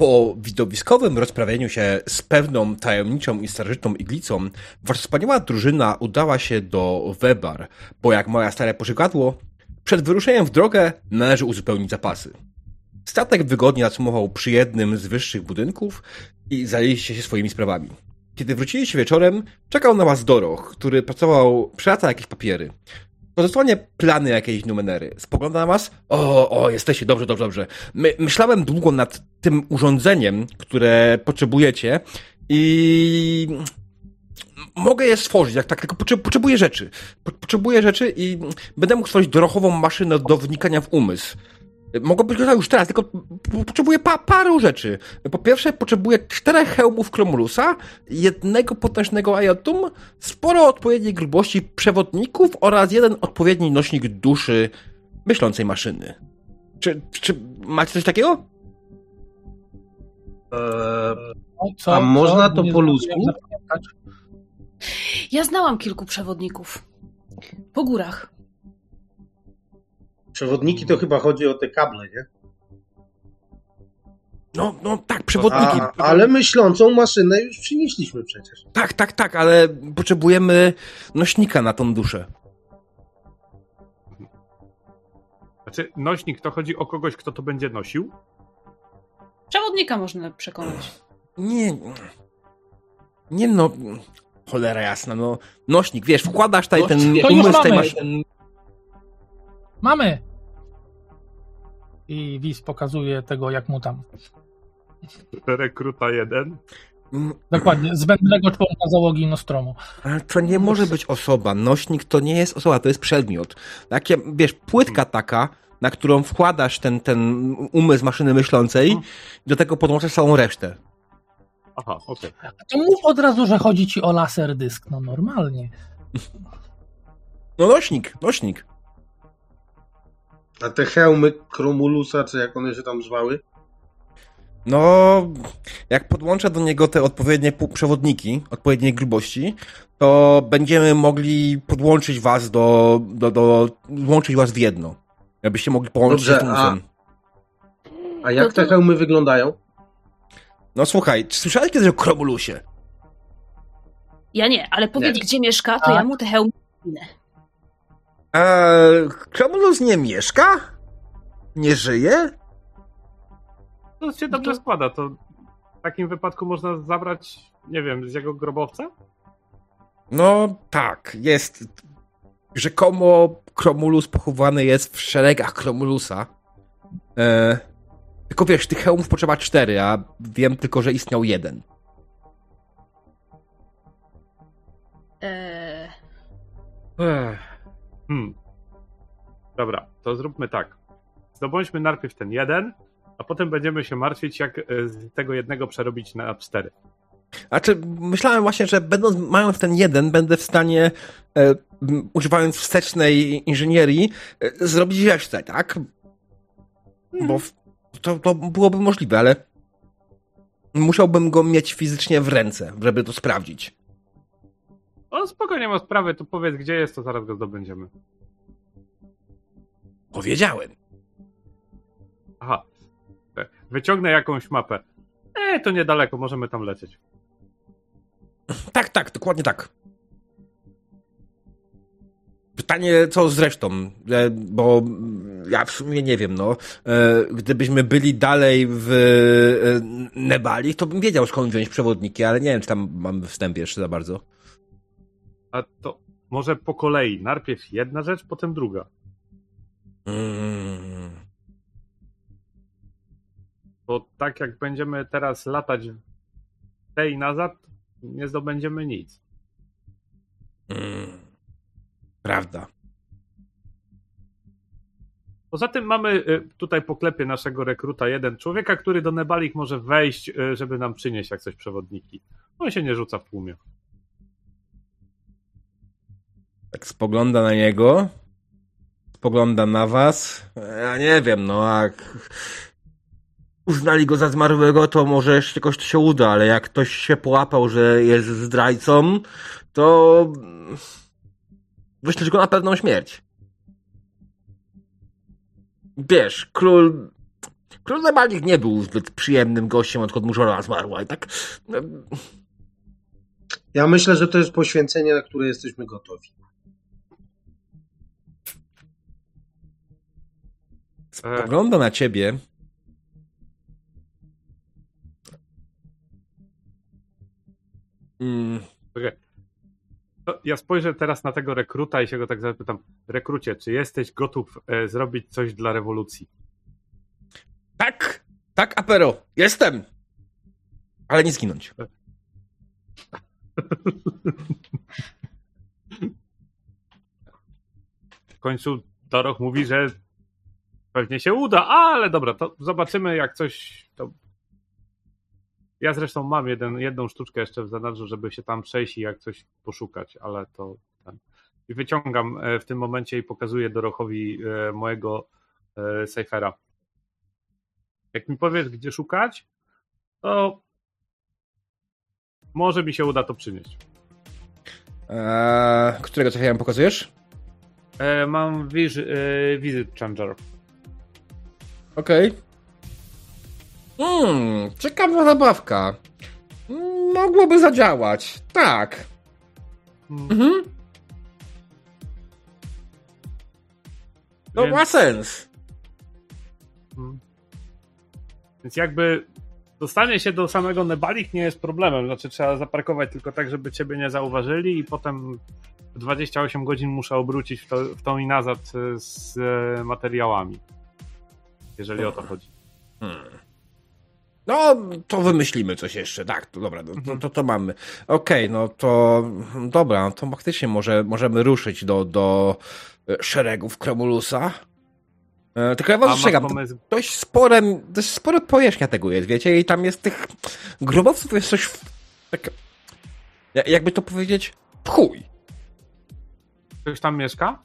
Po widowiskowym rozprawieniu się z pewną tajemniczą i starożytną iglicą, wasza wspaniała drużyna udała się do Webar, bo jak moja stare pożegadło, przed wyruszeniem w drogę należy uzupełnić zapasy. Statek wygodnie nacumował przy jednym z wyższych budynków i zajęliście się swoimi sprawami. Kiedy wróciliście wieczorem, czekał na was Doroch, który pracował, przelatał jakieś papiery. Dosłownie plany jakiejś numenery. Spogląda na was. O, o, jesteście, dobrze, dobrze, dobrze. My, myślałem długo nad tym urządzeniem, które potrzebujecie i mogę je stworzyć, jak tak, tylko potrzebuję rzeczy. Potrzebuję rzeczy i będę mógł stworzyć dorochową maszynę do wnikania w umysł. Mogę być już teraz, tylko potrzebuję pa paru rzeczy. Po pierwsze, potrzebuję czterech hełmów Kromulusa, jednego potężnego ajotum, sporo odpowiedniej grubości przewodników oraz jeden odpowiedni nośnik duszy myślącej maszyny. Czy, czy macie coś takiego? Eee, co, a można to po ludzku? Ja znałam kilku przewodników. Po górach. Przewodniki to chyba chodzi o te kable, nie? No, no tak, przewodniki. A, ale myślącą maszynę już przynieśliśmy przecież. Tak, tak, tak, ale potrzebujemy nośnika na tą duszę. Znaczy, nośnik to chodzi o kogoś, kto to będzie nosił? Przewodnika można przekonać. Nie. Nie no. Cholera jasna, no. Nośnik, wiesz, wkładasz tutaj ten umysł tej maszyny. Mamy! I Wiz pokazuje tego, jak mu tam. Rekruta jeden. Mm. Dokładnie, zbędnego członka załogi Nostromu. Ale to nie może być osoba. Nośnik to nie jest osoba, to jest przedmiot. Takie, wiesz, płytka taka, na którą wkładasz ten, ten umysł maszyny myślącej, i do tego podłączasz całą resztę. Aha, okej. Okay. To mów od razu, że chodzi ci o laser dysk, no normalnie. No nośnik, nośnik. A te hełmy Kromulusa, czy jak one się tam zwały? No, jak podłączę do niego te odpowiednie przewodniki, odpowiedniej grubości, to będziemy mogli podłączyć was do, do, do łączyć was w jedno. Jakbyście mogli połączyć Dobrze, się z a, a jak te hełmy wyglądają? No słuchaj, czy słyszałeś kiedyś o Kromulusie? Ja nie, ale powiedz, nie. gdzie mieszka, to a? ja mu te hełmy Eee, Kromulus nie mieszka? Nie żyje? To się dobrze składa. To w takim wypadku można zabrać, nie wiem, z jego grobowca? No tak, jest. Rzekomo Kromulus pochowany jest w szeregach Kromulusa. Eee, tylko wiesz, tych hełmów potrzeba cztery, a wiem tylko, że istniał jeden. Eee. Ech. Hmm. Dobra, to zróbmy tak. Zdobądźmy najpierw ten jeden, a potem będziemy się martwić, jak e, z tego jednego przerobić na cztery. Znaczy, myślałem właśnie, że będąc, mając ten jeden, będę w stanie, e, używając wstecznej inżynierii, e, zrobić resztę, tak? Bo w, to, to byłoby możliwe, ale musiałbym go mieć fizycznie w ręce, żeby to sprawdzić. O, spokojnie ma sprawy, to powiedz gdzie jest, to zaraz go zdobędziemy. Powiedziałem. Aha. E, wyciągnę jakąś mapę. E, to niedaleko, możemy tam lecieć. Tak, tak, dokładnie tak. Pytanie, co z resztą, e, bo ja w sumie nie wiem, no. E, gdybyśmy byli dalej w Nebali, to bym wiedział, skąd wziąć przewodniki, ale nie wiem, czy tam mamy wstęp jeszcze za bardzo. A to może po kolei. Najpierw jedna rzecz, potem druga. Mm. Bo tak jak będziemy teraz latać tej nazad, nie zdobędziemy nic. Mm. Prawda. Poza tym mamy y, tutaj po klepie naszego rekruta jeden człowieka, który do Nebalik może wejść, y, żeby nam przynieść jak coś przewodniki. On się nie rzuca w tłumie. Tak spogląda na niego. Spogląda na was. Ja nie wiem, no jak uznali go za zmarłego, to może jeszcze jakoś to się uda, ale jak ktoś się połapał, że jest zdrajcą, to wyślesz go na pewną śmierć. Wiesz, król Król Nebalik nie był zbyt przyjemnym gościem, odkąd mu żona zmarła. I tak... no, Ja myślę, że to jest poświęcenie, na które jesteśmy gotowi. Spogląda na ciebie. Mm. To ja spojrzę teraz na tego rekruta i się go tak zapytam. Rekrucie, czy jesteś gotów e, zrobić coś dla rewolucji? tak, tak, Apero, jestem. Ale nie zginąć. W końcu Doroch mówi, że pewnie się uda, ale dobra, to zobaczymy jak coś to... Ja zresztą mam jeden, jedną sztuczkę jeszcze w zanadrzu, żeby się tam przejść i jak coś poszukać, ale to... Ten. I wyciągam e, w tym momencie i pokazuję Dorochowi e, mojego e, Cyphera. Jak mi powiesz, gdzie szukać, to może mi się uda to przynieść. Eee, którego co pokazujesz? E, mam wiz, e, Visit Changer. Okej. Hmm, ciekawa zabawka. Mogłoby zadziałać. Tak. Mhm. No Więc- ma sens. Mm. Więc jakby dostanie się do samego Nebalik nie jest problemem. Znaczy trzeba zaparkować tylko tak, żeby ciebie nie zauważyli i potem 28 godzin muszę obrócić w, to, w tą i nazad e, z e, materiałami. Jeżeli o to chodzi. Hmm. No, to wymyślimy coś jeszcze. Tak, to dobra, to, to, to, to mamy. Okej, no to dobra, no to faktycznie może, możemy ruszyć do, do e, szeregów Kromulusa. E, Tylko ja was ostrzegam, pomysł, dość spore, dość spore powierzchnia tego jest, wiecie, i tam jest tych grobowców jest coś tak, ja- jakby to powiedzieć, chuj. ktoś tam mieszka?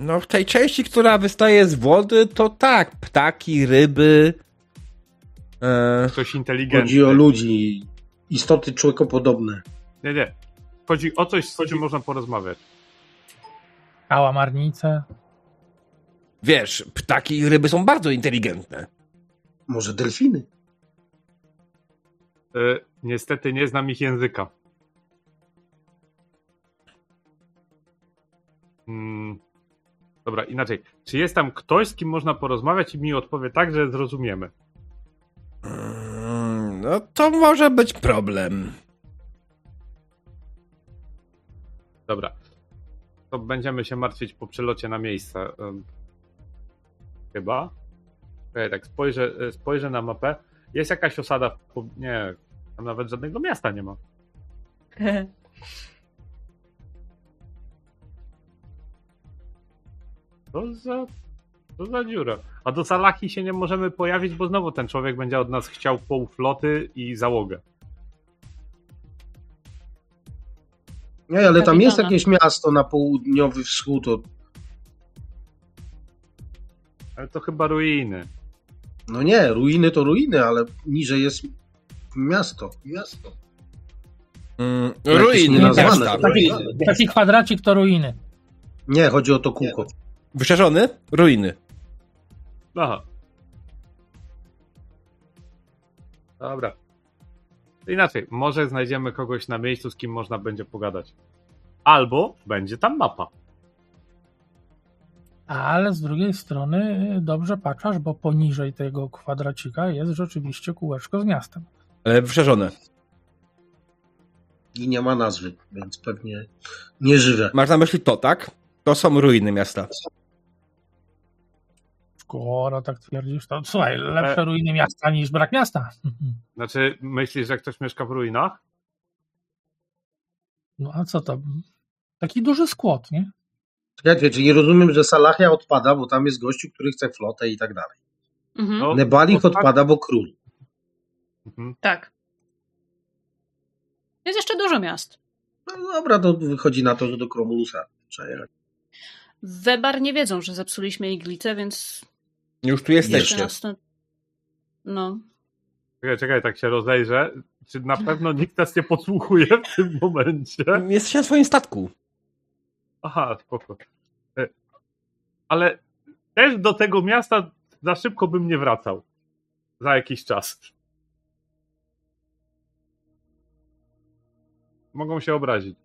No w tej części, która wystaje z wody, to tak, ptaki, ryby. E, Ktoś inteligentny. Chodzi o ludzi, istoty człowiekopodobne. Nie, nie. Chodzi o coś, z czym można porozmawiać. Kałamarnice. wiesz, ptaki i ryby są bardzo inteligentne. Może delfiny? E, niestety nie znam ich języka. Hmm. Dobra, inaczej. Czy jest tam ktoś, z kim można porozmawiać i mi odpowie tak, że zrozumiemy? Mm, No to może być problem. Dobra. To będziemy się martwić po przylocie na miejsce. Chyba. Okej, tak spojrzę, e, spojrzę na mapę. Jest jakaś osada. Nie, tam nawet żadnego miasta nie ma. To za, to za dziura. A do Salachi się nie możemy pojawić, bo znowu ten człowiek będzie od nas chciał pół floty i załogę. Nie, ale tam jest jakieś miasto na południowy wschód od... Ale to chyba ruiny. No nie, ruiny to ruiny, ale niżej jest miasto. Miasto. Mm, ruiny miasta. Taki, taki kwadracik to ruiny. Nie, chodzi o to kółko. Wyszerzony? Ruiny. Aha. Dobra. Inaczej, może znajdziemy kogoś na miejscu, z kim można będzie pogadać. Albo będzie tam mapa. Ale z drugiej strony y, dobrze patrzasz, bo poniżej tego kwadracika jest rzeczywiście kółeczko z miastem. Ale wyszerzone. I nie ma nazwy, więc pewnie nieżywe. Masz na myśli to, tak? To są ruiny miasta. Skoro tak twierdzisz, to słuchaj, lepsze E. ruiny miasta niż brak miasta. Znaczy, myślisz, że ktoś mieszka w ruinach? No a co to? Taki duży skłot, nie? Czekajcie, czyli rozumiem, że Salachia odpada, bo tam jest gościu, który chce flotę i tak dalej. Mhm, No, Nebalik to tak. odpada, bo król. Mhm. tak. Jest jeszcze dużo miast. No dobra, to wychodzi na to, że do Kromulusa trzeba jechać. Webar nie wiedzą, że zepsuliśmy iglicę, więc Już tu jeszcze jesteście. nas to... No. Czekaj, czekaj, tak się rozejrzę. Czy na pewno nikt nas nie podsłuchuje w tym momencie? Jesteście na swoim statku. Aha, spoko. E, Ale też do tego miasta za szybko bym nie wracał. Za jakiś czas. Mogą się obrazić.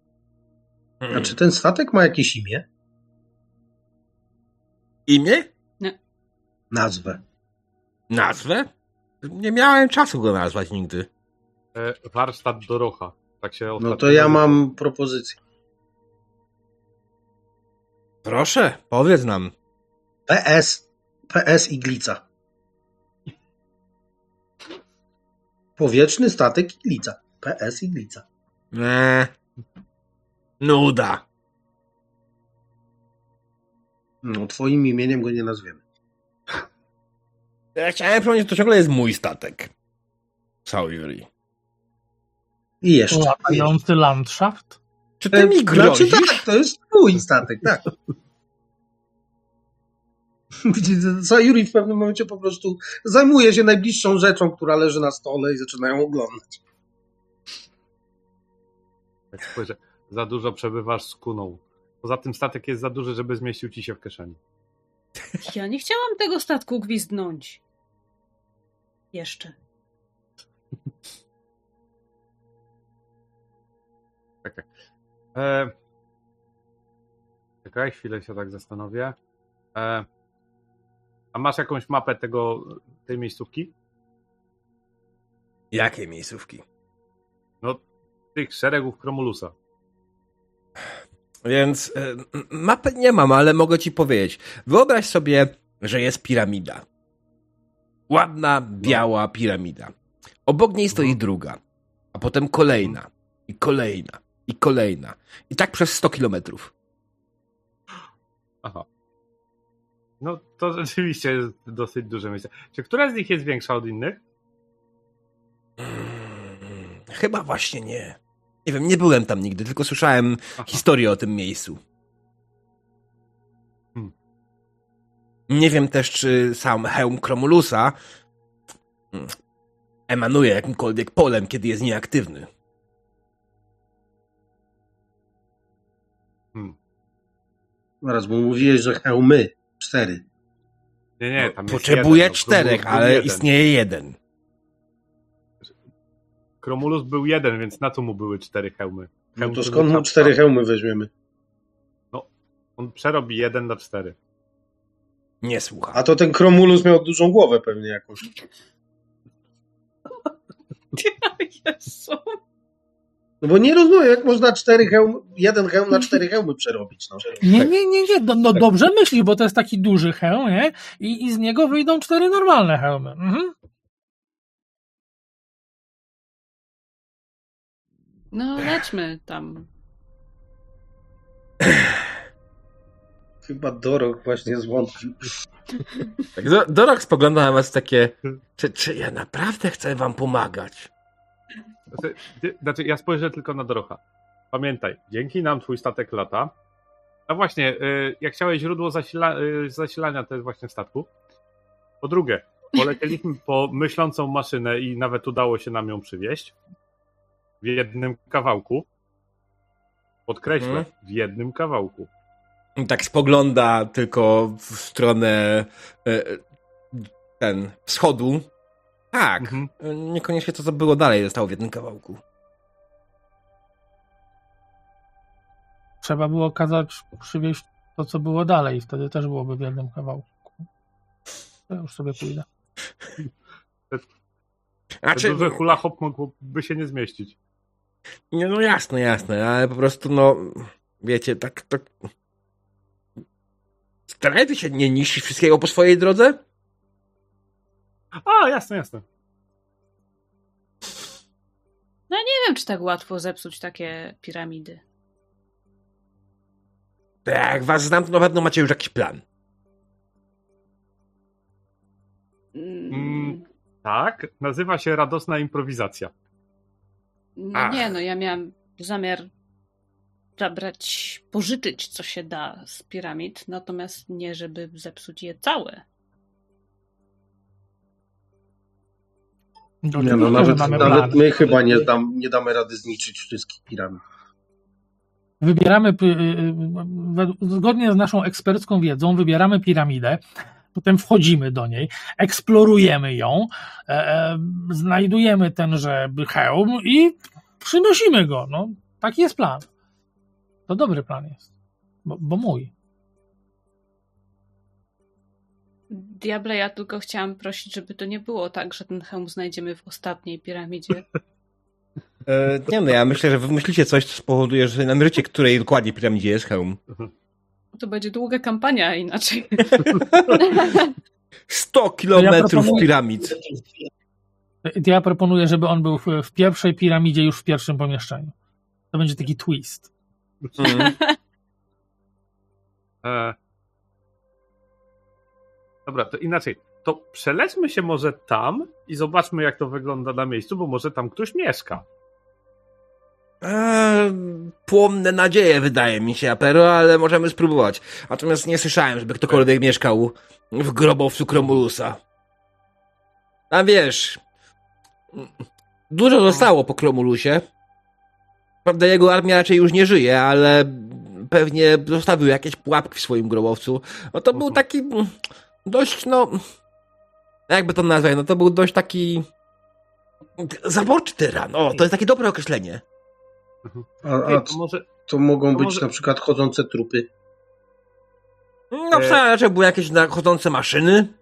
A czy ten statek ma jakieś imię? Imię? Nazwę. Nazwę? Nie miałem czasu go nazwać nigdy. E, warsztat Dorocha. Tak się No to ja mam propozycję. Proszę, powiedz nam. PS. PS Iglica. Powietrzny statek Iglica. PS Iglica. Eee, nuda. No, twoim imieniem go nie nazwiemy. Ja chciałem powiedzieć, że to ciągle jest mój statek. Sauri. I jeszcze. Latający landschaft? Czy ty mi Znaczy grozisz? tak, to jest mój statek, tak. Widzicie, Sayuri w pewnym momencie po prostu zajmuje się najbliższą rzeczą, która leży na stole i zaczynają oglądać. Tak spojrzę. Za dużo przebywasz z kuną. Poza tym statek jest za duży, żeby zmieścił ci się w kieszeni. Ja nie chciałam tego statku gwizdnąć. Jeszcze. Czekaj. E... Czekaj, chwilę się tak zastanowię. E... A masz jakąś mapę tego, tej miejscówki? Jakie miejscówki? No, tych szeregów Kromulusa. Więc e, m- mapy nie mam, ale mogę ci powiedzieć. Wyobraź sobie, że jest piramida. Ładna, biała piramida. Obok niej stoi Mhm. druga, a potem kolejna, i kolejna, i kolejna. I tak przez 100 kilometrów. Aha. No, to rzeczywiście jest dosyć duże miejsce. Czy która z nich jest większa od innych? Mm, Chyba właśnie nie. Nie wiem, nie byłem tam nigdy, tylko słyszałem Aha. historię o tym miejscu. Nie wiem też, czy sam hełm Kromulusa emanuje jakimkolwiek polem, kiedy jest nieaktywny. Hmm. Zaraz, bo mówiłeś, że hełmy. Cztery. Nie, nie, No, tam jest Potrzebuję jeden, no, czterech, był ale jeden. istnieje jeden. Kromulus był jeden, więc na co mu były cztery hełmy? No Hełm to to skąd mu cztery hełmy weźmiemy? On przerobi jeden na cztery. Nie słucha. A to ten Kromulus miał dużą głowę pewnie jakąś. Jezu. No bo nie rozumiem, jak można cztery hełm, jeden hełm na cztery hełmy przerobić. No. Nie, nie, nie, nie. No, no dobrze myślisz, bo to jest taki duży hełm, nie? I, I z niego wyjdą cztery normalne hełmy. Mhm. No, lećmy tam. Chyba Dorok właśnie zwątpił. Tak, Do- Dorok spogląda na was takie, czy, czy ja naprawdę chcę wam pomagać? Znaczy, ty- znaczy, ja spojrzę tylko na Dorocha. Pamiętaj, dzięki nam twój statek lata. A właśnie, y, jak chciałeś źródło zasila, y, zasilania, to jest właśnie w statku. Po drugie, polecieliśmy po myślącą maszynę i nawet udało się nam ją przywieźć. W jednym kawałku. Podkreślę, Mhm. w jednym kawałku. Tak spogląda tylko w stronę e, ten wschodu. Tak. Mhm. Niekoniecznie to, co było dalej, zostało w jednym kawałku. Trzeba było kazać przywieźć to, co było dalej. Wtedy też byłoby w jednym kawałku. To już sobie pójdę. Znaczy, Te duże hula hop mógłby się nie zmieścić. nie, no jasne, jasne, ale po prostu, no, wiecie, tak, tak... Starajcie się nie niszczyć wszystkiego po swojej drodze. A, jasne, jasne. Nie wiem, czy tak łatwo zepsuć takie piramidy. Jak was znam, to na pewno macie już jakiś plan. Mm, Mm. Tak, nazywa się radosna improwizacja. No Ach. nie, no ja miałam zamiar zabrać, pożyczyć co się da z piramid, natomiast nie, żeby zepsuć je całe. No, Nie, no, nawet, nawet my chyba nie, dam, nie damy rady zniszczyć wszystkich piramid. Wybieramy, y, y, według- zgodnie z naszą ekspercką wiedzą, wybieramy piramidę. Potem wchodzimy do niej, eksplorujemy ją, e, e, znajdujemy tenże hełm i przynosimy go. No, taki jest plan. To dobry plan jest, bo, bo mój. Diable, ja tylko chciałam prosić, żeby to nie było tak, że ten hełm znajdziemy w ostatniej piramidzie. E, nie no, ja myślę, że wymyślicie coś, co spowoduje, że namierzycie, której dokładnie piramidzie jest hełm. To będzie długa kampania inaczej. 100 kilometrów proponuję- piramid. Ja proponuję, żeby on był w, w pierwszej piramidzie, już w pierwszym pomieszczeniu. To będzie taki twist. Mm. E... Dobra, to inaczej. To przelećmy się może tam i zobaczmy, jak to wygląda na miejscu, bo może tam ktoś mieszka. Eee, płomne nadzieje, wydaje mi się, Apero, ale możemy spróbować. Natomiast nie słyszałem, żeby ktokolwiek mieszkał w grobowcu Kromulusa. A wiesz, dużo zostało po Kromulusie. Prawda, jego armia raczej już nie żyje, ale pewnie zostawił jakieś pułapki w swoim grobowcu. No to był Mhm. taki mm, dość, no... Jakby to nazwać? No to był dość taki... Zaborczy tyran. O, to jest takie dobre określenie. A, Ej, a to może to mogą to być może- na przykład chodzące trupy. No, e... raczej były jakieś chodzące maszyny.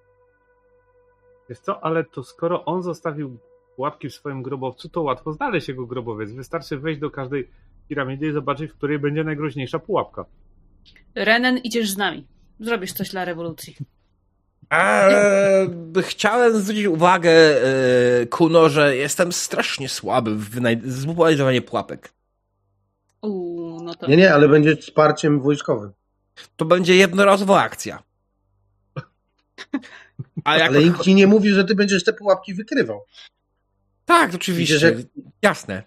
Wiesz co, ale to skoro on zostawił łapki w swoim grobowcu, to łatwo znaleźć jego grobowiec. Wystarczy wejść do każdej piramidy i zobaczyć, w której będzie najgroźniejsza pułapka. Renen, idziesz z nami. Zrobisz coś dla rewolucji. Eee, chciałem zwrócić uwagę, e, Kuno, że jestem strasznie słaby w zbudowanie pułapek. Uuu, no to... Nie, nie, ale będzie wsparciem wojskowym. To będzie jednorazowa akcja. A jak... Ale nikt ci nie mówi, że ty będziesz te pułapki wykrywał. Tak, oczywiście. Idziesz jak- Jasne.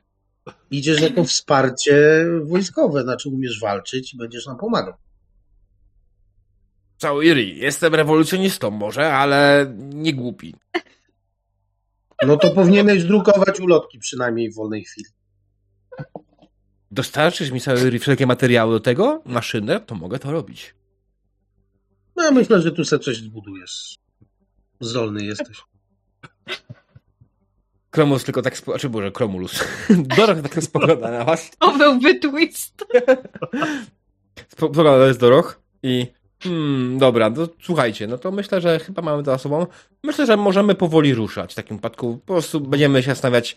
Idziesz jako wsparcie wojskowe, znaczy umiesz walczyć i będziesz nam pomagał. Cały Iri, jestem rewolucjonistą może, ale nie głupi. No to powinieneś drukować ulotki przynajmniej w wolnej chwili. Dostarczysz mi cały Iri wszelkie materiały do tego, maszynę, to mogę to robić. No ja myślę, że tu sobie coś zbudujesz. Zdolny jesteś. Kromulus tylko tak spogląda, czy Boże, Kromulus. Dorok tak spogląda na was. To byłby twist. Spogląda jest Doroch i hmm, dobra, no słuchajcie, no to myślę, że chyba mamy to za sobą. Myślę, że możemy powoli ruszać w takim wypadku. Po prostu będziemy się zastanawiać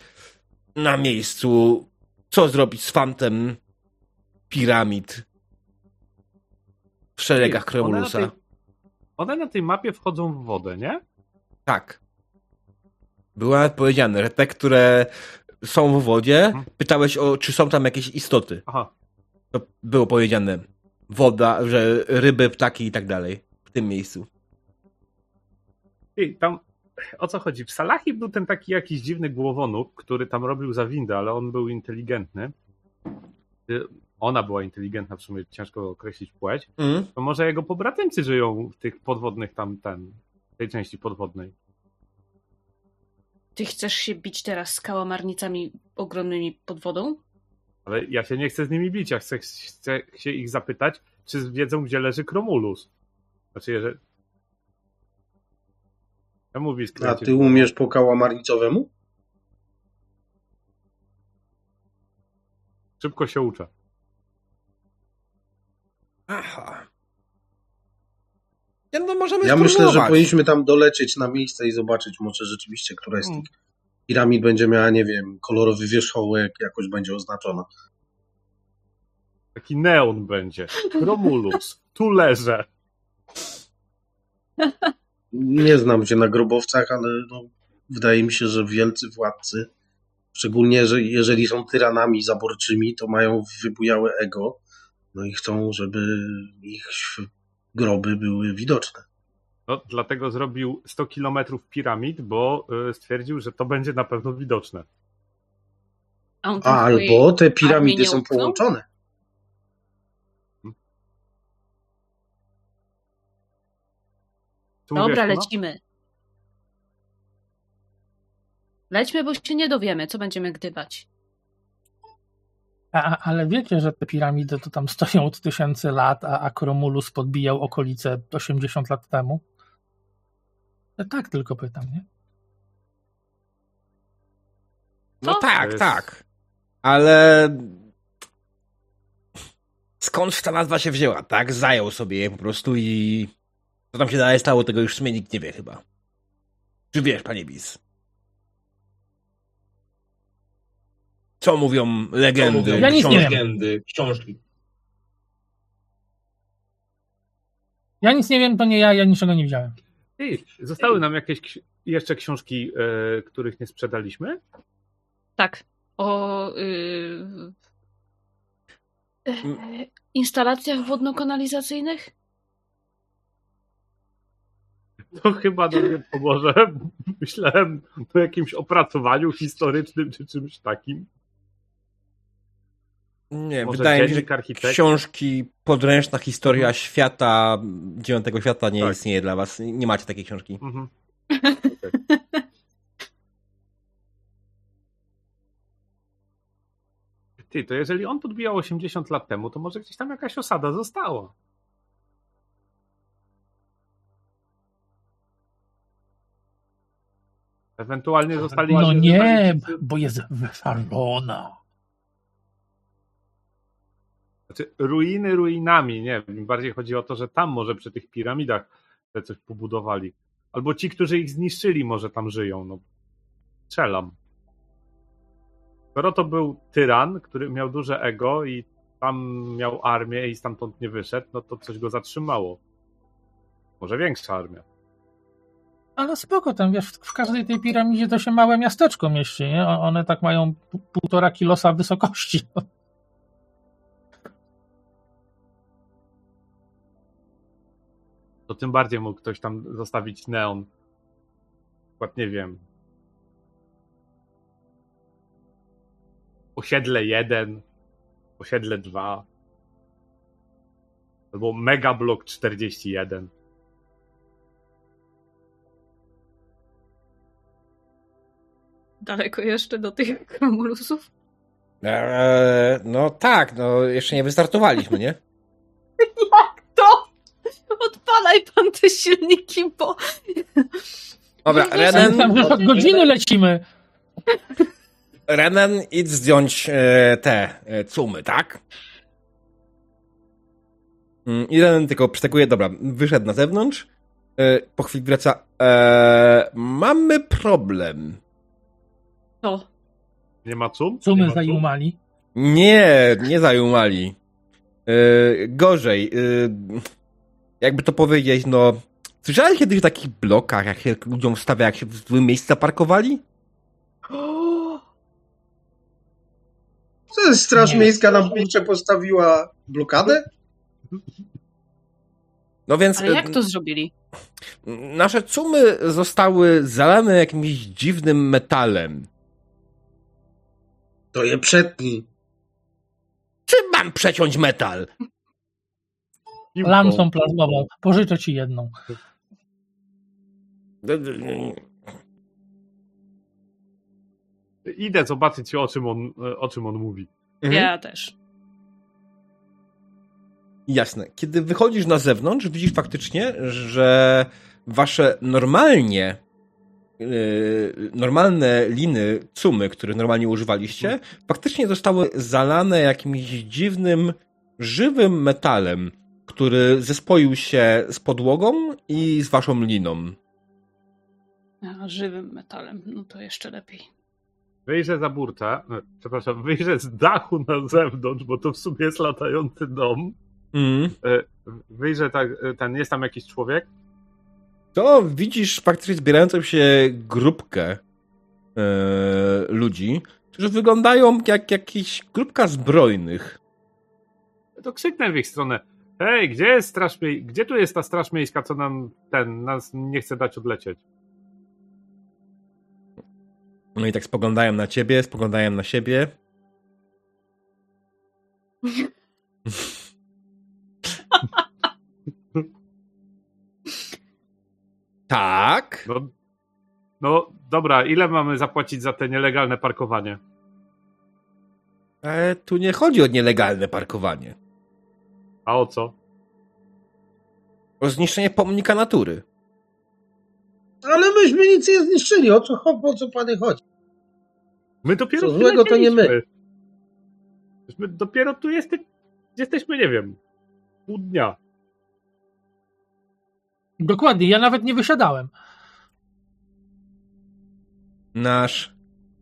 na miejscu, co zrobić z fantem piramid w szeregach One na, Kromulusa. tej, one na tej mapie wchodzą w wodę, nie? Tak. Było nawet powiedziane, że te, które są w wodzie, Mhm. pytałeś o, czy są tam jakieś istoty. Aha. To było powiedziane. Woda, że ryby, ptaki i tak dalej. W tym miejscu. I tam o co chodzi? W Salahi był ten taki jakiś dziwny głowonóg, który tam robił za windę, ale on był inteligentny. Y, Ona była inteligentna, w sumie ciężko określić płeć. Mm. To może jego pobratymcy żyją w tych podwodnych tam, ten, tej części podwodnej. Ty chcesz się bić teraz z kałamarnicami ogromnymi pod wodą? Ale ja się nie chcę z nimi bić, ja chcę, chcę się ich zapytać, czy wiedzą, gdzie leży Kromulus. Znaczy, jeżeli... Ja mówię, A ty umiesz po kałamarnicowemu? Szybko się uczę. Aha. Ja, no możemy Ja myślę, że powinniśmy tam dolecieć na miejsce i zobaczyć może rzeczywiście, która z tych piramid będzie miała, nie wiem, kolorowy wierzchołek, jakoś będzie oznaczona. Taki neon będzie. Romulus. Tu leżę. Nie znam się na grobowcach, ale no, wydaje mi się, że wielcy władcy, szczególnie że jeżeli są tyranami zaborczymi, to mają wybujałe ego, no i chcą, żeby ich groby były widoczne. No, dlatego zrobił 100 kilometrów piramid, bo y, stwierdził, że to będzie na pewno widoczne. A albo te piramidy są połączone. Tu Dobra, no? lecimy. Lećmy, bo się nie dowiemy, co będziemy gdybać. A, ale wiecie, że te piramidy to tam stoją od tysięcy lat, a, a Kromulus podbijał okolice 80 lat temu? Tak tylko pytam, nie? No Co? tak, To jest- tak. Ale skąd ta nazwa się wzięła, tak? Zajął sobie je po prostu i co tam się dalej stało, tego już w sumie nikt nie wie chyba. Czy wiesz, panie Bis? Co mówią legendy? Ja nic nie wiem. legendy, książki. Ja nic nie wiem, to nie ja, ja niczego nie widziałem. Ej, zostały nam jakieś jeszcze książki, e, których nie sprzedaliśmy? Tak. O y, e, instalacjach wodno-kanalizacyjnych? To chyba nam nie pomoże. Myślałem o jakimś opracowaniu historycznym czy czymś takim. Nie, Może wydaje mi się, że książki, podręczna historia świata, dziewiątego świata nie Tak. istnieje dla was. Nie macie takiej książki. Mhm. Ty, to jeżeli on podbijał 80 lat temu, to może gdzieś tam jakaś osada została. Ewentualnie zostali... No nie, bo jest wyfalona. Znaczy, ruiny ruinami, nie. Bardziej chodzi o to, że tam może przy tych piramidach te coś pobudowali. Albo ci, którzy ich zniszczyli, może tam żyją. No, strzelam. Skoro to był tyran, który miał duże ego i tam miał armię i stamtąd nie wyszedł, no to coś go zatrzymało. Może większa armia. Ale spoko, tam wiesz, w każdej tej piramidzie to się małe miasteczko mieści, nie? One tak mają półtora kilosa wysokości. To tym bardziej mógł ktoś tam zostawić neon. Przykład, nie wiem. Osiedle 1, osiedle 2. Albo Megablok 41. Daleko jeszcze do tych Romulusów? Eee, no tak, no jeszcze nie wystartowaliśmy, nie? Odpalaj pan te silniki, bo... Dobra, Tam już od godziny lecimy. Renen, idź zdjąć e, te e, cumy, tak? Mm, I Renen tylko przytakuje, dobra, wyszedł na zewnątrz, e, po chwili wraca, e, mamy problem. To. Nie ma cum? Co Nie my ma cum? zajumali? Nie, nie zajumali. E, gorzej, jakby to powiedzieć, no, słyszałeś kiedyś o takich blokach, jak się ludziom stawia, jak się w złym miejscu zaparkowali? Co jest Straż Nie. Miejska na burcze postawiła blokadę? No więc... Ale jak to zrobili? Nasze cumy zostały zalane jakimś dziwnym metalem. To je przetnij. Czym mam przeciąć metal? Piłką. Lampą plazmową. Pożyczę ci jedną. Idę zobaczyć, o czym on, o czym on mówi. Mhm. Ja też. Jasne. Kiedy wychodzisz na zewnątrz, widzisz faktycznie, że wasze normalnie yy, normalne liny cumy, które normalnie używaliście, faktycznie zostały zalane jakimś dziwnym, żywym metalem, który zespoił się z podłogą i z waszą liną. A, żywym metalem. No to jeszcze lepiej. Wyjrzę za burtę, e, przepraszam, wyjrzę z dachu na zewnątrz, bo to w sumie jest latający dom. Mm. E, Wyjrzę tak, e, ten, jest tam jakiś człowiek? to widzisz faktycznie zbierającą się grupkę e, ludzi, którzy wyglądają jak jakiś grupka zbrojnych. To krzyknę w ich stronę. Hej, gdzie jest straż mie- Gdzie tu jest ta straż miejska, co nam ten, nas nie chce dać odlecieć? No i tak spoglądają na ciebie, spoglądają na siebie. tak. No, no dobra, ile mamy zapłacić za te nielegalne parkowanie? Ale tu nie chodzi o nielegalne parkowanie. A o co? O zniszczenie pomnika natury. Ale myśmy nic nie zniszczyli. O co, o co panie chodzi? My dopiero Co złego to nie my. My dopiero tu jeste, jesteśmy, nie wiem, pół dnia. Dokładnie, ja nawet nie wysiadałem. Nasz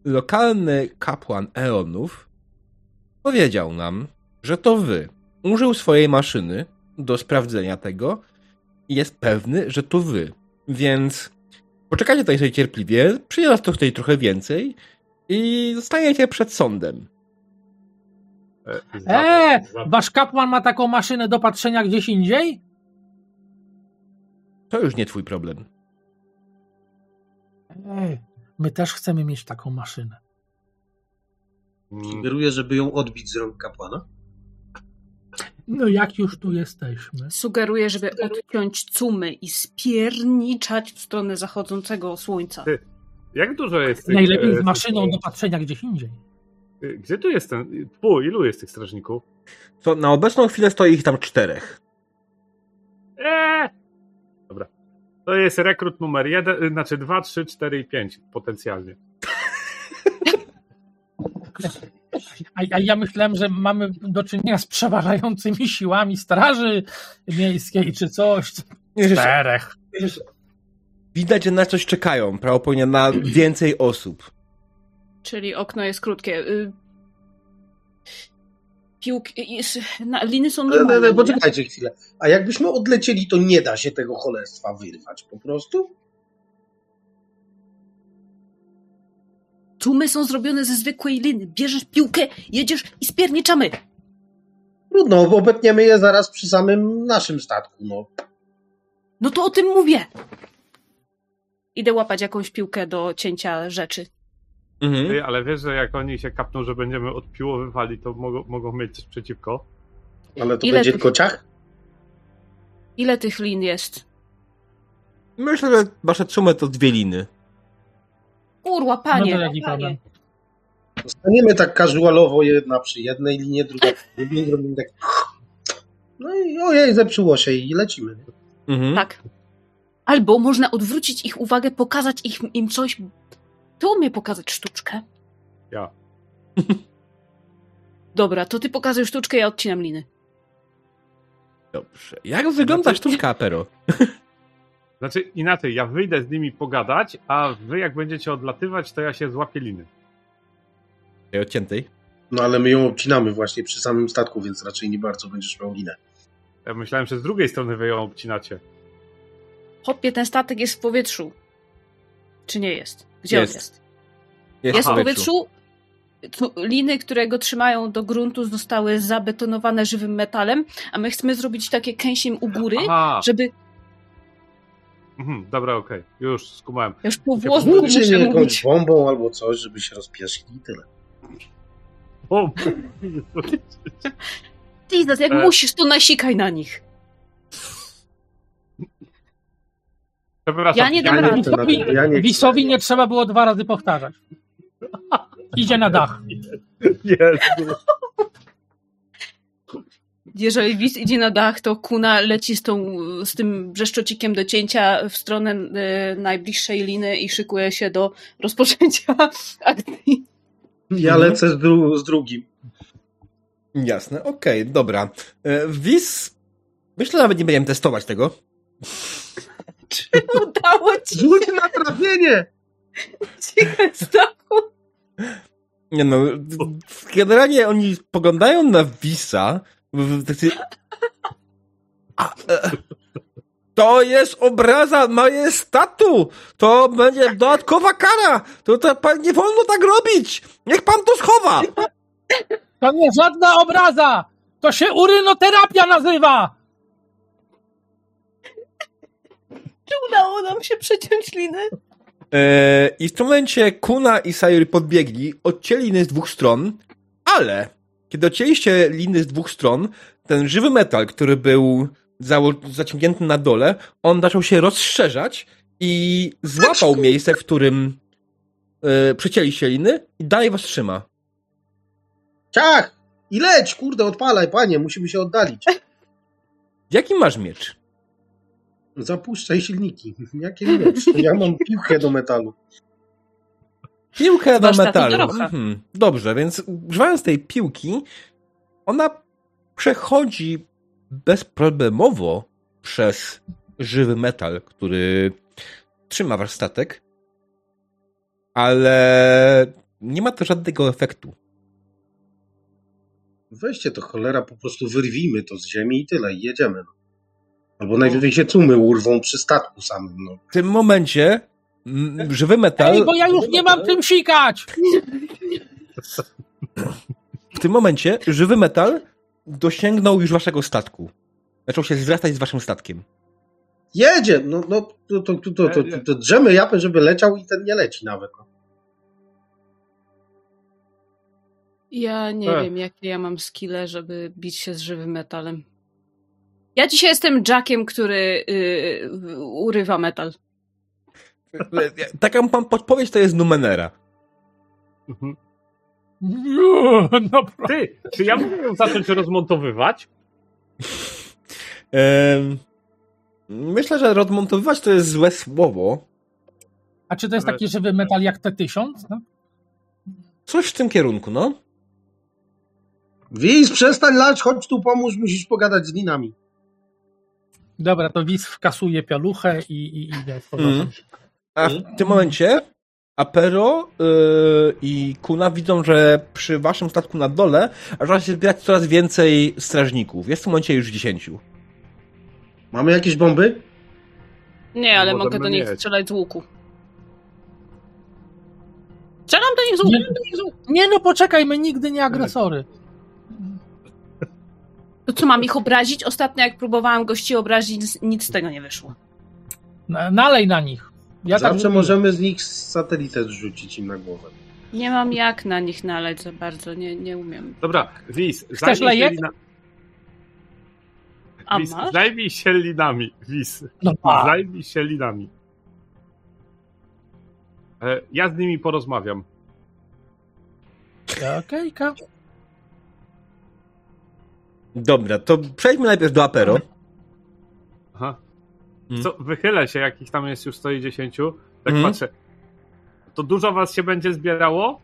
lokalny kapłan Eonów powiedział nam, że to wy użył swojej maszyny do sprawdzenia tego i jest pewny, że to wy. Więc poczekajcie tutaj sobie cierpliwie, przyjdzie to tutaj trochę więcej i zostaniecie przed sądem. E, Eee, wasz kapłan ma taką maszynę do patrzenia gdzieś indziej? To już nie twój problem. Ej, my też chcemy mieć taką maszynę. Mm, Sugeruję, żeby ją odbić z rąk kapłana. No jak już tu jesteśmy. Sugeruję, żeby odciąć cumy i spierniczać w stronę zachodzącego słońca. Ty- Jak dużo jest tych... Najlepiej e, z maszyną do patrzenia gdzieś indziej. e, Gdzie tu jest ten... Pu, ilu jest tych strażników? To na obecną chwilę stoi ich tam czterech. Eee! Dobra. To jest rekrut numer jeden, y, znaczy dwa, trzy, cztery i pięć potencjalnie. A, a ja myślałem, że mamy do czynienia z przeważającymi siłami straży miejskiej czy coś. Czterech. Widać, że na coś czekają, prawdopodobnie na więcej osób. Czyli okno jest krótkie. Y, Piłki, jest, na, liny są No, no, normalne. no, nie? poczekajcie chwilę. A jakbyśmy odlecieli, to nie da się tego cholerstwa wyrwać po prostu? Cumy są zrobione ze zwykłej liny. Bierzesz piłkę, jedziesz i spierniczamy. Trudno, bo obetniemy je zaraz przy samym naszym statku. No. No to o tym mówię. Idę łapać jakąś piłkę do cięcia rzeczy. Mhm. Ty, ale wiesz, że jak oni się kapną, że będziemy odpiłowywali, to mogą, mogą mieć coś przeciwko? Ale to Ile będzie tych- tylko ciach? Ile tych lin jest? Myślę, że wasze sumy to dwie liny. Kurwa, No panie. to jaki problem? Staniemy tak casualowo, jedna przy jednej linie, druga przy drugiej, zrobimy tak... No i ojej, zepsuło się i lecimy. Mhm. Tak. Albo można odwrócić ich uwagę, pokazać ich, im coś. Kto umie pokazać sztuczkę? Ja. Dobra, to ty pokazuj sztuczkę, ja odcinam liny. Dobrze. Jak wygląda Znaczy- sztuczka Apero? Znaczy inaczej, ja wyjdę z nimi pogadać, a wy jak będziecie odlatywać, to ja się złapię liny. Tej odciętej. No ale my ją obcinamy właśnie przy samym statku, więc raczej nie bardzo będziesz miał linę. Ja myślałem, że z drugiej strony wy ją obcinacie. Hopie, ten statek jest w powietrzu. Czy nie jest? Gdzie Jest. on jest? Jest, Jest w powietrzu. Liny, które go trzymają do gruntu, zostały zabetonowane żywym metalem, a my chcemy zrobić takie kęsiem u góry, Aha, żeby. Mhm, dobra, okej, już skumałem. Ja już po włosku muszę mnie jakąś bombą albo coś, żeby się rozpieszli i tyle. Jesus, jak E. musisz, to nasikaj na nich. przepraszam. Ja nie dam Ja rady. to, ja nie. Wisowi nie trzeba było dwa razy powtarzać. Idzie na dach. Jezu. Jeżeli widz idzie na dach, to kuna leci z, tą, z tym brzeszczocikiem do cięcia w stronę e, najbliższej liny i szykuje się do rozpoczęcia akcji. Ja lecę z, dru- z drugim. Jasne, okej, dobra. E, Wis... Myślę, że nawet nie będziemy testować tego. Udało ci Rzuć na trafienie! się z dachu. Nie no, generalnie oni poglądają na Wisa. A, e, to jest obraza majestatu! To będzie dodatkowa kara! To, to pan, nie wolno tak robić! Niech pan to schowa! To nie żadna obraza! To się urynoterapia nazywa! Czy udało nam się przeciąć liny? E, I w tym momencie Kuna i Sayuri podbiegli, odcięli liny z dwóch stron, ale kiedy odcięliście liny z dwóch stron, ten żywy metal, który był zaciągnięty na dole, on zaczął się rozszerzać i złapał miejsce, w którym e, przecięliście liny i dalej was trzyma. Ciach! I leć, kurde, odpalaj, panie, musimy się oddalić. Jaki masz miecz? Zapuszczaj silniki. Jakie miecz? Ja mam piłkę do metalu. Piłkę do metalu. Mhm. Dobrze, więc używając tej piłki, ona przechodzi bezproblemowo przez żywy metal, który trzyma wasz statek, ale nie ma to żadnego efektu. Weźcie to cholera, po prostu wyrwijmy to z ziemi i tyle, i jedziemy. no. Albo najwyżej się cumy urwą przy statku samym. No. W tym momencie żywy metal. Ej, bo ja już nie mam czym sikać! W tym momencie żywy metal dosięgnął już waszego statku. Zaczął się zwracać z waszym statkiem. Jedzie! No, no to, to, to, to, to, to, to drzemy japę, żeby leciał i ten nie leci nawet. No. Ja nie E. wiem, jakie ja mam skille, żeby bić się z żywym metalem. Ja dzisiaj jestem Jackiem, który yy, urywa metal. Taka mam podpowiedź to jest Numenera. Mhm. Ty, czy ja mogę ją zacząć rozmontowywać? Myślę, że rozmontowywać to jest złe słowo. A czy to jest taki żywy metal jak T1000? No? Coś w tym kierunku, no. Wiz, przestań lać, chodź tu pomóż, musisz pogadać z linami. Dobra, to Wiz wkasuje pialuchę i, i idę z powrotem. Mm. A w tym momencie Apero yy, i Kuna widzą, że przy waszym statku na dole zaczyna się zbierać coraz więcej strażników. Jest w tym momencie już 10. Mamy jakieś bomby? Nie, ale Możemy mogę do nich mieć. strzelać z łuku. Strzelam do nich z łuku, Nie. strzelam do nich z łuku. Nie no, poczekaj, my nigdy nie agresory. To co, mam ich obrazić? Ostatnio jak próbowałam gości obrazić, nic- nic z tego nie wyszło. Na- Nalej na nich. Ja Zawsze możemy z nich satelitę zrzucić im na głowę. Nie mam jak na nich naleć za bardzo, nie, nie umiem. Dobra, Wiz, Chcesz zajmij się, lejek? lina... A Wiz, masz? zajmij się linami, Wiz. No, a, Zajmij się linami. E, Ja z nimi porozmawiam. okejka. Dobra, to przejdźmy najpierw do Apero. Mm. Co, wychylę się, jak ich tam jest już 110. Tak Mm. patrzę. To dużo was się będzie zbierało?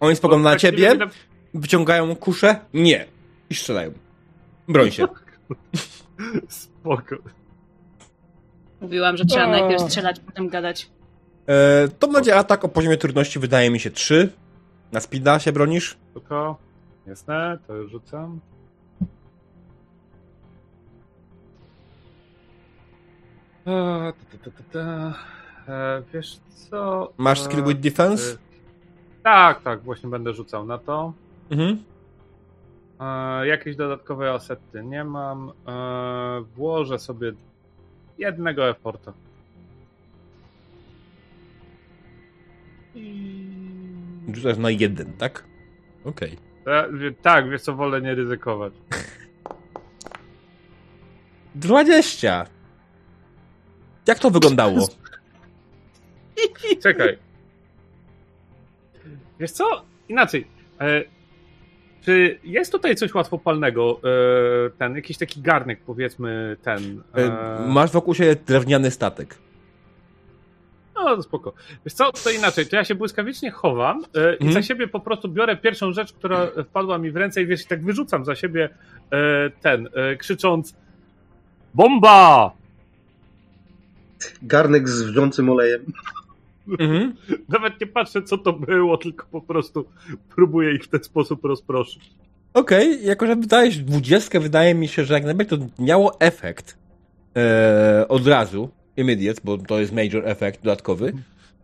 Oni spoglądają na Tak ciebie, będzie wyciągają kuszę. Nie. I strzelają. Broń się. Spoko. Mówiłam, że trzeba O. najpierw strzelać, potem gadać. E, to będzie atak o poziomie trudności, wydaje mi się 3. Na speeda się bronisz? Spoko. Jasne, to już rzucam. E, ta, ta, ta. E, wiesz co? Masz E, skill with defense? e, Tak, tak, właśnie będę rzucał na to. Mhm. E, jakieś dodatkowe asety nie mam. E, włożę sobie jednego efforta. I... Rzucasz na jeden, tak? Okej. E, wie- tak, wiesz co, wolę nie ryzykować. 20. Jak to wyglądało? Czekaj. Wiesz co? Inaczej. E, czy jest tutaj coś łatwopalnego? E, ten, jakiś taki garnek, powiedzmy, ten. E, E, Masz wokół siebie drewniany statek. No, to spoko. Wiesz co, to inaczej, to ja się błyskawicznie chowam e, i Mhm. za siebie po prostu biorę pierwszą rzecz, która wpadła mi w ręce i wiesz, tak wyrzucam za siebie e, ten, e, krzycząc BOMBA! Garnek z wrzącym olejem. Mhm. Nawet nie patrzę, co to było, tylko po prostu próbuję ich w ten sposób rozproszyć. Okej, jako że wydałeś 20, wydaje mi się, że jak najbardziej to miało efekt e, od razu, immediate, bo to jest major efekt dodatkowy.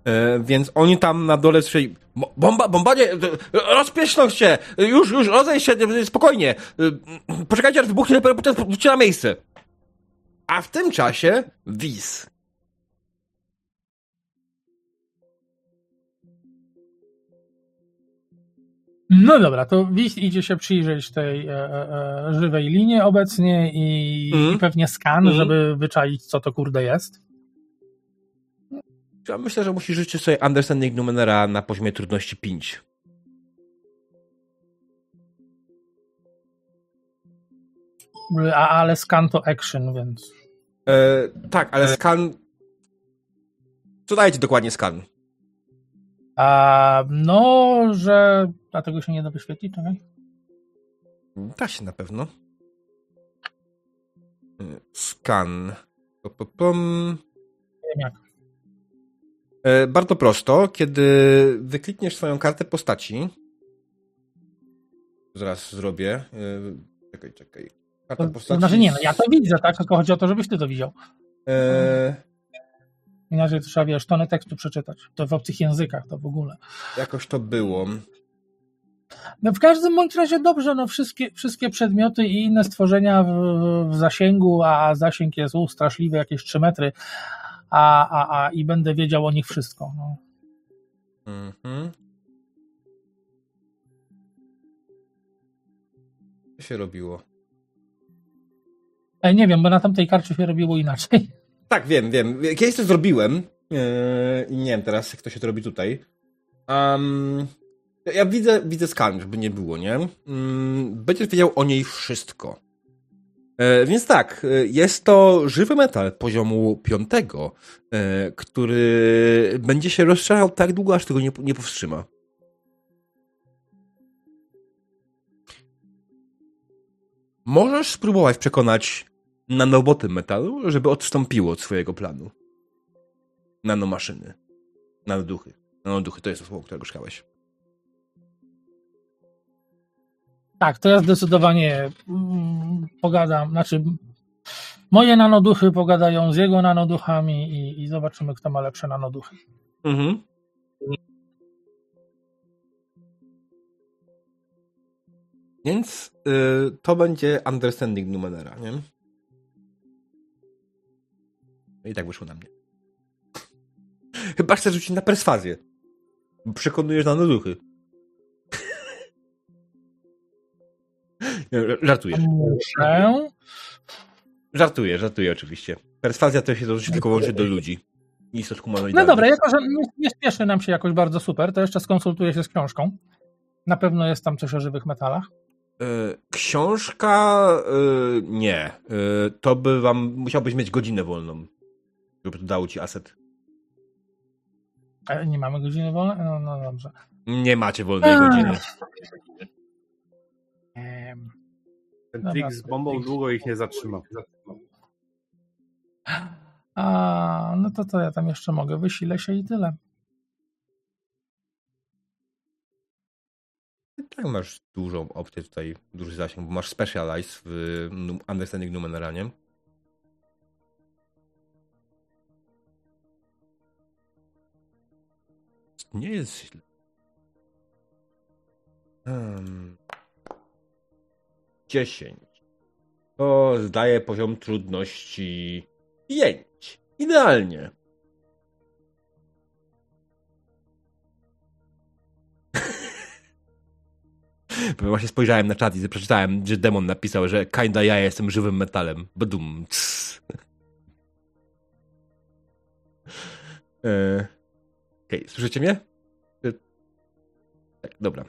E, więc oni tam na dole strzeli. "Bo- Bomba, bombardzie, e, rozpieszną się! Już, już, rozejść się, e, spokojnie. E, Poczekajcie, aż wybuchnie, dopiero potem na miejsce. A w tym czasie Wiz. No dobra, to idzie się przyjrzeć tej e, e, e, żywej linii obecnie i, Mhm. i pewnie skan, Mhm. żeby wyczaić, co to kurde jest. Ja myślę, że musisz życzyć sobie Understanding Numenera na poziomie trudności 5. A, ale skan to action, więc. E, tak, ale skan... Co daje ci dokładnie skan? A, no, że dlatego się nie da wyświetlić, czekaj. Da się na pewno. Pom. Nie wiem jak. E, Bardzo prosto, kiedy wyklikniesz swoją kartę postaci. Zaraz zrobię. E, Czekaj, czekaj. Karta To, to postaci. znaczy nie, no ja to widzę, tak? Tylko chodzi o to, żebyś ty to widział. E, Inaczej trzeba, wiesz, tony tekstu przeczytać. To w obcych językach to w ogóle. jakoś to było. No w każdym bądź razie dobrze, no wszystkie, wszystkie przedmioty i inne stworzenia w, w zasięgu, a zasięg jest straszliwy, jakieś 3 metry, a, a, a i będę wiedział o nich wszystko. No. Mhm. Co się robiło? E, nie wiem, bo na tamtej karcie się robiło inaczej. Tak, wiem, wiem. Kiedyś to zrobiłem. Yy, I nie wiem teraz, jak to się to robi tutaj. Um, ja widzę, widzę skan, żeby nie było, nie? Um, będziesz wiedział o niej wszystko. E, więc tak, e, jest to żywy metal poziomu piątego, e, który będzie się rozszerzał tak długo, aż tego nie, powstrzyma. Możesz spróbować przekonać nanoboty metalu, żeby odstąpiło od swojego planu. Nanomaszyny. Nanoduchy. Nanoduchy to jest słowo, którego szukałeś. Tak, to ja zdecydowanie mm, pogadam, znaczy moje nanoduchy pogadają z jego nanoduchami i, i zobaczymy, kto ma lepsze nanoduchy. Mhm. Więc y, to będzie understanding Numenera, nie? No i tak wyszło na mnie. Chyba chcę rzucić na perswazję. Przekonujesz na Żartuję. Muszę. Żartuję, żartuję oczywiście. Perswazja to się dotyczy tylko wyłącznie do ludzi. Istot No humanoidalnych. dobra, jako że nie, spieszy nam się jakoś bardzo super, to jeszcze skonsultuję się z książką. Na pewno jest tam coś o żywych metalach. Y, Książka y, nie. Y, To by wam musiałbyś mieć godzinę wolną, żeby to dało ci aset. E, Nie mamy godziny wolnej? No, no dobrze. Nie macie wolnej godziny. Ten trik z bombą długo ich nie zatrzyma. A, no to co ja tam jeszcze mogę? Wysilę się i tyle. Tak masz dużą opcję tutaj, duży zasięg, bo masz specialize w understanding numenera, nie? Nie jest źle. Hmm. 10. To zdaje poziom trudności 5. Idealnie. Właśnie spojrzałem na czat i przeczytałem, że demon napisał, że kinda ja jestem żywym metalem. Badum. E, Okej, słyszycie mnie? Tak, dobra.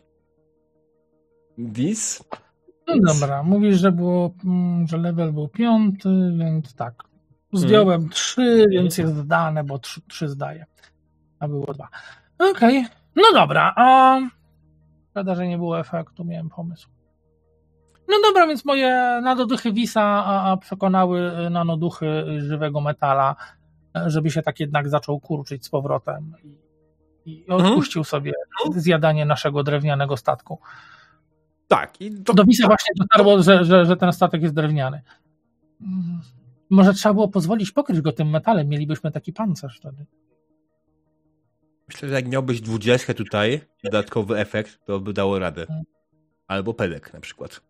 This? No dobra, mówisz, że było, mm, że level był piąty, więc tak. Zdjąłem trzy, więc jest dane, bo trzy, trzy zdaje. A było dwa. Okej, no dobra. A... Szkoda, że nie było efektu, miałem pomysł. No dobra, więc moje nanoduchy Wisa a, przekonały nanoduchy żywego metala, e, żeby się tak jednak zaczął kurczyć z powrotem i, i odpuścił sobie zjadanie naszego drewnianego statku. Tak. I to, Do Wisa właśnie dotarło, że, że, że ten statek jest drewniany. Mm, Może trzeba było pozwolić pokryć go tym metalem, mielibyśmy taki pancerz wtedy. Myślę, że jak miałbyś dwudziestkę tutaj, dodatkowy efekt, to by dało radę. Albo pedek na przykład.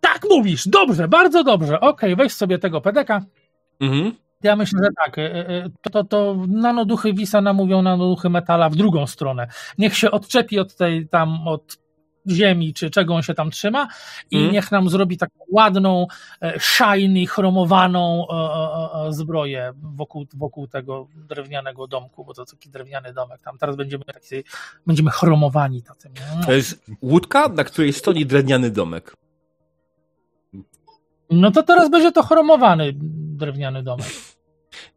Tak mówisz, dobrze, bardzo dobrze. Okej, weź sobie tego pedeka. Mhm. Ja myślę, że tak. y, y, To, to, to nanoduchy Wisa namówią nanoduchy metala w drugą stronę. Niech się odczepi od tej tam, od ziemi, czy czego on się tam trzyma i Mhm. niech nam zrobi taką ładną, e, shiny, chromowaną e, e, e, zbroję wokół, wokół tego drewnianego domku, bo to taki drewniany domek. Tam teraz będziemy taki, będziemy chromowani tacy. To jest łódka, na której stoi drewniany domek. No to teraz będzie to chromowany drewniany domek.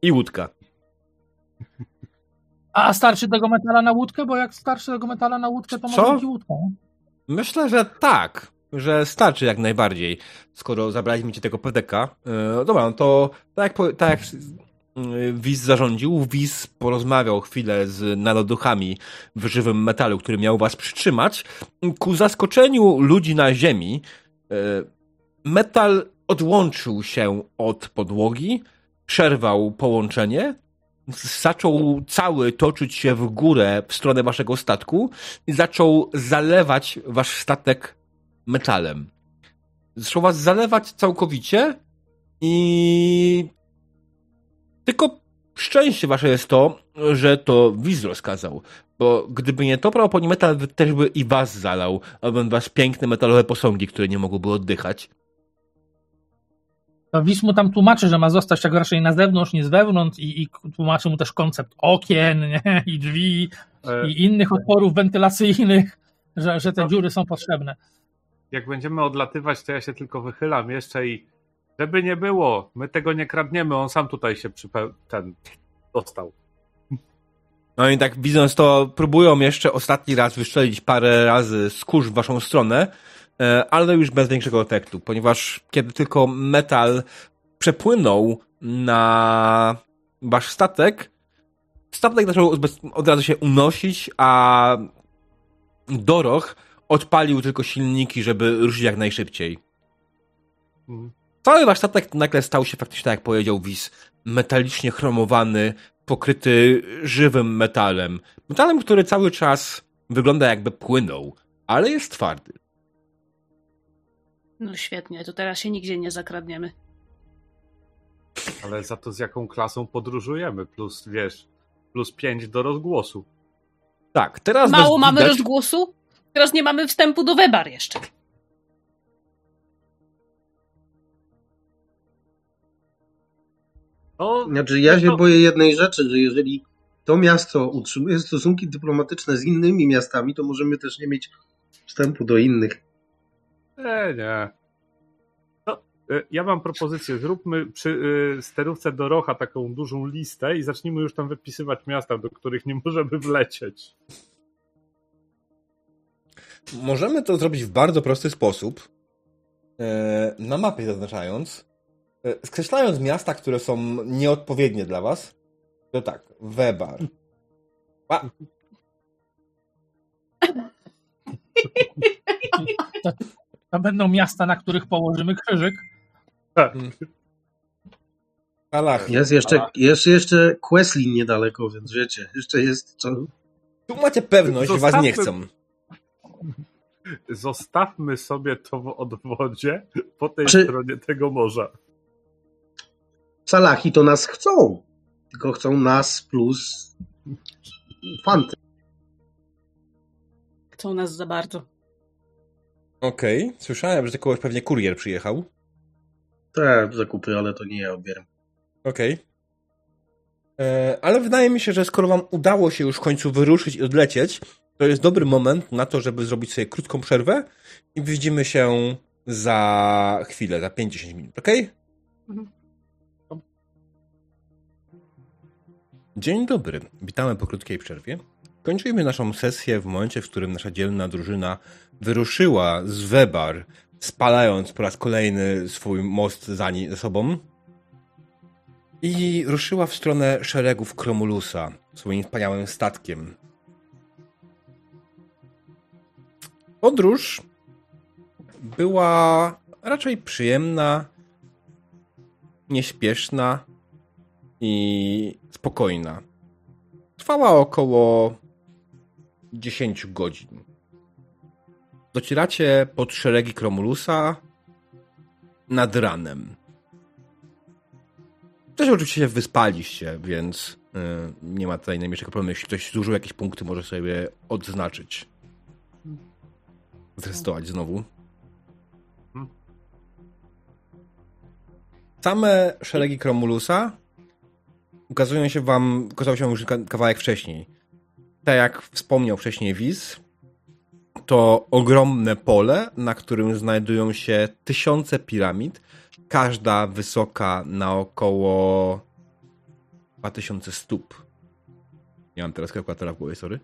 I łódka. A starczy tego metala na łódkę? Bo jak starczy tego metala na łódkę, to Co? może być nie? Myślę, że tak, że starczy jak najbardziej, skoro zabraliśmy ci tego PDK. Yy, dobra, no to tak jak, tak jak yy, Wiz zarządził, Wiz porozmawiał chwilę z naroduchami w żywym metalu, który miał was przytrzymać. Ku zaskoczeniu ludzi na ziemi, yy, metal odłączył się od podłogi, przerwał połączenie, zaczął cały toczyć się w górę w stronę waszego statku i zaczął zalewać wasz statek metalem. Zaczął was zalewać całkowicie i tylko szczęście wasze jest to, że to Wiz rozkazał. Bo gdyby nie to prawdopodobnie metal też by i was zalał, albo was piękne metalowe posągi, które nie mogłyby oddychać. To Wis mu tam tłumaczy, że ma zostać tak raczej na zewnątrz, nie z wewnątrz i, i tłumaczy mu też koncept okien nie? i drzwi E, i innych otworów wentylacyjnych, że, że te dziury są potrzebne. Jak będziemy odlatywać, to ja się tylko wychylam jeszcze i żeby nie było, my tego nie kradniemy, on sam tutaj się przype... ten dostał. No i tak widząc to, próbują jeszcze ostatni raz wystrzelić parę razy z kurz w waszą stronę, e, ale już bez większego efektu, ponieważ kiedy tylko metal przepłynął na wasz statek, statek zaczął od razu się unosić, a Doroch odpalił tylko silniki, żeby ruszyć jak najszybciej. Mhm. Cały wasz statek nagle stał się faktycznie, tak jak powiedział Wiz, metalicznie chromowany, pokryty żywym metalem. Metalem, który cały czas wygląda jakby płynął, ale jest twardy. No świetnie, to teraz się nigdzie nie zakradniemy. Ale za to z jaką klasą podróżujemy, plus wiesz, plus 5 do rozgłosu. Tak, teraz Mało mamy widać- rozgłosu? Teraz nie mamy wstępu do Webar jeszcze. No, Znaczy, ja się to- boję jednej rzeczy, że jeżeli to miasto utrzymuje stosunki dyplomatyczne z innymi miastami, to możemy też nie mieć wstępu do innych. Nie, nie. No, y, ja mam propozycję. Zróbmy przy y, sterówce do Rocha taką dużą listę i zacznijmy już tam wypisywać miasta, do których nie możemy wlecieć. Możemy to zrobić w bardzo prosty sposób. E, Na mapie zaznaczając, e, skreślając miasta, które są nieodpowiednie dla was. To tak, Webar. A, To będą miasta, na których położymy krzyżyk. Alach. Jest jeszcze, jest jeszcze Questlin niedaleko, więc wiecie, jeszcze jest co. Tu macie pewność, że was nie Zostawmy- chcą. Zostawmy sobie to w odwodzie po tej Czy- stronie tego morza. Salachi to nas chcą, tylko chcą nas plus fanty. Chcą nas za bardzo. Okej, słyszałem, że tylko kogoś pewnie kurier przyjechał. Te zakupy, ale to nie ja odbieram. Okej. E, Ale wydaje mi się, że skoro wam udało się już w końcu wyruszyć i odlecieć, to jest dobry moment na to, żeby zrobić sobie krótką przerwę i widzimy się za chwilę, za 5-10 minut, okej? Dzień dobry, witamy po krótkiej przerwie. Kończymy naszą sesję w momencie, w którym nasza dzielna drużyna wyruszyła z Webar, spalając po raz kolejny swój most za ni- za sobą i ruszyła w stronę szeregów Kromulusa swoim wspaniałym statkiem. Podróż była raczej przyjemna, nieśpieszna i spokojna. Trwała około 10 godzin. Docieracie pod szeregi Kromulusa nad ranem. Też oczywiście się wyspaliście, więc y, nie ma tutaj najmniejszego problemu. Jeśli ktoś zużył jakieś punkty, może sobie odznaczyć. Zrestować znowu. Same szeregi Kromulusa ukazują się wam, ukazały się już ka- kawałek wcześniej. Tak jak wspomniał wcześniej Wiz, to ogromne pole, na którym znajdują się tysiące piramid, każda wysoka na około 2000 stóp. Nie mam teraz kalkulatora w głowie, sorry.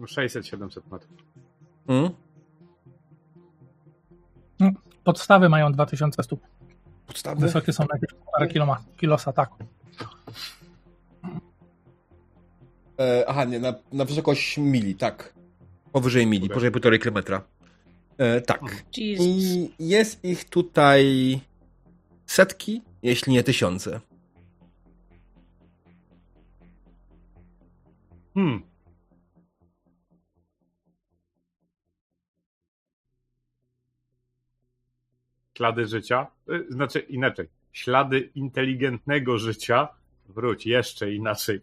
600-700 metrów. Mm? Podstawy mają 2000 stóp. Podstawy? Wysokie są na jakieś parę kiloma, kilosa, tak. E, aha, nie, na, na wysokość mili, tak. Powyżej mili, powyżej półtorej kilometra. E, tak. Jesus. I jest ich tutaj setki, jeśli nie tysiące. Hmm. Ślady życia, y, znaczy inaczej, ślady inteligentnego życia, wróć, jeszcze inaczej.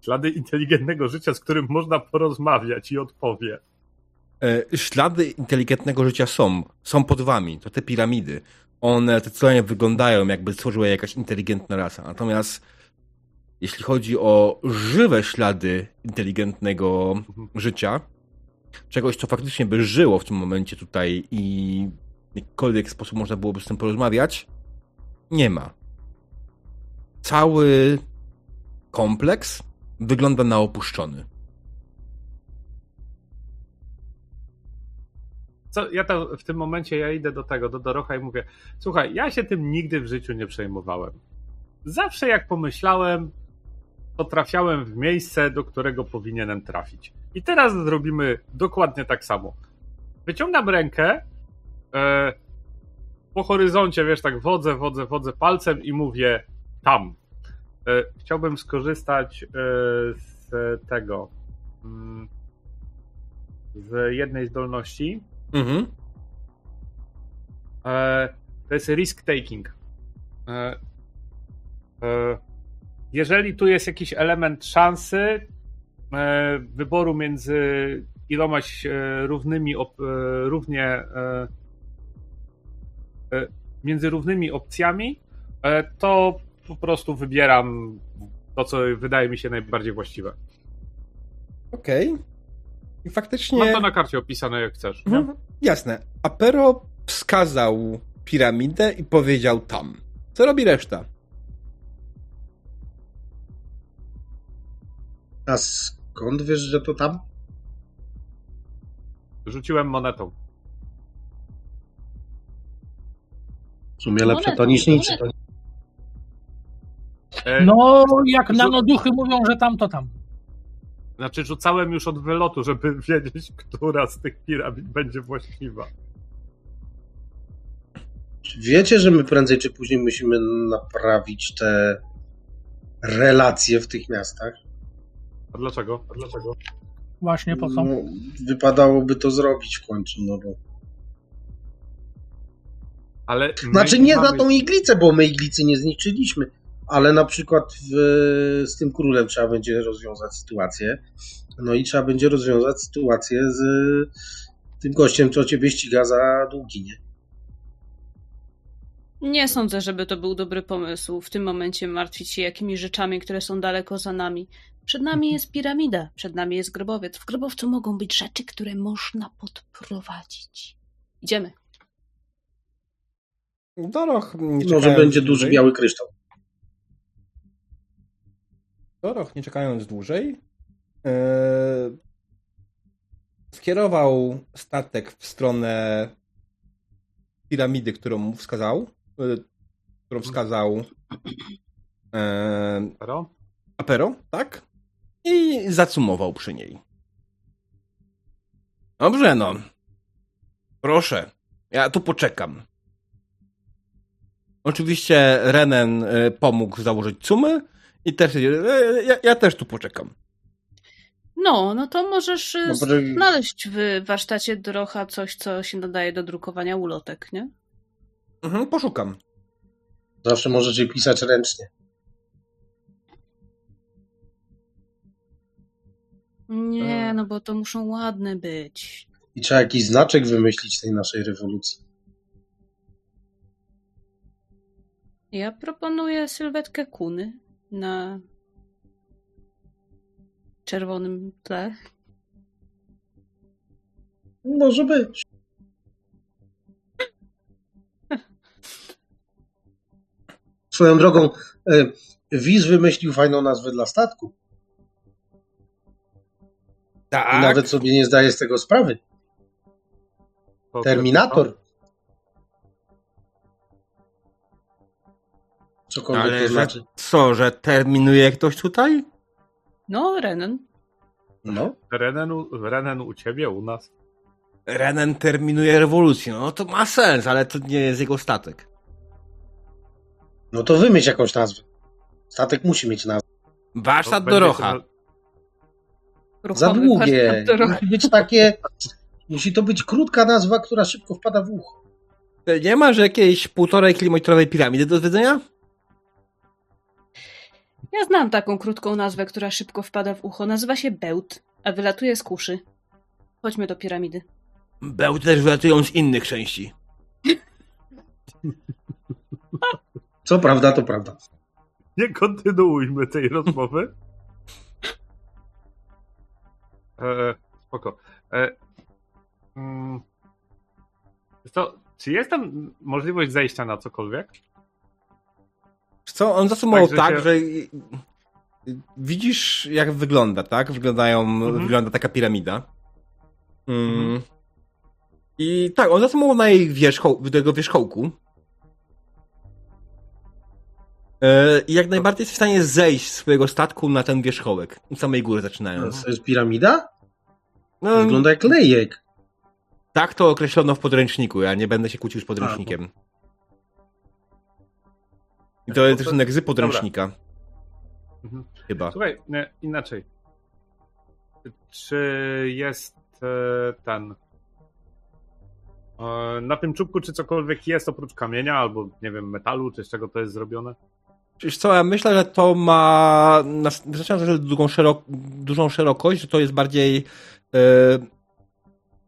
Ślady inteligentnego życia, z którym można porozmawiać i odpowie. E, ślady inteligentnego życia są. Są pod wami. To te piramidy. One zdecydowanie wyglądają, jakby stworzyła jakaś inteligentna rasa. Natomiast jeśli chodzi o żywe ślady inteligentnego życia, czegoś, co faktycznie by żyło w tym momencie tutaj i w jakikolwiek sposób można byłoby z tym porozmawiać, nie ma. Cały kompleks wygląda na opuszczony. Co, ja to w tym momencie ja idę do tego, do Dorocha i mówię, słuchaj, ja się tym nigdy w życiu nie przejmowałem. Zawsze jak pomyślałem, to trafiałem w miejsce, do którego powinienem trafić. I teraz zrobimy dokładnie tak samo. Wyciągam rękę, e, po horyzoncie, wiesz, tak wodzę, wodzę, wodzę palcem i mówię tam. E, chciałbym skorzystać e, z tego, mm, z jednej zdolności, Mhm. E, to jest risk taking. E, e, jeżeli tu jest jakiś element szansy, e, wyboru między ilomaś e, równymi, op, e, równie między równymi opcjami, to po prostu wybieram to, co wydaje mi się najbardziej właściwe. Okej. I faktycznie. Mam to na karcie opisane, jak chcesz. nie? Mhm. Jasne. Apero wskazał piramidę i powiedział tam. Co robi reszta? A skąd wiesz, że to tam? Rzuciłem monetą. W sumie lepsze to niż nic. E, No, jak nanoduchy mówią, że tam, to tam. Znaczy rzucałem już od wylotu, żeby wiedzieć, która z tych piramid będzie właściwa. Czy Wiecie, że my prędzej czy później musimy naprawić te relacje w tych miastach? A dlaczego? A dlaczego? Właśnie po co? No, wypadałoby to zrobić w końcu, no bo... Ale Znaczy nie mamy... za tą iglicę, bo my iglicy nie zniszczyliśmy, ale na przykład w, z tym królem trzeba będzie rozwiązać sytuację. No i trzeba będzie rozwiązać sytuację z tym gościem, co ciebie ściga za długi, nie? Nie sądzę, żeby to był dobry pomysł w tym momencie martwić się jakimiś rzeczami, które są daleko za nami. Przed nami jest piramida, przed nami jest grobowiec. W grobowcu mogą być rzeczy, które można podprowadzić. Idziemy. Doroch, nie Może będzie duży biały kryształ. Doroch, nie czekając dłużej, e, skierował statek w stronę piramidy, którą mu wskazał, e, którą wskazał e, Pero? Apero, tak? I zacumował przy niej. Dobrze, no. Proszę, ja tu poczekam. Oczywiście Renen pomógł założyć cumy i też e, ja, ja też tu poczekam. No, no to możesz y, No, znaleźć w warsztacie Drocha coś, co się nadaje do drukowania ulotek, nie? Mhm, poszukam. Zawsze możecie pisać ręcznie. Nie, no bo to muszą ładne być. I trzeba jakiś znaczek wymyślić tej naszej rewolucji. Ja proponuję sylwetkę kuny na czerwonym tle. Może być. Swoją drogą, e, Wiz wymyślił fajną nazwę dla statku. Tak. I nawet sobie nie zdaje z tego sprawy. To- Terminator. Cokolwiek Ale to że, znaczy. co, że terminuje ktoś tutaj? No, Renan. No. Renen, u- Renen u ciebie, u nas. Renen terminuje rewolucję. No to ma sens, ale to nie jest jego statek. no to wymyśl jakąś nazwę. Statek musi mieć nazwę. Warsztat do Rocha. to- Za długie. Musi być takie. Musi to być krótka nazwa, która szybko wpada w ucho. Nie masz jakiejś półtorej kilometrowej piramidy do zwiedzenia? Ja znam taką krótką nazwę, która szybko wpada w ucho. Nazywa się Bełt, a wylatuje z kuszy. Chodźmy do piramidy. Bełty też wylatują z innych części. Co prawda, to prawda. Nie kontynuujmy tej rozmowy. E, spoko. E, mm, co, czy jest tam możliwość zejścia na cokolwiek? Co, on zasumował Tak, tak, że że, się- widzisz jak wygląda, tak? Wyglądają, Mhm. wygląda taka piramida. Mm. Mhm. I tak, on zasumował na jej wierzchoł, do jego wierzchołku. E, I jak najbardziej jest w stanie zejść z swojego statku na ten wierzchołek. Z samej góry zaczynając. To jest piramida? No, Wygląda jak lejek. tak to określono w podręczniku. Ja nie będę się kłócił z podręcznikiem. I to jest to- rysunek z podręcznika. Mhm. Chyba. Słuchaj, nie, inaczej. Czy jest e, ten. E, na tym czubku, czy cokolwiek jest oprócz kamienia, albo nie wiem, metalu, czy z czego to jest zrobione? Wiesz co, ja myślę, że to ma na- wystarczająco że długą, szerok, dużą szerokość, że to jest bardziej e,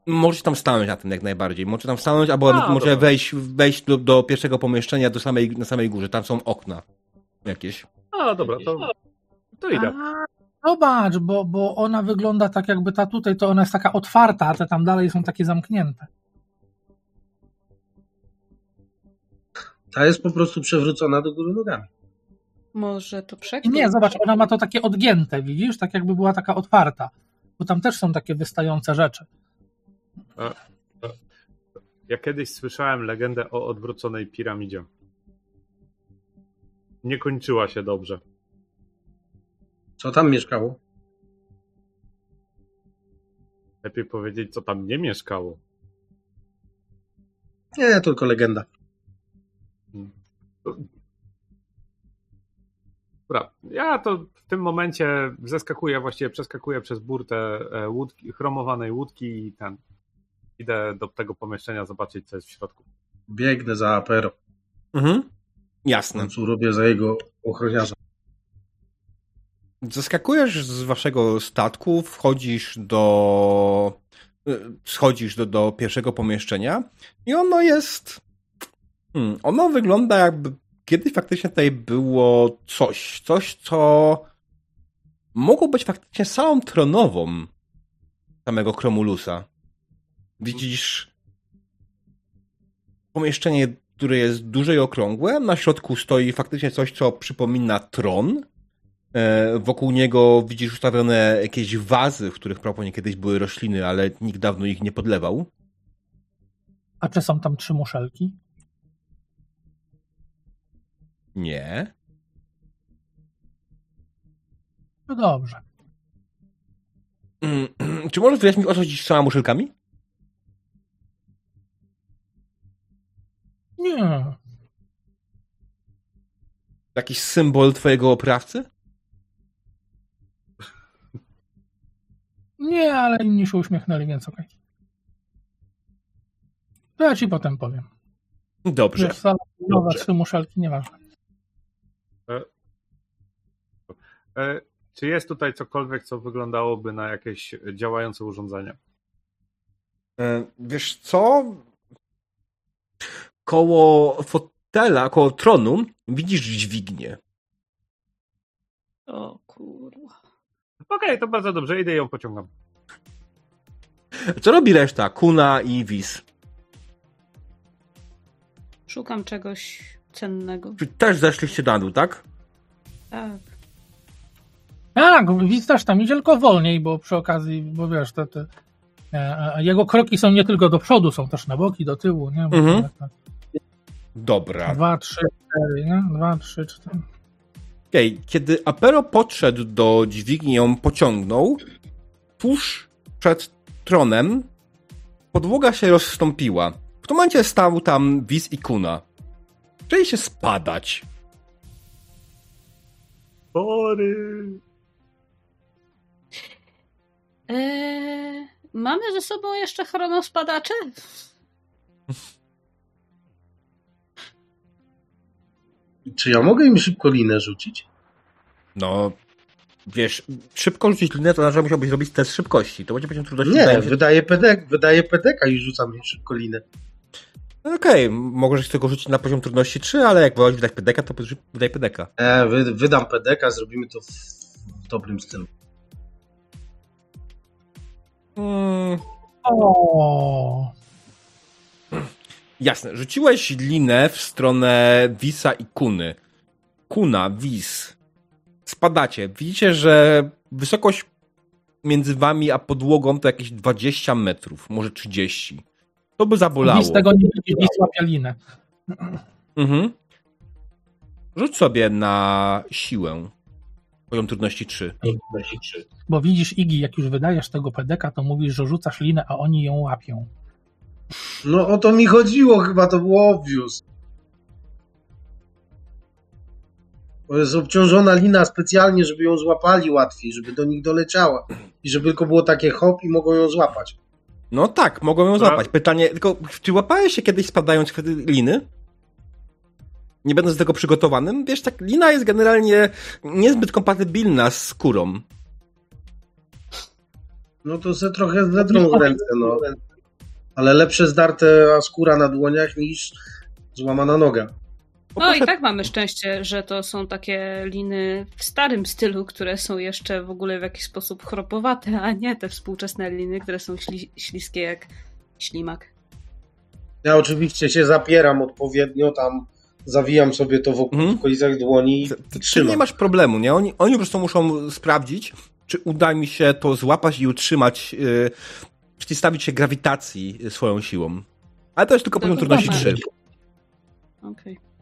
możesz tam stanąć na tym jak najbardziej. Może tam stanąć, albo A, może dobra. wejść, wejść do, do pierwszego pomieszczenia do samej, na samej górze. Tam są okna jakieś. A, dobra, to, to idę. A, Zobacz, bo, bo ona wygląda tak jakby ta tutaj, to ona jest taka otwarta, a te tam dalej są takie zamknięte. Ta jest po prostu przewrócona do góry nogami. Może to I przekrój? nie, zobacz, ona ma to takie odgięte, widzisz? Tak jakby była taka otwarta. Bo tam też są takie wystające rzeczy. Ja kiedyś słyszałem legendę o odwróconej piramidzie. Nie kończyła się dobrze. Co tam mieszkało? Lepiej powiedzieć, co tam nie mieszkało. Nie, tylko legenda. Dobra, ja to w tym momencie zeskakuję, właściwie przeskakuję przez burtę e, łódki, chromowanej łódki i ten. Idę do tego pomieszczenia zobaczyć, co jest w środku. Biegnę za Apero. Mhm. Jasne. końcu robię za jego ochroniarza. Zaskakujesz z waszego statku, wchodzisz do. y, schodzisz do, do pierwszego pomieszczenia i ono jest. Hmm, ono wygląda jakby kiedyś faktycznie tutaj było coś. Coś, co mogło być faktycznie salą tronową samego Kromulusa. Widzisz pomieszczenie, które jest duże i okrągłe. Na środku stoi faktycznie coś, co przypomina tron. E, Wokół niego widzisz ustawione jakieś wazy, w których proponie kiedyś były rośliny, ale nikt dawno ich nie podlewał. A czy są tam trzy muszelki? Nie. No dobrze. Mm, Czy możesz wyjaśnić, o co chodzi z trzema muszelkami? Nie. Jakiś symbol twojego oprawcy? Nie, ale inni się uśmiechnęli, więc okej. To ja ci potem powiem. Dobrze. Że sala nowa, Dobrze. trzy muszelki, nieważne. E, czy jest tutaj cokolwiek, co wyglądałoby na jakieś działające urządzenie? E, Wiesz co? Koło fotela, koło tronu widzisz dźwignię. O kurwa. Okej, to bardzo dobrze, idę ją pociągam. Co robi reszta? Kuna i Wis. Szukam czegoś cennego. Czy też zeszliście na dół, tak? Tak. Tak, widz też tam idzie, tylko wolniej, bo przy okazji, bo wiesz, te, te, e, jego kroki są nie tylko do przodu, są też na boki, do tyłu, nie? Bo Mhm. tak, tak. Dobra. Dwa, trzy, cztery, nie? Dwa, trzy, cztery. Okej, kiedy Apero podszedł do dźwigni ją pociągnął, tuż przed tronem podłoga się rozstąpiła. W tym momencie stał tam Wiz i Kuna. Zaczęli się spadać. Pory. Eee, mamy ze sobą jeszcze chronospadacze? Czy ja mogę im szybko linę rzucić? No, wiesz, szybko rzucić linę, to znaczy, że musiałbyś zrobić test szybkości. To będzie poziom trudności. Nie, wydaje się- wydaje pedek, wydaje pedeka i rzucam im szybko linę. Okej, możesz tylko rzucić na poziom trudności 3, ale jak wolałeś wydać pedeka, to wydaj pedeka. E, wy, wydam pedeka, zrobimy to w, w dobrym stylu. Mm, O, jasne, rzuciłeś linę w stronę Wisa i Kuny. Kuna, Wis. Spadacie. Widzicie, że wysokość między wami a podłogą to jakieś 20 metrów, może 30. To by zabolało. Widz tego nie widz łapie linę. Mhm. Rzuć sobie na siłę. Poziom trudności 3. Bo widzisz, Igi, jak już wydajesz tego pedeka, to mówisz, że rzucasz linę, a oni ją łapią. No o to mi chodziło, chyba to było obvious. Bo jest obciążona lina specjalnie, żeby ją złapali łatwiej, żeby do nich doleciała. I żeby tylko było takie hop i mogą ją złapać. No tak, mogą ją złapać. Pytanie, tylko czy łapałeś się kiedyś spadając z liny? Nie będąc do tego przygotowanym? Wiesz, tak, lina jest generalnie niezbyt kompatybilna z skórą. No to se trochę zetrą ręce, no. Ale lepsze zdarte skóra na dłoniach niż złamana noga. No i tak mamy szczęście, że to są takie liny w starym stylu, które są jeszcze w ogóle w jakiś sposób chropowate, a nie te współczesne liny, które są śli śliskie jak ślimak. Ja oczywiście się zapieram odpowiednio, tam zawijam sobie to wokół Mhm. w okolicach dłoni i Ty, ty trzymam. nie masz problemu, nie? Oni, oni po prostu muszą sprawdzić, czy uda mi się to złapać i utrzymać, yy, przeciwstawić się grawitacji swoją siłą. Ale to jest tylko poziom To trudności dobra. 3. Okej. Tum,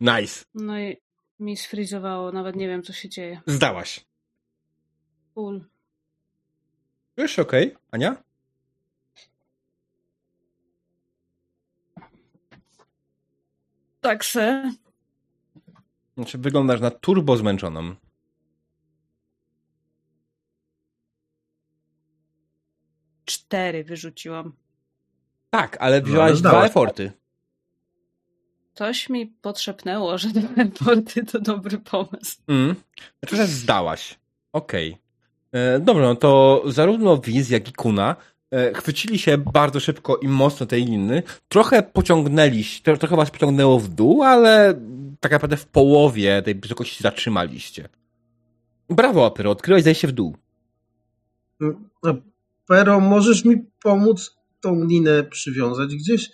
Nice. No i mi sfrizowało, nawet nie wiem co się dzieje. Zdałaś. Cool. Już okej, Ania? Tak se. Znaczy, wyglądasz na turbo zmęczoną. Cztery wyrzuciłam. Tak, ale No, wziąłaś ale dwa eforty. Coś mi podszepnęło, że dwa porty to dobry pomysł. Mm. Znaczy, że zdałaś. Okej. E, Dobra, no to zarówno Wiz, jak i Kuna e, chwycili się bardzo szybko i mocno tej liny. Trochę pociągnęliście, tro- trochę was pociągnęło w dół, ale tak naprawdę w połowie tej wysokości zatrzymaliście. Brawo, Apyro, odkryłeś zejście w dół. No, Pero, możesz mi pomóc tą linę przywiązać gdzieś?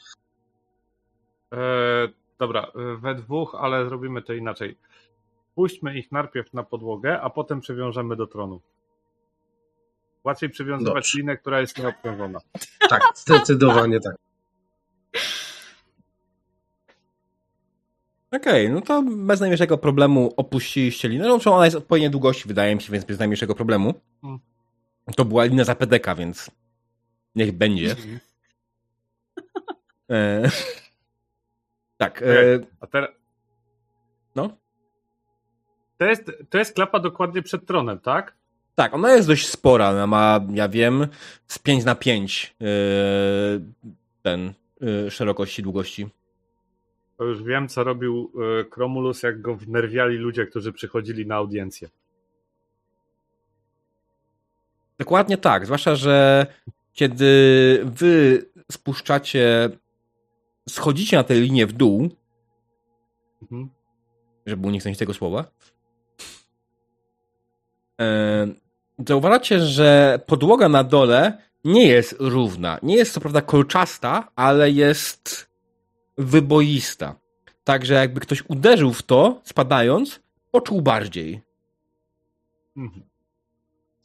E, dobra, e, we dwóch, ale zrobimy to inaczej. Puśćmy ich najpierw na podłogę, a potem przywiążemy do tronu. Łatwiej przywiązywać Dobrze. linę, która jest nieobciążona. Tak, zdecydowanie tak. Okej, no to bez najmniejszego problemu opuściliście linę. No, ona jest odpowiedniej długości, wydaje mi się, więc bez najmniejszego problemu. Hmm. To była linia za PDK, więc niech będzie. E, tak. E. A teraz. no. To jest, to jest klapa dokładnie przed tronem, tak? Tak, ona jest dość spora. Ona ma, ja wiem, z 5 na 5 e, ten e, szerokości, długości. To już wiem, co robił Kromulus, jak go wnerwiali ludzie, którzy przychodzili na audiencję. Dokładnie tak, zwłaszcza, że kiedy wy spuszczacie, schodzicie na tę linię w dół, Mhm. żeby uniknąć tego słowa, e, zauważacie, że podłoga na dole nie jest równa. Nie jest co prawda kolczasta, ale jest wyboista. Także jakby ktoś uderzył w to, spadając, poczuł bardziej. Mhm.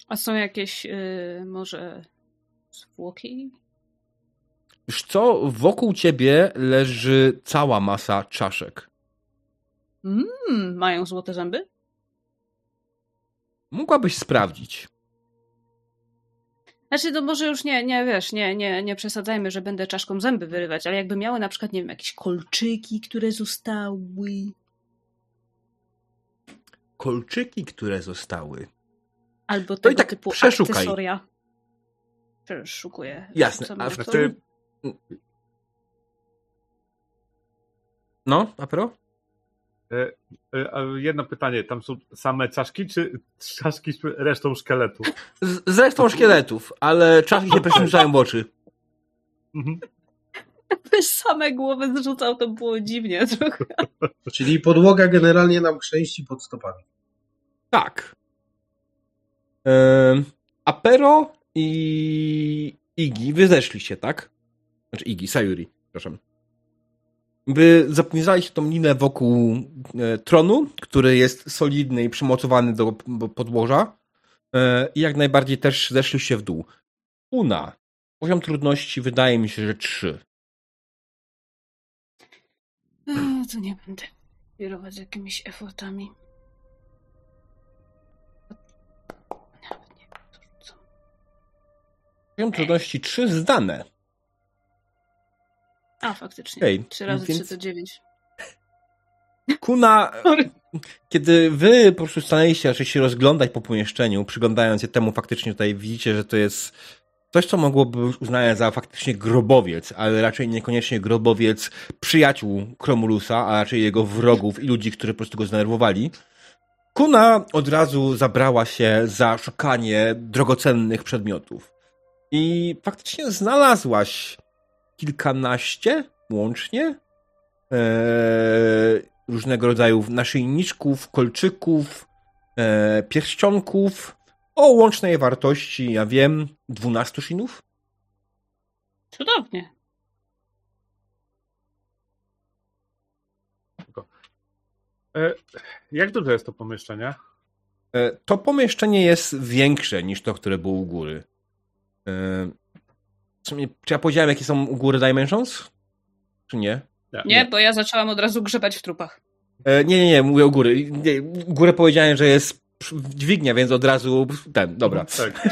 A są jakieś y, może zwłoki? Wiesz co, wokół ciebie leży cała masa czaszek. Mm, mają złote zęby? Mogłabyś sprawdzić. Znaczy, to może już nie, nie wiesz, nie, nie, nie przesadzajmy, że będę czaszką zęby wyrywać, ale jakby miały na przykład, nie wiem, jakieś kolczyki, które zostały. Kolczyki, które zostały. Albo To tego i tak typu przeszukaj. akcesoria. Przeszukuję. Jasne, Co a my- No, apro? e, e, a jedno pytanie, tam są same czaszki, czy czaszki z resztą szkieletu? Z, z resztą szkieletów, ale czaszki się przymierzają w oczy. Mhm. Jakbyś same głowy zrzucał, to było dziwnie trochę. Czyli podłoga generalnie nam chrzęści pod stopami. Tak. Apero i Igi, wy zeszliście, tak? Znaczy Igi, Sayuri, przepraszam. Wy zapinaliście tą linę wokół e, tronu, który jest solidny i przymocowany do, podłoża. E, I jak najbardziej też zeszliście w dół. Una. Poziom trudności wydaje mi się, że trzy. O, to nie będę kierować jakimiś rzucam. Poziom trudności trzy zdane. A, faktycznie. Okej, 3 razy więc- 3 to 9. Kuna, kiedy wy po prostu stanęliście, raczej się rozglądać po pomieszczeniu, przyglądając się temu, faktycznie tutaj widzicie, że to jest coś, co mogłoby być uznane za faktycznie grobowiec, ale raczej niekoniecznie grobowiec przyjaciół Kromulusa, a raczej jego wrogów i ludzi, którzy po prostu go zdenerwowali. Kuna od razu zabrała się za szukanie drogocennych przedmiotów. I faktycznie znalazłaś kilkanaście łącznie e, różnego rodzaju naszyjniczków, kolczyków, e, pierścionków o łącznej wartości, ja wiem, 12 shinów. Cudownie. E, jak duże jest to pomieszczenie? To pomieszczenie jest większe niż to, które było u góry. Czy, czy ja powiedziałem, jakie są u góry dimensions? Czy nie? Nie, bo ja zaczęłam od razu grzebać w trupach. E, nie, nie, nie, mówię o góry. Nie, u górę powiedziałem, że jest dźwignia, więc od razu ten, dobra. Tak.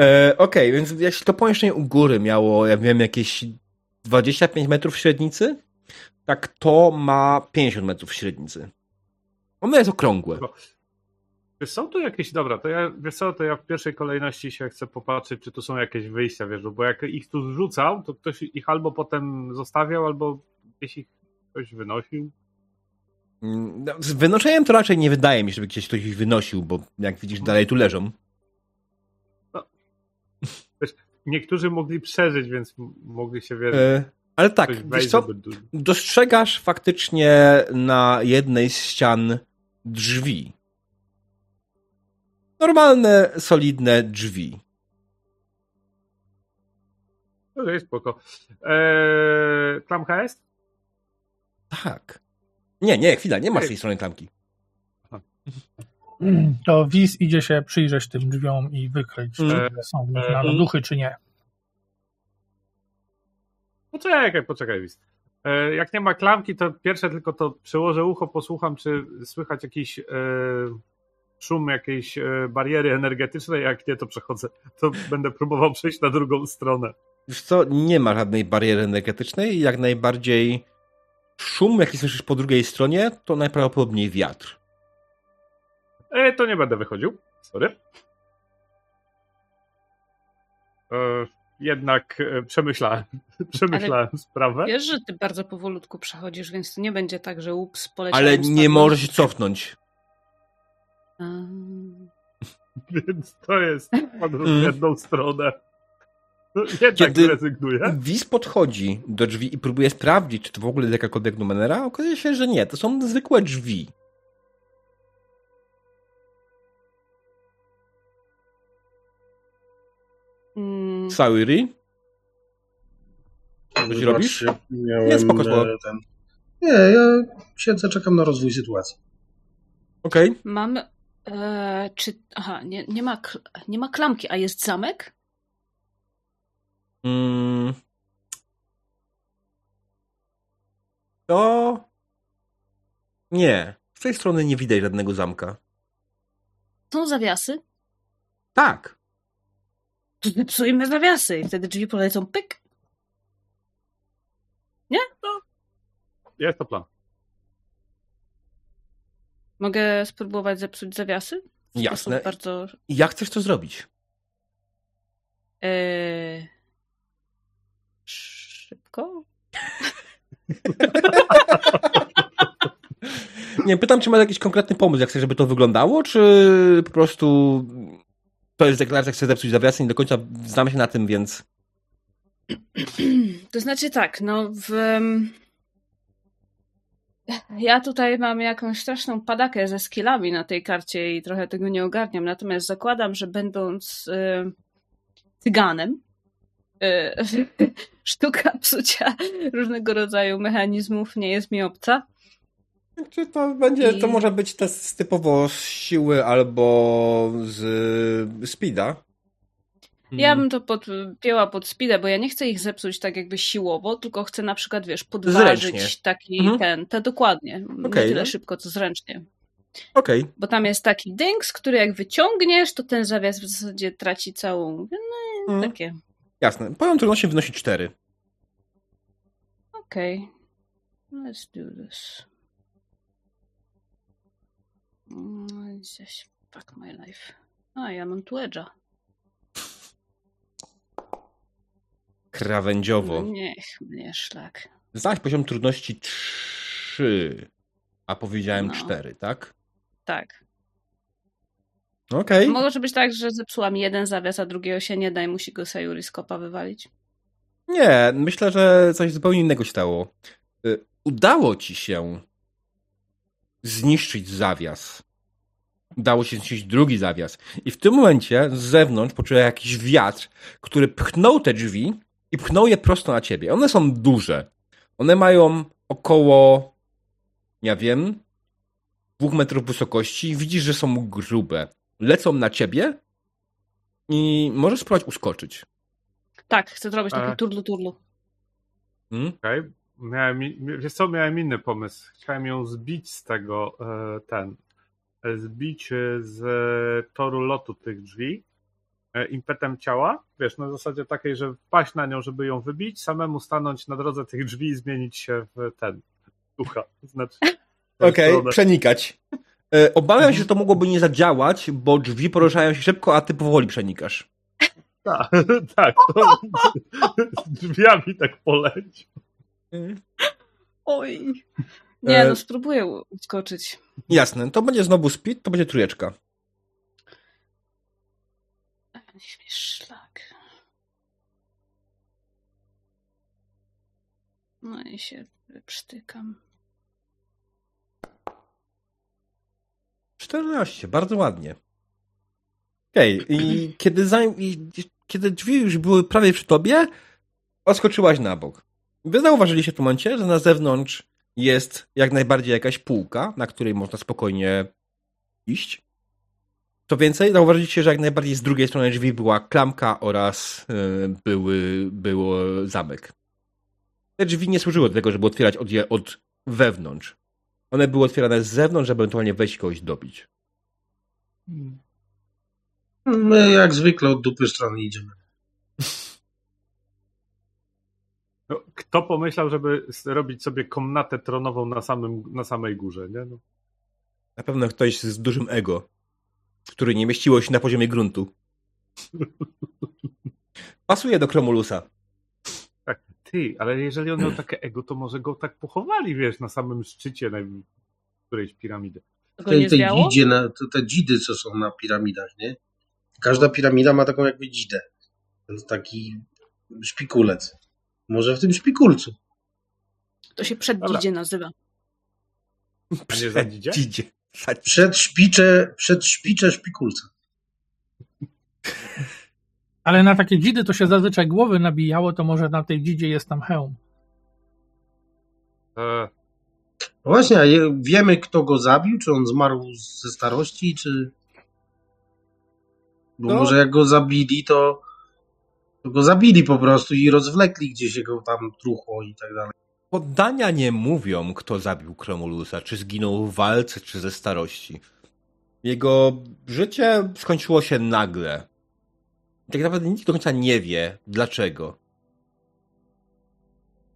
E, Okej, więc jeśli to pomieszczenie u góry miało, ja wiem, jakieś 25 metrów średnicy, tak to ma 50 metrów średnicy. Ono jest okrągłe. Wiesz, są tu jakieś, dobra, to ja, wiesz co, to ja w pierwszej kolejności się chcę popatrzeć, czy tu są jakieś wyjścia, wiesz, bo jak ich tu zrzucał, to ktoś ich albo potem zostawiał, albo gdzieś ich ktoś wynosił. Mm, no, Z wynoszeniem to raczej nie wydaje mi się, żeby gdzieś ktoś ich wynosił, bo jak widzisz, dalej tu leżą. Niektórzy mogli przeżyć, więc mogli się, wiesz, E, ale tak, wiesz co, dostrzegasz faktycznie na jednej z ścian drzwi. Normalne, solidne drzwi. Okej, spoko. Eee, klamka jest? Tak. Nie, nie, chwila, nie masz Ej. tej strony klamki. To Wiz idzie się przyjrzeć tym drzwiom i wykryć, Mm. czy są w nich Mm. duchy, czy nie. Poczekaj, poczekaj, Wis. E, jak nie ma klamki, to pierwsze tylko to przełożę ucho, posłucham, czy słychać jakiś e, szum jakiejś e, bariery energetycznej, jak nie, to przechodzę, to będę próbował przejść na drugą stronę. Wiesz co, nie ma żadnej bariery energetycznej i jak najbardziej szum, jaki słyszysz po drugiej stronie, to najprawdopodobniej wiatr. E, to nie będę wychodził, sorry. E, jednak e, przemyślałem, przemyślałem sprawę. Wiesz, że ty bardzo powolutku przechodzisz, więc to nie będzie tak, że ups, poleciałem Ale nie możesz się cofnąć. Więc to jest podróż Mm. w jedną stronę. No, Jednak Kiedy- rezygnuję. Wiz podchodzi do drzwi i próbuje sprawdzić, czy to w ogóle jest jakakolwiek numenera. Okazuje się, że nie. To są zwykłe drzwi. Mm, Sauri? Coś Zobaczcie, robisz? Miałem, Nie, spoko, spoko. e, Ten... Nie, ja siedzę, czekam na rozwój sytuacji. Okej. Mamy. E, czy. Aha, nie, nie, ma, kl- nie ma klamki, a jest zamek? Mm. To... Nie. Z tej strony nie widać żadnego zamka. Są zawiasy? Tak. To zepsujmy zawiasy i wtedy drzwi polecą pyk. Jest to plan. Mogę spróbować zepsuć zawiasy? W Jasne. Bardzo. Jak chcesz to zrobić? E, szybko? Nie, pytam, czy masz jakiś konkretny pomysł, jak chcesz, żeby to wyglądało, czy po prostu to jest deklaracja, chcę zepsuć zawiasy, nie do końca znam się na tym, więc... To znaczy tak, no w. Ja tutaj mam jakąś straszną padakę ze skillami na tej karcie i trochę tego nie ogarniam. Natomiast zakładam, że będąc y, cyganem, y, sztuka psucia różnego rodzaju mechanizmów nie jest mi obca. Czy to będzie, I- to może być test typowo z siły albo z speeda? Ja bym to podpięła pod speeda, bo ja nie chcę ich zepsuć tak jakby siłowo, tylko chcę na przykład, wiesz, podważyć Zręcznie. taki Mhm. ten, te dokładnie. Okej, nie tyle no. szybko, co zręcznie. Okej, Bo tam jest taki dings, który jak wyciągniesz, to ten zawias w zasadzie traci całą. No, Mhm. takie. jasne. Poziom trudności wynosi 4. Okej. Let's do this. Mm. Fuck my life. A, ja mam tu edge'a. Krawędziowo. Niech mnie szlak. Znasz poziom trudności 3, a powiedziałem No. 4, tak? Tak. Okej. Może być tak, że zepsułam jeden zawias, a drugiego się nie da i musi go Sayuri z kopa wywalić. Nie, myślę, że coś zupełnie innego się stało. Y, Udało ci się zniszczyć zawias. Udało się zniszczyć drugi zawias. I w tym momencie z zewnątrz poczułem jakiś wiatr, który pchnął te drzwi i pchnął je prosto na ciebie. One są duże. One mają około, ja wiem, dwóch metrów wysokości. Widzisz, że są grube. Lecą na ciebie i możesz spróbować uskoczyć. Tak, chcę zrobić taki E. turlu turlu. Hmm? Okej. Miałem, wiesz co, miałem inny pomysł. Chciałem ją zbić z tego, e, ten, e, zbić e, z e, toru lotu tych drzwi e, impetem ciała, wiesz, na zasadzie takiej, że wpaść na nią, żeby ją wybić, samemu stanąć na drodze tych drzwi i zmienić się w ten, ducha. Znaczy, Okej, stronę. przenikać. E, Obawiam się, że to mogłoby nie zadziałać, bo drzwi poruszają się szybko, a ty powoli przenikasz. Tak, tak, to z drzwiami tak poleć. Oj. Nie, E. no spróbuję uskoczyć. Jasne, to będzie znowu speed, to będzie trójeczka. Szlak. No i się przytykam. 14, bardzo ładnie. Okej, i kiedy, i kiedy drzwi już były prawie przy tobie, odskoczyłaś na bok. Wy zauważyliście w tym momencie, że na zewnątrz jest jak najbardziej jakaś półka, na której można spokojnie iść. Co więcej, zauważyliście, że jak najbardziej z drugiej strony drzwi była klamka oraz yy, były, było zamek. Te drzwi nie służyły do tego, żeby otwierać od, je, od wewnątrz. One były otwierane z zewnątrz, żeby ewentualnie wejść kogoś dobić. My jak zwykle od dupy strony idziemy. No, kto pomyślał, żeby robić sobie komnatę tronową na, samym, na samej górze, nie? No. Na pewno ktoś z dużym ego, który nie mieściło się na poziomie gruntu. Pasuje do Kromulusa. Tak, ty, ale jeżeli on miał takie ego, to może go tak pochowali, wiesz, na samym szczycie naj- którejś piramidy. Tej, tej dzidzie, na, te, te dzidy, co są na piramidach, nie? Każda piramida ma taką jakby dzidę. Taki szpikulec. Może w tym szpikulcu. To się przeddzidzie nazywa. A Przed szpicze, przed szpicze szpikulca. Ale na takie dzidy to się zazwyczaj głowy nabijało, to może na tej dzidzie jest tam hełm. E, No właśnie, a wiemy kto go zabił? Czy on zmarł ze starości, czy... Bo No. może jak go zabili, to, to go zabili po prostu i rozwlekli gdzieś jego tam truchło i tak dalej. Poddania nie mówią, kto zabił Kromulusa, czy zginął w walce, czy ze starości. Jego życie skończyło się nagle. Tak naprawdę nikt do końca nie wie, dlaczego.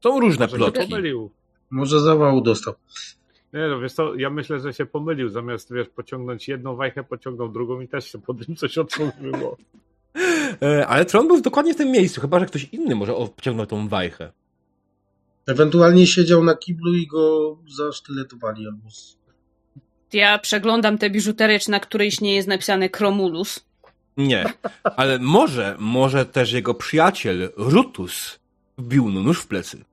Są różne może się plotki. pomylił. Może zawału dostał. Nie no, wiesz co, ja myślę, że się pomylił. Zamiast, wiesz, pociągnąć jedną wajchę, pociągnął drugą i też się pod nim coś otworzyło. E, Ale tron był dokładnie w tym miejscu, chyba że ktoś inny może obciągnął tą wajchę. Ewentualnie siedział na kiblu i go zasztyletowali albo... z- Ja przeglądam tę biżuterię, czy na którejś nie jest napisane Kromulus. Nie, ale może, może też jego przyjaciel Rutus wbił mu nóż w plecy.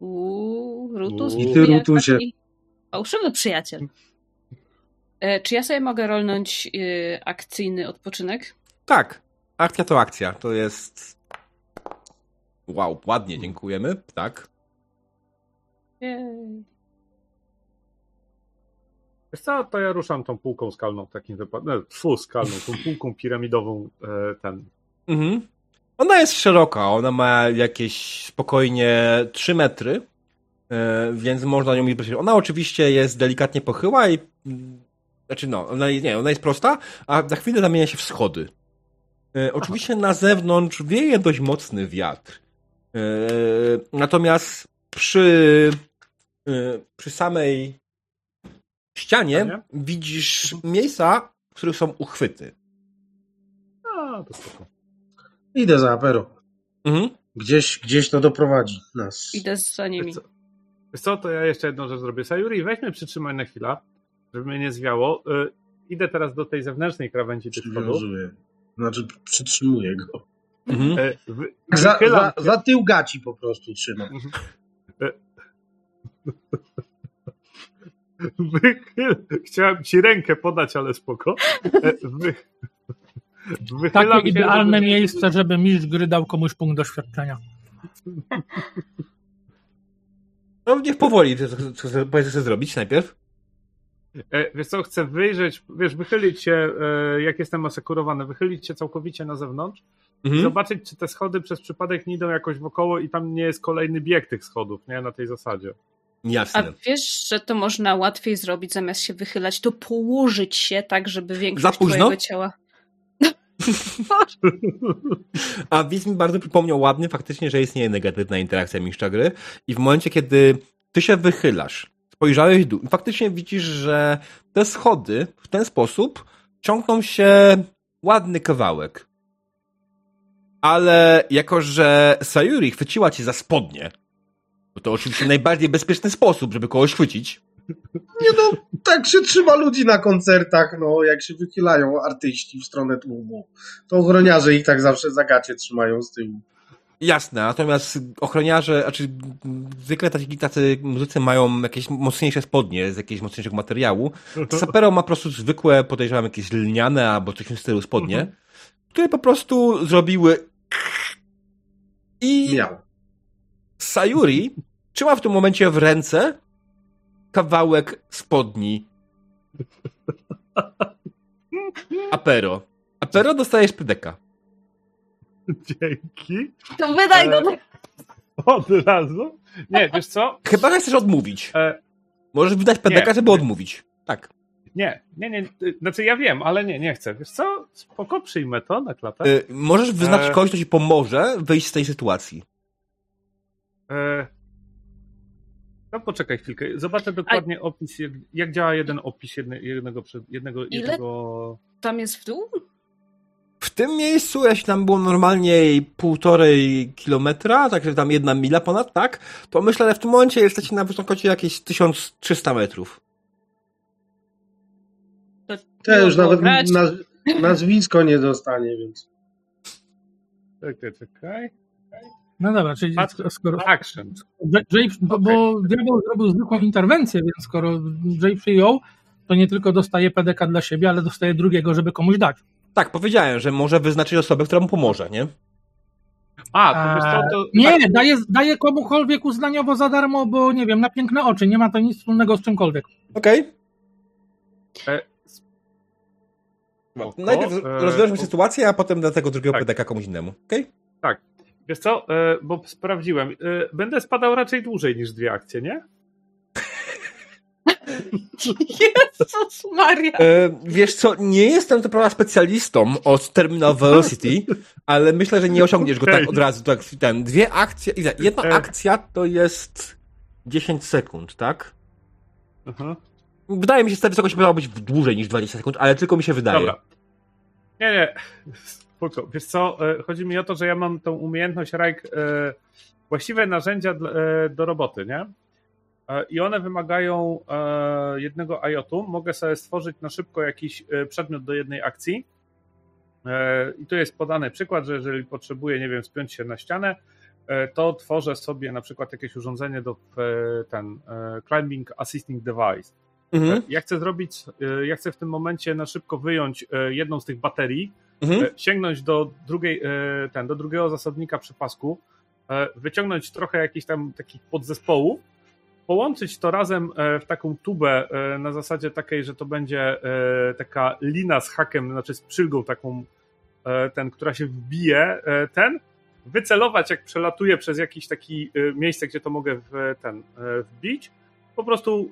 Uuu, Rutus. Uuu. I ty, Rutusie. Fałszywy przyjaciel. E, czy ja sobie mogę rolnąć e, akcyjny odpoczynek? Tak, akcja to akcja. To jest. Wow, ładnie, dziękujemy. Tak. Jej. Wiesz co, to ja ruszam tą półką skalną w takim wypadku. No, fu, skalną, tą półką piramidową e, ten. Mhm. Ona jest szeroka, ona ma jakieś spokojnie 3 metry, e, więc można nią iść. Ona oczywiście jest delikatnie pochyła i. Znaczy, no, ona, nie, ona jest prosta, a za chwilę zamienia się w schody. E, oczywiście na zewnątrz wieje dość mocny wiatr. E, natomiast przy, e, przy samej ścianie Ścianie? widzisz miejsca, w których są uchwyty. A, to spoko. Idę za Apero. Mhm. Gdzieś, gdzieś to doprowadzi nas. Idę za nimi. Wiesz co, wiesz co, to ja jeszcze jedną rzecz zrobię. Sayuri, weź mnie przytrzymaj na chwilę, żeby mnie nie zwiało. Y, idę teraz do tej zewnętrznej krawędzi tych schodów. Znaczy, przytrzymuję go. Mhm. Y, wy, Za, za, za tył gaci po prostu trzymam. Wychyl... Chciałem ci rękę podać, ale spoko. E, Wy... Wychylam Takie się, idealne żeby- miejsce, żeby mistrz gry dał komuś punkt doświadczenia. No niech powoli, co- co- co- powiedz, co chcesz zrobić najpierw. E, Wiesz co, chcę wyjrzeć, wiesz, wychylić się, e, jak jestem asekurowany, wychylić się całkowicie na zewnątrz Mhm. zobaczyć, czy te schody przez przypadek nie idą jakoś wokoło i tam nie jest kolejny bieg tych schodów, nie? Na tej zasadzie. A Jasne. wiesz, że to można łatwiej zrobić, zamiast się wychylać, to położyć się tak, żeby większość Za późno? twojego ciała... A widz mi bardzo przypomniał ładnie faktycznie, że istnieje negatywna interakcja mistrza gry i w momencie, kiedy ty się wychylasz, spojrzałeś w dół i faktycznie widzisz, że te schody w ten sposób ciągną się ładny kawałek. Ale jako, że Sayuri chwyciła cię za spodnie, bo to oczywiście najbardziej bezpieczny sposób, żeby kogoś chwycić, Nie no, tak się trzyma ludzi na koncertach, no, jak się wychylają artyści w stronę tłumu. To ochroniarze ich tak zawsze za gacie trzymają z tyłu. Jasne, natomiast ochroniarze, znaczy zwykle tacy, tacy muzycy mają jakieś mocniejsze spodnie z jakiegoś mocniejszego materiału. Sapero ma po prostu zwykłe, podejrzewam, jakieś lniane albo coś w tym stylu spodnie, Mhm. Które po prostu zrobiły i Miał. Sayuri trzyma w tym momencie w ręce kawałek spodni Apero. Apero dostajesz pedeka. Dzięki. To wydaj E, go! Od razu. Nie, wiesz co? Chyba, chcesz odmówić. E, Możesz wydać pedeka, Nie. żeby odmówić. Tak. Nie, nie, nie. Znaczy ja wiem, ale nie, nie chcę. Wiesz co? Spoko, przyjmę to na klatę. Y, możesz wyznaczyć E. kogoś, kto ci pomoże wyjść z tej sytuacji. E... No poczekaj chwilkę. Zobaczę dokładnie opis, jak, jak działa jeden opis jedne, jednego, jednego, Ile? jednego... Tam jest w dół? W tym miejscu, jeśli tam było normalnie półtorej kilometra, także tam jedna mila ponad, tak? To myślę, że w tym momencie jesteście na wysokości jakieś 1300 metrów. To Ja już nawet grać. na, nazwisko nie dostanie, więc. Czekaj, czekaj. No dobra, czyli Patrz- skoro. Action. Jay, bo, bo diabeł zrobił zwykłą interwencję, więc skoro Jay przyjął, to nie tylko dostaje PDK dla siebie, ale dostaje drugiego, żeby komuś dać. Tak, powiedziałem, że może wyznaczyć osobę, która mu pomoże, nie? A, to to... Nie, tak, daje, daje komukolwiek uznaniowo za darmo, bo nie wiem, na piękne oczy, nie ma to nic wspólnego z czymkolwiek. Okej. E, No, spoko, Najpierw e, rozwiążmy o- sytuację, a potem do tego drugiego Tak. PDK komuś innemu. Okej? Wiesz co, e, bo sprawdziłem. E, Będę spadał raczej dłużej niż dwie akcje, nie? Jezus Maria. E, Wiesz co, nie jestem to prawda specjalistą od Terminal Velocity, ale myślę, że nie osiągniesz go Okej. tak od razu. Tak, ten, dwie akcje, ile? jedna E. akcja to jest 10 sekund, tak? Aha. Wydaje mi się, że ta wysokość miała być dłużej niż 20 sekund, ale tylko mi się wydaje. Dobra. Nie, nie. Spoko. Wiesz co, e, chodzi mi o to, że ja mam tą umiejętność Rajk, e, właściwe narzędzia e, do roboty, nie? I one wymagają jednego IOT-u. Mogę sobie stworzyć na szybko jakiś przedmiot do jednej akcji. I tu jest podany przykład, że jeżeli potrzebuję, nie wiem, spiąć się na ścianę, to tworzę sobie na przykład jakieś urządzenie do ten Climbing Assisting Device. Mhm, Ja chcę zrobić, e, ja chcę w tym momencie na szybko wyjąć e, jedną z tych baterii, mhm. e, sięgnąć do drugiej, e, ten, do drugiego zasobnika przy pasku, e, wyciągnąć trochę jakichś tam takich podzespołów, połączyć to razem e, w taką tubę e, na zasadzie takiej, że to będzie e, taka lina z hakiem, znaczy z przylgą taką, e, ten, która się wbije, e, ten, wycelować jak przelatuje przez jakieś takie miejsce, gdzie to mogę w ten e, wbić, po prostu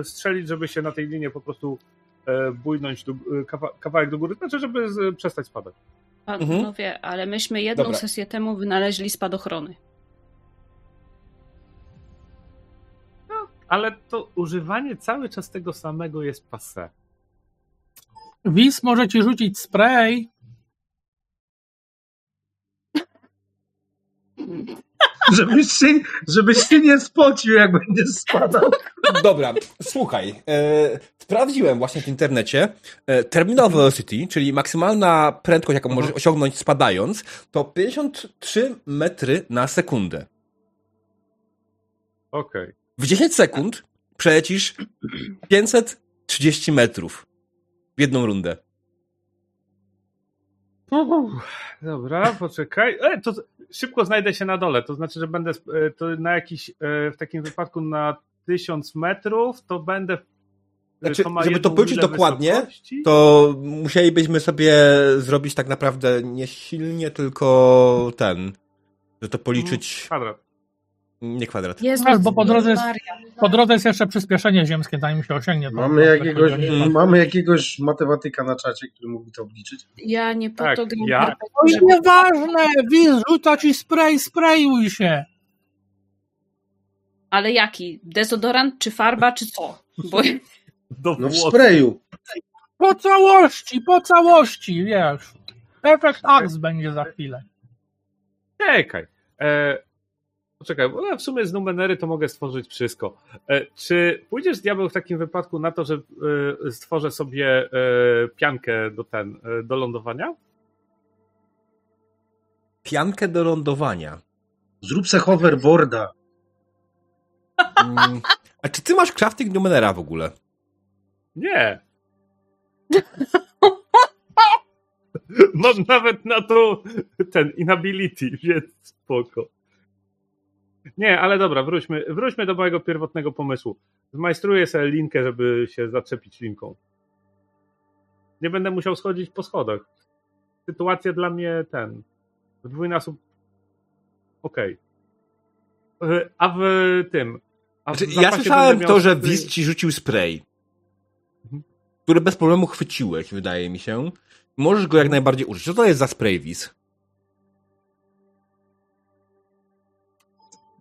e, strzelić, żeby się na tej linie po prostu e, bójnąć do, e, kawa, kawałek do góry, znaczy, żeby przestać spadać. Panowie, ale myśmy jedną Dobra. sesję temu wynaleźli spadochrony. Ale to używanie cały czas tego samego jest passe. Wis może ci rzucić spray. Żebyś się, żebyś się nie spocił, jak będziesz spadał. Dobra, słuchaj. E, sprawdziłem właśnie w internecie. E, terminal velocity, czyli maksymalna prędkość, jaką możesz osiągnąć spadając, to 53 metry na sekundę. Okej. W 10 sekund przelecisz 530 metrów w jedną rundę. Dobra, poczekaj. E, to szybko znajdę się na dole. To znaczy, że będę e, to na jakiś, e, w takim wypadku na 1000 metrów, to będę. e, Znaczy, ma żeby to policzyć dokładnie, wysokości? To musielibyśmy sobie zrobić tak naprawdę nie silnie, tylko ten. Że to policzyć. Kwadrat. Nie kwadrat. Jezus Albo po drodze jest- Maria. Po drodze jest jeszcze przyspieszenie ziemskie, zanim się osiągnie. to- Mamy to- jakiegoś, to- mamy jakiegoś matematyka na czacie, który mógłby to obliczyć. Ja nie po Tak, to gram ja- Oj, żeby- nieważne! Wis rzuca ci spray, sprayuj się! Ale jaki? Dezodorant, czy farba, czy co? Bo Do No w sprayu. Po całości, po całości, wiesz. Efekt Axe będzie za chwilę. Czekaj. E, poczekaj, bo ja w sumie z numenery to mogę stworzyć wszystko. E, czy pójdziesz diabeł w takim wypadku na to, że e, stworzę sobie e, piankę do ten, do lądowania? Piankę do lądowania. Zrób se hoverboarda. Mm, A czy ty masz crafting numenera w ogóle? Nie. Mam nawet na to ten inability, więc spoko. Nie, ale dobra, wróćmy, wróćmy do mojego pierwotnego pomysłu. Zmajstruję sobie linkę, żeby się zaczepić linką. Nie będę musiał schodzić po schodach. Sytuacja dla mnie ten. W dwójnasób. Okej. E, A w tym. A w Znaczy, ja słyszałem to, że Wiz ci rzucił spray, Mhm. który bez problemu chwyciłeś, wydaje mi się. Możesz go jak najbardziej użyć. Co to jest za spray, Wiz?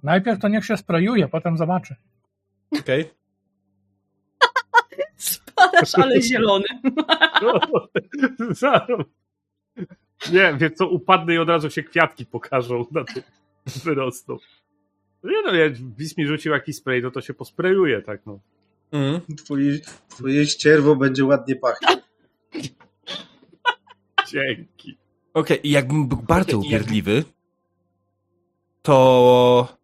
Najpierw to niech się sprayuje, potem zobaczy. Okej. spadasz, ale zielony. No. Nie, wie co, upadnę i od razu się kwiatki pokażą na tym, wyrosną. No Nie no, jak Wis mi rzucił jakiś spray, no to się posprayuje, tak no. Mhm. Twoje, twoje ścierwo będzie ładnie pachnieć. Dzięki. Okej, i jakbym był bardzo upierdliwy, to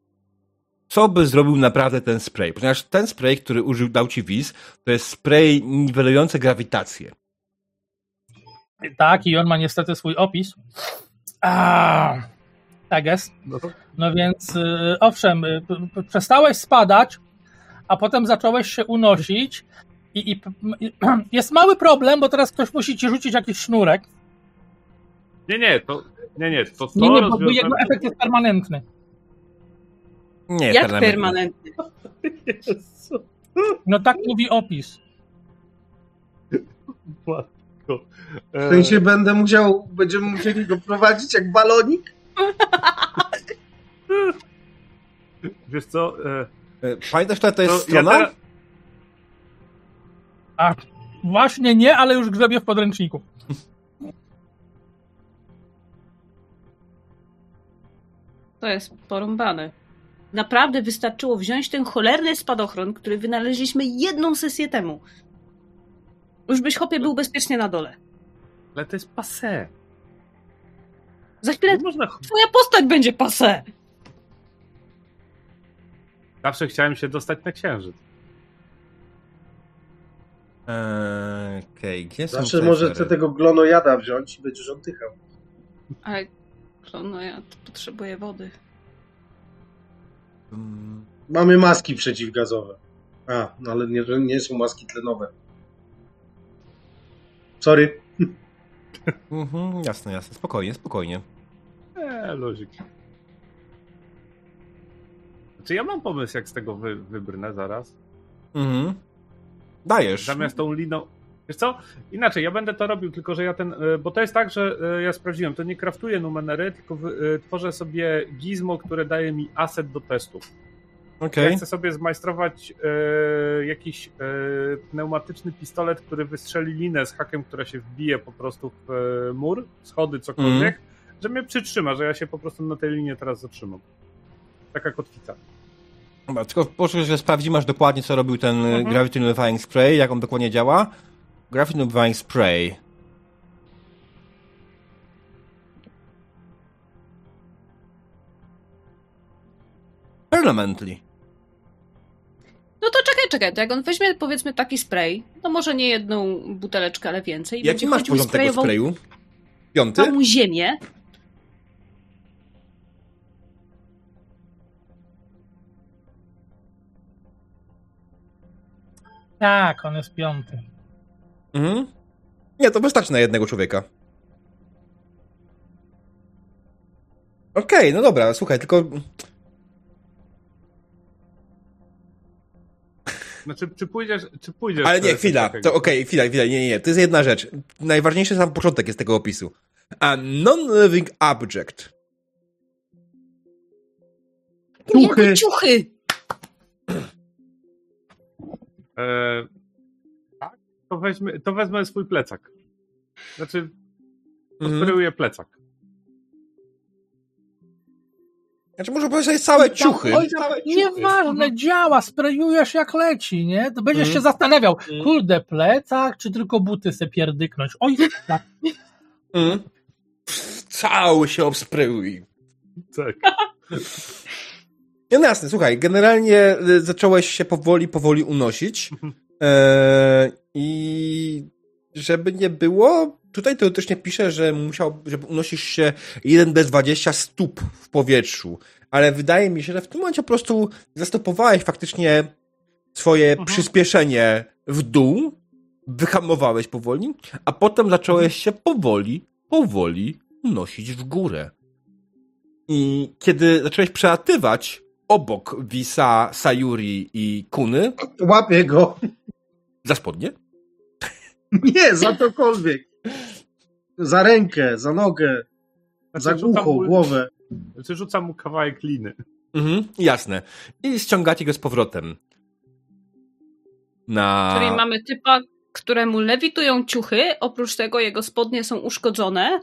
co by zrobił naprawdę ten spray? Ponieważ ten spray, który użył, dał ci Wiz, to jest spray niwelujący grawitację. Tak, i on ma niestety swój opis. A, tak jest. No No więc y, owszem, y, przestałeś spadać, a potem zacząłeś się unosić i, i jest mały problem, bo teraz ktoś musi ci rzucić jakiś sznurek. Nie, nie, to. Nie, nie, to, to Nie, nie, bo, jego efekt jest permanentny. Nie, Jak permanentny. permanentny. No tak mówi opis. Matko. W sensie będę musiał, będziemy musieli go prowadzić jak balonik? Wiesz co? E, E, Pamiętasz, która to jest to strona? ja teraz, A właśnie nie, ale już grzebię w podręczniku. To jest porąbane. Naprawdę wystarczyło wziąć ten cholerny spadochron, który wynaleźliśmy jedną sesję temu. Już byś chopie był bezpiecznie na dole. ale to jest passe. Za chwilę można. twoja postać będzie pase. Zawsze chciałem się dostać na księżyc. Eee, Okej, gdzie są może chcę tego glonojada wziąć i będziesz oddychał. Ale no ja potrzebuję wody. Mamy maski przeciwgazowe. A, no ale nie, nie są maski tlenowe. Sorry. Mhm, jasne, jasne. Spokojnie, spokojnie. Eee, luzik. Znaczy ja mam pomysł, jak z tego wy, wybrnę zaraz. Mhm. Dajesz. Zamiast tą liną. Wiesz co? Inaczej, ja będę to robił, tylko że ja ten. e, Bo to jest tak, że e, ja sprawdziłem, to nie kraftuję numenery, tylko e, tworzę sobie gizmo, które daje mi asset do testów. Okej. Ja chcę sobie zmajstrować e, jakiś e, pneumatyczny pistolet, który wystrzeli linę z hakiem, która się wbije po prostu w e, mur, schody, cokolwiek, że mnie przytrzyma, że ja się po prostu na tej linie teraz zatrzymam. Taka kotwica. Dobra, tylko proszę, że sprawdzimy aż dokładnie, co robił ten mhm. Gravity Nullifying Spray, jak on dokładnie działa. Nullifying Spray. Permanently. No to czekaj, czekaj, to jak on weźmie powiedzmy taki spray, no może nie jedną buteleczkę, ale więcej. Jaki masz poziom tego sprayu? Piąty? całą ziemię. Tak, on jest piąty. Mhm. Nie, to wystarczy na jednego człowieka. Okej, no dobra, słuchaj, tylko Znaczy, czy pójdziesz, czy pójdziesz... Ale nie, chwila, to okej, chwila, chwila, nie, nie, nie, to jest jedna rzecz. Najważniejszy sam początek jest tego opisu. A non-living object. Ciuchy. Ciuchy! E? To, weźmy, to wezmę swój plecak. Znaczy, Mhm. sprayuję plecak. Znaczy, może powiedzieć całe ciuchy. Oj, Nieważne, działa, sprayujesz jak leci, nie? To będziesz Mhm. się zastanawiał, Mhm. kurde, plecak, czy tylko buty se pierdyknąć. Oj, tak. Mhm. Cały się obsprayuj. Tak. No jasne, słuchaj, generalnie y, zacząłeś się powoli, powoli unosić. E, I żeby nie było, tutaj teoretycznie pisze, że musiał, żeby unosisz się 1 bez 20 stóp w powietrzu. Ale wydaje mi się, że w tym momencie po prostu zastopowałeś faktycznie swoje Mhm. przyspieszenie w dół, wyhamowałeś powoli, a potem zacząłeś się powoli, powoli unosić w górę. I kiedy zacząłeś przelatywać obok Wisa, Sayuri i Kuny Łapię go. Za spodnie, Nie, za cokolwiek. Za rękę, za nogę, za Znaczy, rzucam ucho, mu- głowę. Znaczy, rzucam mu kawałek liny. Mhm, jasne. I ściągacie go z powrotem. Na. Czyli mamy typa, któremu lewitują ciuchy, oprócz tego jego spodnie są uszkodzone.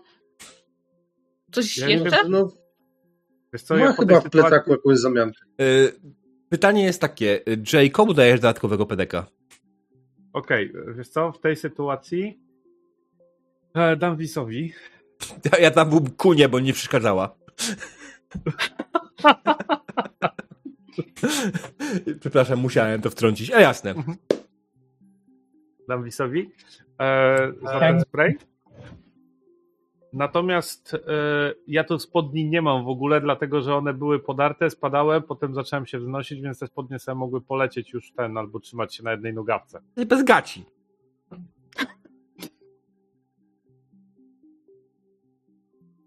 Coś Ja nie jeszcze? No, Wiesz co, ma ja chyba w plecaku jakąś zamiankę. Y, pytanie jest takie. Jay, komu dajesz dodatkowego pedeka? Okej, wiesz co, w tej sytuacji E, dam Wisowi. Ja, ja tam był kunie, bo nie przeszkadzała. Przepraszam, musiałem to wtrącić. A jasne. Dam Wisowi. E, Tak. spray. Natomiast e, ja tu spodni nie mam w ogóle, dlatego że one były podarte, spadały, potem zacząłem się wznosić, więc te spodnie sobie mogły polecieć już ten, albo trzymać się na jednej nogawce. Bez gaci.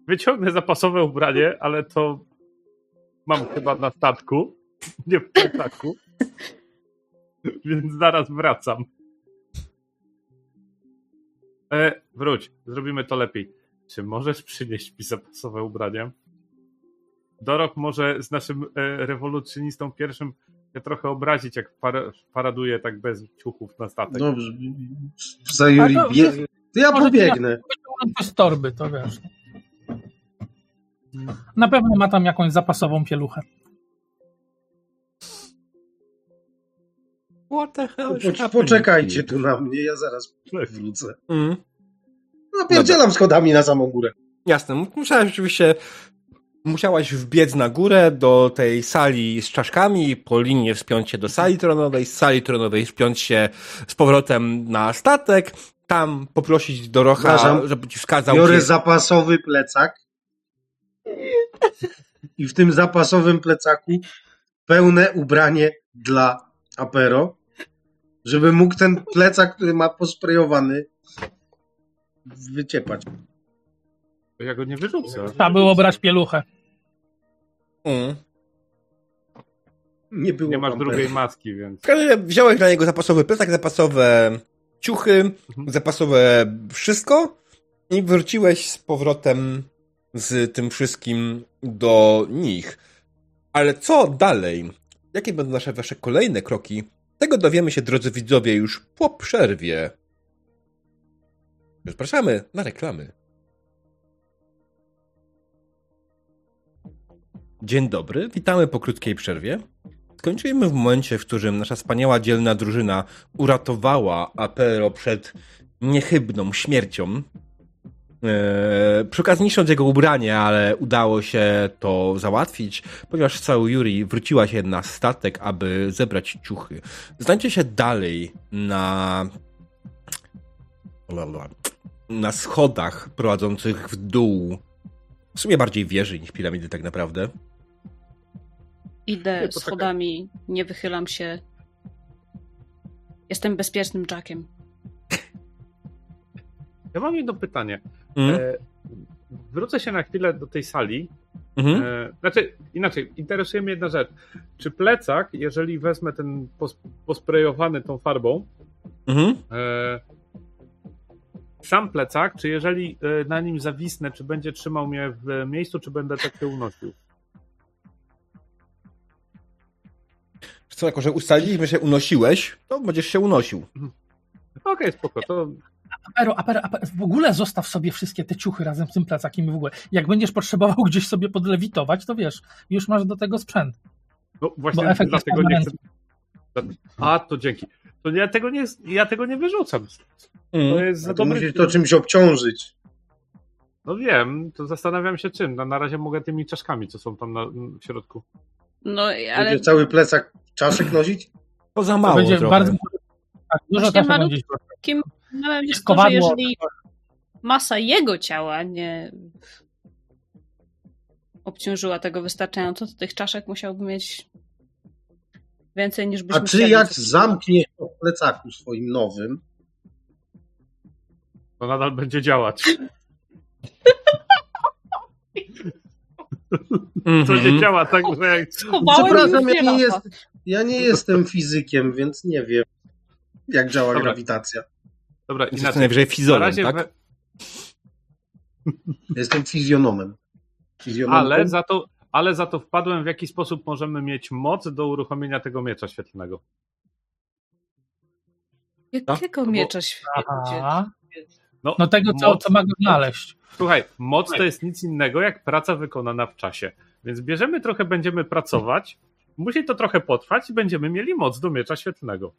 Wyciągnę zapasowe ubranie, ale to mam chyba na statku, nie w plecaku. Więc zaraz wracam. E, wróć, zrobimy to lepiej. Czy możesz przynieść mi zapasowe ubranie? Dorok może z naszym e, rewolucjonistą pierwszym się trochę obrazić, jak para, paraduje tak bez ciuchów na statek. Dobrze. Sayuri, A to- bie... to ja Może pobiegnę. To z torby, to wiesz. Na pewno ma tam jakąś zapasową pieluchę. What the hell Po, poczekajcie tu na mnie, ja zaraz wrócę. Mm. Napierdzielam schodami na samą górę. Jasne, musiałeś oczywiście musiałaś wbiec na górę do tej sali z czaszkami, po linie wspiąć się do sali tronowej, z sali tronowej wspiąć się z powrotem na statek, tam poprosić Dorocha, Przepraszam. żeby ci wskazał Biorę gdzie... zapasowy plecak i w tym zapasowym plecaku pełne ubranie dla Apero, żeby mógł ten plecak, który ma posprejowany, wyciepać. Ja go nie wyrzucę. Trzeba było brać pieluchę. Mm. Nie było Nie masz drugiej pewnie. maski, więc. W każdym razie wziąłeś dla niego zapasowy plecak, zapasowe ciuchy, Mhm. zapasowe wszystko i wróciłeś z powrotem z tym wszystkim do nich. Ale co dalej? Jakie będą nasze wasze kolejne kroki? Tego dowiemy się, drodzy widzowie, już po przerwie. Zapraszamy na reklamy. Dzień dobry, witamy po krótkiej przerwie. Skończyliśmy w momencie, w którym nasza wspaniała, dzielna drużyna uratowała Apero przed niechybną śmiercią. Eee, przy okazji niszcząc jego ubranie, ale udało się to załatwić, ponieważ cały Yuri wróciła się na statek, aby zebrać ciuchy. Znajdźcie się dalej na na schodach prowadzących w dół. W sumie bardziej wieży niż piramidy tak naprawdę. Idę Nie, schodami, nie wychylam się. Jestem bezpiecznym Jackiem. Ja mam jedno pytanie. Mhm. E, wrócę się na chwilę do tej sali. Mhm. E, znaczy, inaczej, interesuje mnie jedna rzecz. Czy plecak, jeżeli wezmę ten pos, posprejowany tą farbą, Mhm. e, sam plecak, czy jeżeli e, na nim zawisnę, czy będzie trzymał mnie w miejscu, czy będę tak się unosił? Co, jako że ustaliliśmy, że unosiłeś, to będziesz się unosił. Okej, spoko, to Apero, apero, apero, w ogóle zostaw sobie wszystkie te ciuchy razem z tym plecakiem i w ogóle. Jak będziesz potrzebował gdzieś sobie podlewitować, to wiesz, już masz do tego sprzęt. no, właśnie Bo efekt jest dlatego nie chcę. A, to dzięki. To ja tego nie, ja tego nie wyrzucam. To Mhm. jest za to dobry... musisz to czymś obciążyć. No wiem, to zastanawiam się czym. No, na razie mogę tymi czaszkami, co są tam na, w środku. No, ale Będzie cały plecak czaszek nosić? To za To mało będzie trochę. bardzo. Tak, dużo Właśnie czasu malutki- będzie. kim problem jest to, że jeżeli masa jego ciała nie obciążyła tego wystarczająco, to tych czaszek musiałby mieć więcej niż byśmy A czy jak zamkniesz to w plecaku swoim nowym, To nadal będzie działać. Mhm. To nie działa tak, że jak Przepraszam, ja nie jest, ja nie jestem fizykiem, więc nie wiem, jak działa Dobra. grawitacja. Dobra, inaczej. najwyżej Na fizonem, razie tak? we... Jestem fizjonomem. Fizjonomką? ale, za to, ale za to wpadłem, w jaki sposób możemy mieć moc do uruchomienia tego miecza świetlnego. Jakiego Bo- miecza? Aha. No, No tego, co, moc, co ma go znaleźć. Słuchaj, moc to jest nic innego jak praca wykonana w czasie. Więc bierzemy trochę, będziemy pracować, musi to trochę potrwać i będziemy mieli moc do miecza świetlnego.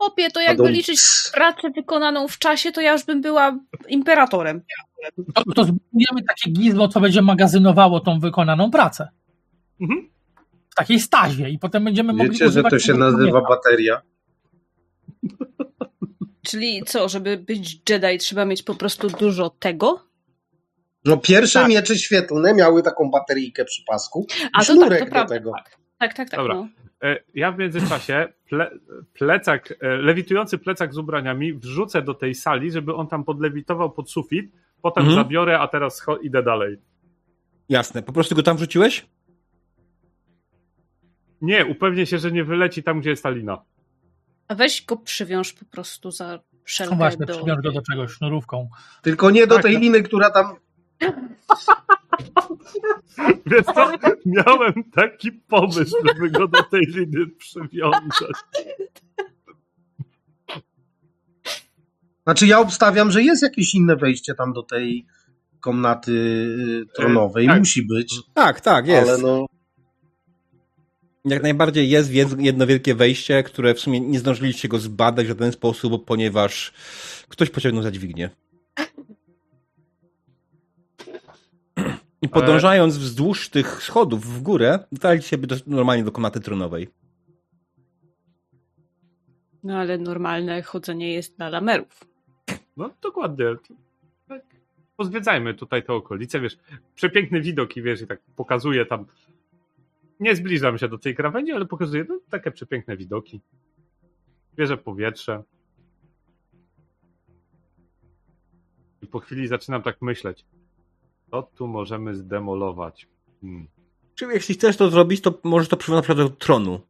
Opie, to jakby liczyć pracę wykonaną w czasie, to ja już bym była imperatorem. To, to zbudujemy takie gizmo, co będzie magazynowało tą wykonaną pracę. Mhm. W takiej stazie i potem będziemy mogli Wiecie, że to się nazywa bateria? Czyli co, żeby być Jedi trzeba mieć po prostu dużo tego? No pierwsze Tak. miecze świetlne miały taką bateryjkę przy pasku i A to tak, sznurek to do prawda. tego. Tak, tak, tak. tak Dobra. no. E, Ja w międzyczasie ple, plecak, e, lewitujący plecak z ubraniami wrzucę do tej sali, żeby on tam podlewitował pod sufit, potem Mhm. zabiorę, a teraz idę dalej. Jasne, po prostu go tam wrzuciłeś? Nie, upewnię się, że nie wyleci tam, gdzie jest ta lina. A weź go przywiąż po prostu za No szelkę właśnie, do... przywiąż go do czegoś sznurówką. Tylko nie do Tak, tej no. liny, która tam... Wiesz co? Miałem taki pomysł, żeby go do tej liny przywiązać. Znaczy ja obstawiam, że jest jakieś inne wejście tam do tej komnaty y, tronowej. tak. Musi być. Tak, tak, jest. Ale no... Jak najbardziej jest jedno wielkie wejście, które w sumie nie zdążyliście go zbadać w żaden sposób, ponieważ ktoś pociągnął za dźwignię. I podążając wzdłuż tych schodów w górę, dotarliście sobie do, normalnie do komnaty tronowej. No ale normalne chodzenie jest dla lamerów. No dokładnie. Tak. Pozwiedzajmy tutaj te okolice, wiesz, przepiękny widok i wiesz, i tak pokazuje tam. Nie zbliżam się do tej krawędzi, ale pokazuje no, takie przepiękne widoki. Bierze powietrze. I po chwili zaczynam tak myśleć. Co tu możemy zdemolować? Hmm. Czyli jeśli chcesz to zrobić, to możesz to przywiązać na przykład do tronu.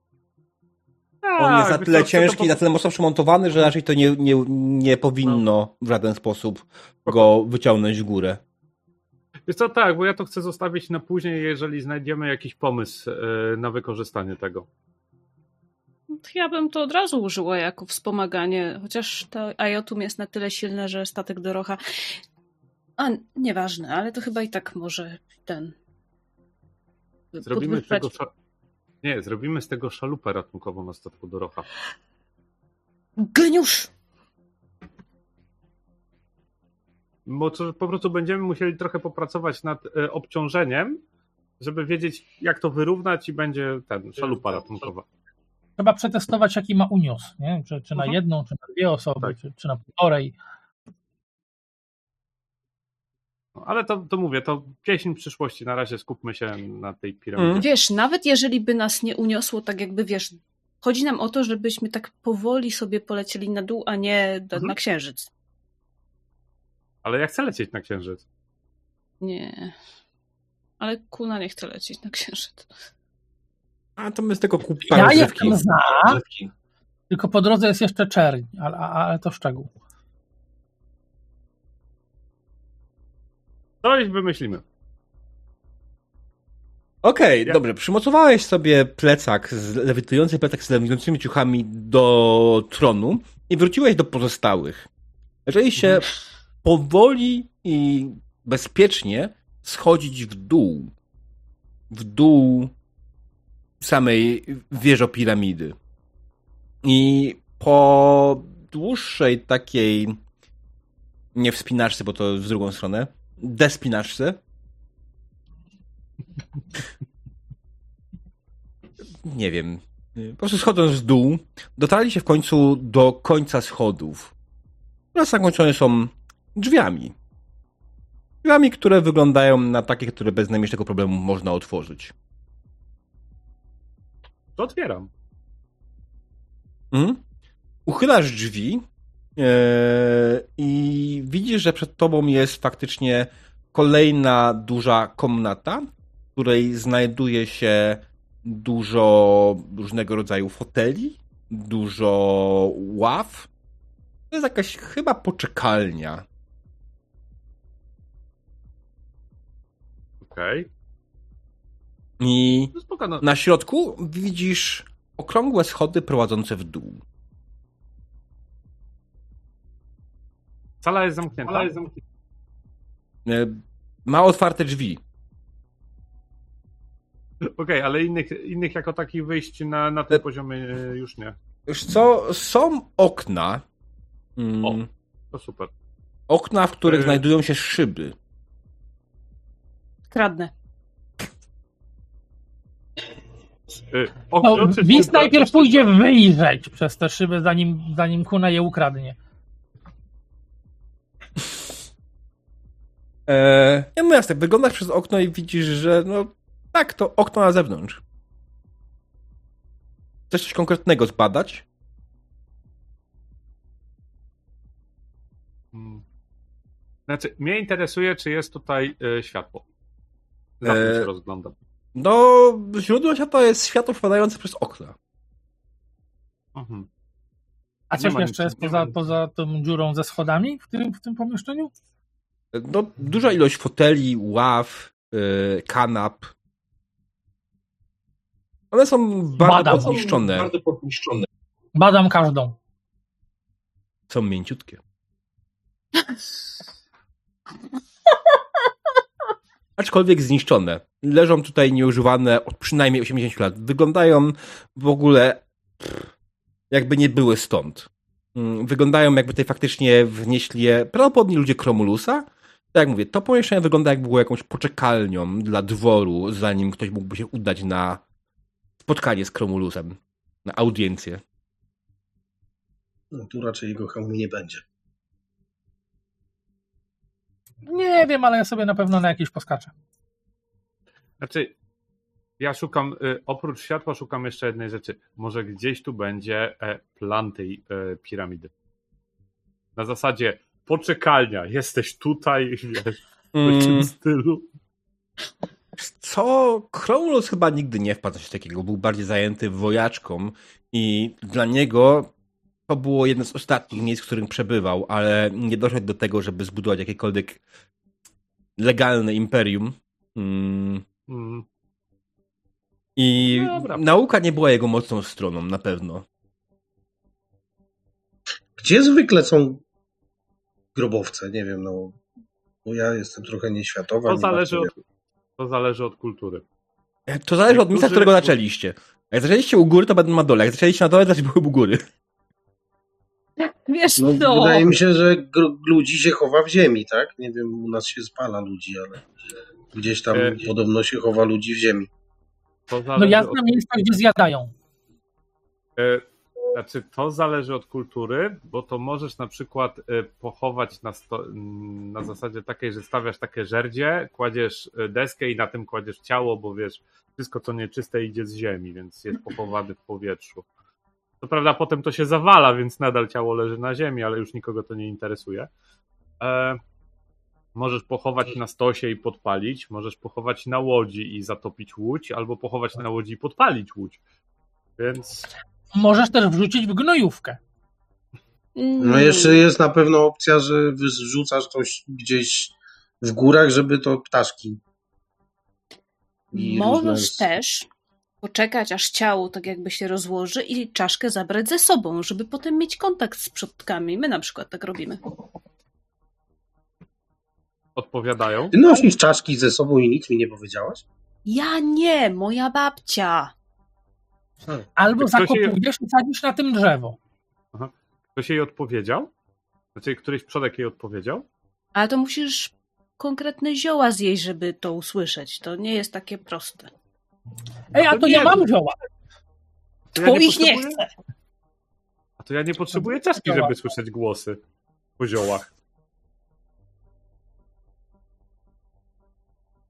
On Tak, jest na wiesz tyle to ciężki, po- na tyle mocno przymontowany, że raczej to nie, nie, nie powinno w żaden sposób go wyciągnąć w górę. Wiesz co, tak, bo ja to chcę zostawić na później, jeżeli znajdziemy jakiś pomysł e, na wykorzystanie tego. Ja bym to od razu użyła jako wspomaganie, chociaż to Ajotum jest na tyle silne, że statek Dorocha... A, nieważne, ale to chyba i tak może ten... Zrobimy z podwyższać- tego. Sza... Nie, zrobimy z tego szalupę ratunkową na statku Dorocha. Geniusz! Bo to po prostu będziemy musieli trochę popracować nad e, obciążeniem, żeby wiedzieć, jak to wyrównać i będzie ten szalupa ratunkowa. Trzeba przetestować, jaki ma unios, nie? Czy, czy na Mhm. jedną, czy na dwie osoby, Tak. czy, czy na półtorej. No, ale to, to mówię, to pieśń przyszłości. Na razie skupmy się na tej piramidzie. Mm. Wiesz, nawet jeżeli by nas nie uniosło, tak jakby wiesz, chodzi nam o to, żebyśmy tak powoli sobie polecieli na dół, a nie na, Mhm. na księżyc. Ale ja chcę lecieć na księżyc. Nie. Ale Kuna nie chce lecieć na księżyc. A to my z tego kup Ja jestem za, tylko po drodze jest jeszcze czerń, ale, ale to szczegół. Coś wymyślimy. Okej, Ja- dobrze. Przymocowałeś sobie plecak, z, lewitujący plecak z lewitującymi ciuchami do tronu i wróciłeś do pozostałych. Zaczęli się powoli i bezpiecznie schodzić w dół. W dół samej wieżopiramidy. I po dłuższej takiej nie wspinaczce, bo to w drugą stronę, despinaczce, nie wiem, po prostu schodząc w dół, dotarli się w końcu do końca schodów. Które zakończone są drzwiami. Drzwiami, które wyglądają na takie, które bez najmniejszego problemu można otworzyć. To otwieram. Mhm. Uchylasz drzwi i widzisz, że przed tobą jest faktycznie kolejna duża komnata, w której znajduje się dużo różnego rodzaju foteli, dużo ław. To jest jakaś chyba poczekalnia. Okej. I No spoko, no. na środku widzisz okrągłe schody prowadzące w dół. Sala jest zamknięta. E, Ma otwarte drzwi. Okej, ale innych, innych jako takich wyjść na, na tym E- poziomie e, już nie. Wiesz co, są okna. Mm, O. To super. okna, w których Y- znajdują się szyby. Kradnę. Y, No, okno czy Wis najpierw pójdzie wyjrzeć przez te szyby, zanim, zanim Kuna je ukradnie. E, nie, no jasne, wyglądasz przez okno i widzisz, że no tak, to okno na zewnątrz. Chcesz coś konkretnego zbadać? Mm. Znaczy, mnie interesuje, czy jest tutaj y, światło. Za tym E, się rozglądam. No, źródło światła jest światło wpadające przez okna. Mhm. A coś jeszcze nic, jest poza, poza tą dziurą ze schodami w tym, w tym pomieszczeniu? No, duża ilość foteli, ław, y, kanap. One są bardzo Badam. podniszczone. Bardzo podniszczone. Badam każdą. Są mięciutkie. Aczkolwiek zniszczone. Leżą tutaj nieużywane od przynajmniej 80 lat. Wyglądają w ogóle pff, jakby nie były stąd. Mm, Wyglądają jakby tutaj faktycznie wnieśli je prawdopodobnie ludzie Kromulusa. Tak jak mówię, to pomieszczenie wygląda jakby było jakąś poczekalnią dla dworu, zanim ktoś mógłby się udać na spotkanie z Kromulusem. Na audiencję. No tu raczej jego hełmu nie będzie. Nie wiem, ale ja sobie na pewno na jakieś poskaczę. Znaczy, ja szukam, y, oprócz światła szukam jeszcze jednej rzeczy. Może gdzieś tu będzie e, plan tej e, piramidy. Na zasadzie poczekalnia, jesteś tutaj, wiesz, w Mm. tym stylu. Co? Kromulus chyba nigdy nie wpadł w coś takiego. Był bardziej zajęty wojaczką i dla niego to było jedno z ostatnich miejsc, w którym przebywał, ale nie doszedł do tego, żeby zbudować jakiekolwiek legalne imperium. Mm. Mm, I Dobra. nauka nie była jego mocną stroną, na pewno. Gdzie zwykle są grobowce? Nie wiem, no. Bo ja jestem trochę nieświatowa. To nie zależy, od, to zależy od kultury. To zależy od miejsca, którego zaczęliście. Jak zaczęliście u góry, to będą na dole. Jak zaczęliście na dole, to były u góry. Wiesz No, co? Wydaje mi się, że gr- ludzi się chowa w ziemi, tak? Nie wiem, u nas się spala ludzi, ale gdzieś tam E, podobno się chowa ludzi w ziemi. No ja od znam miejsca, gdzie zjadają. E, Znaczy, to zależy od kultury, bo to możesz na przykład e, pochować na, sto, m, na zasadzie takiej, że stawiasz takie żerdzie, kładziesz e, deskę i na tym kładziesz ciało, bo wiesz, wszystko co nieczyste idzie z ziemi, więc jest pochowany w powietrzu. Co prawda potem to się zawala, więc nadal ciało leży na ziemi, ale już nikogo to nie interesuje. E, możesz pochować na stosie i podpalić, możesz pochować na łodzi i zatopić łódź, albo pochować na łodzi i podpalić łódź. Więc Możesz też wrzucić w gnojówkę. No jeszcze jest na pewno opcja, że wyrzucasz coś gdzieś w górach, żeby to ptaszki. I Możesz różne- też poczekać, aż ciało tak jakby się rozłoży i czaszkę zabrać ze sobą, żeby potem mieć kontakt z przodkami. My na przykład tak robimy. odpowiadają. Ty nosisz czaszki ze sobą i nic mi nie powiedziałaś? Ja nie, moja babcia. Albo Ktoś je- zakopujesz i sadzisz na tym drzewo. Ktoś jej odpowiedział? Znaczy, któryś przodek jej odpowiedział? Ale to musisz konkretne zioła zjeść, żeby to usłyszeć. To nie jest takie proste. Ej, a to to nie, ja mam to- zioła. To ja nie nie chcę. A to ja nie potrzebuję czaszki, żeby słyszeć głosy po ziołach.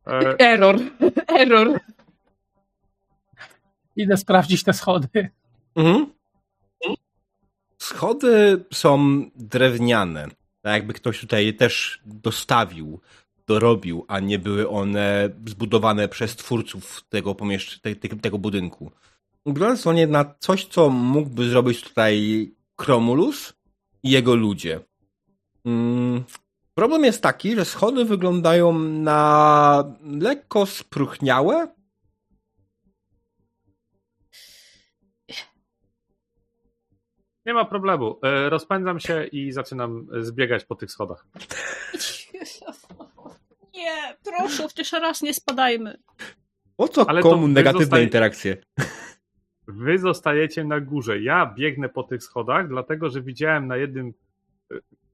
E, Error. Error. Idę sprawdzić te schody. Mhm. Schody są drewniane. Tak jakby ktoś tutaj też dostawił, dorobił, a nie były one zbudowane przez twórców tego pomieszczenia, te, te, tego budynku. Wygląda są nie na coś, co mógłby zrobić tutaj Kromulus i jego ludzie. Mm. Problem jest taki, że schody wyglądają na lekko spróchniałe, nie ma problemu. E, rozpędzam się i zaczynam zbiegać po tych schodach. Nie, proszę, chociaż raz nie spadajmy. Po co Ale to komu negatywne zostaje- interakcje? Wy zostajecie na górze. Ja biegnę po tych schodach, dlatego że widziałem na jednym.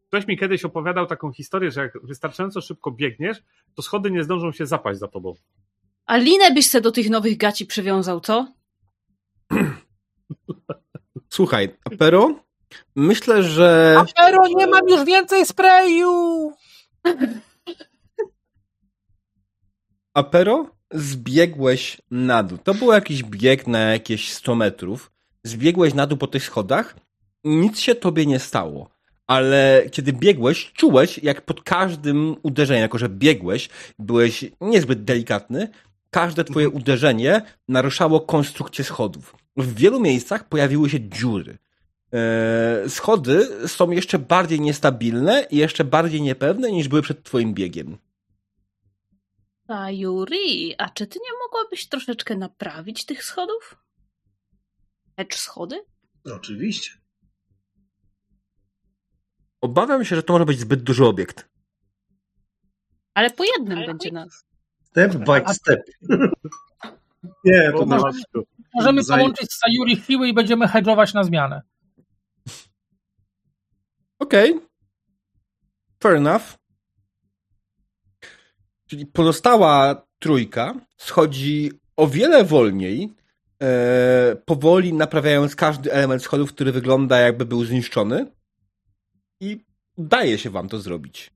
Ktoś mi kiedyś opowiadał taką historię, że jak wystarczająco szybko biegniesz, to schody nie zdążą się zapaść za tobą. A linę byś se do tych nowych gaci przywiązał, co? Słuchaj, Apero, myślę, że... Apero, nie mam już więcej sprayu! Apero, zbiegłeś na dół. To był jakiś bieg na jakieś 100 metrów. Zbiegłeś na dół po tych schodach. Nic się tobie nie stało. Ale kiedy biegłeś, czułeś, jak pod każdym uderzeniem, jako że biegłeś, byłeś niezbyt delikatny, każde twoje uderzenie naruszało konstrukcję schodów. W wielu miejscach pojawiły się dziury. Eee, schody są jeszcze bardziej niestabilne i jeszcze bardziej niepewne niż były przed twoim biegiem. A Yuri, a czy ty nie mogłabyś troszeczkę naprawić tych schodów? Lecz schody? Oczywiście. Obawiam się, że to może być zbyt duży obiekt. Ale po jednym będzie na... Step by step. Nie, to na. Możemy Zaj- połączyć z Sayuri siły i będziemy hedżować na zmianę. Okej. Fair enough. Czyli pozostała trójka schodzi o wiele wolniej, e, powoli naprawiając każdy element schodów, który wygląda jakby był zniszczony. I udaje się wam to zrobić.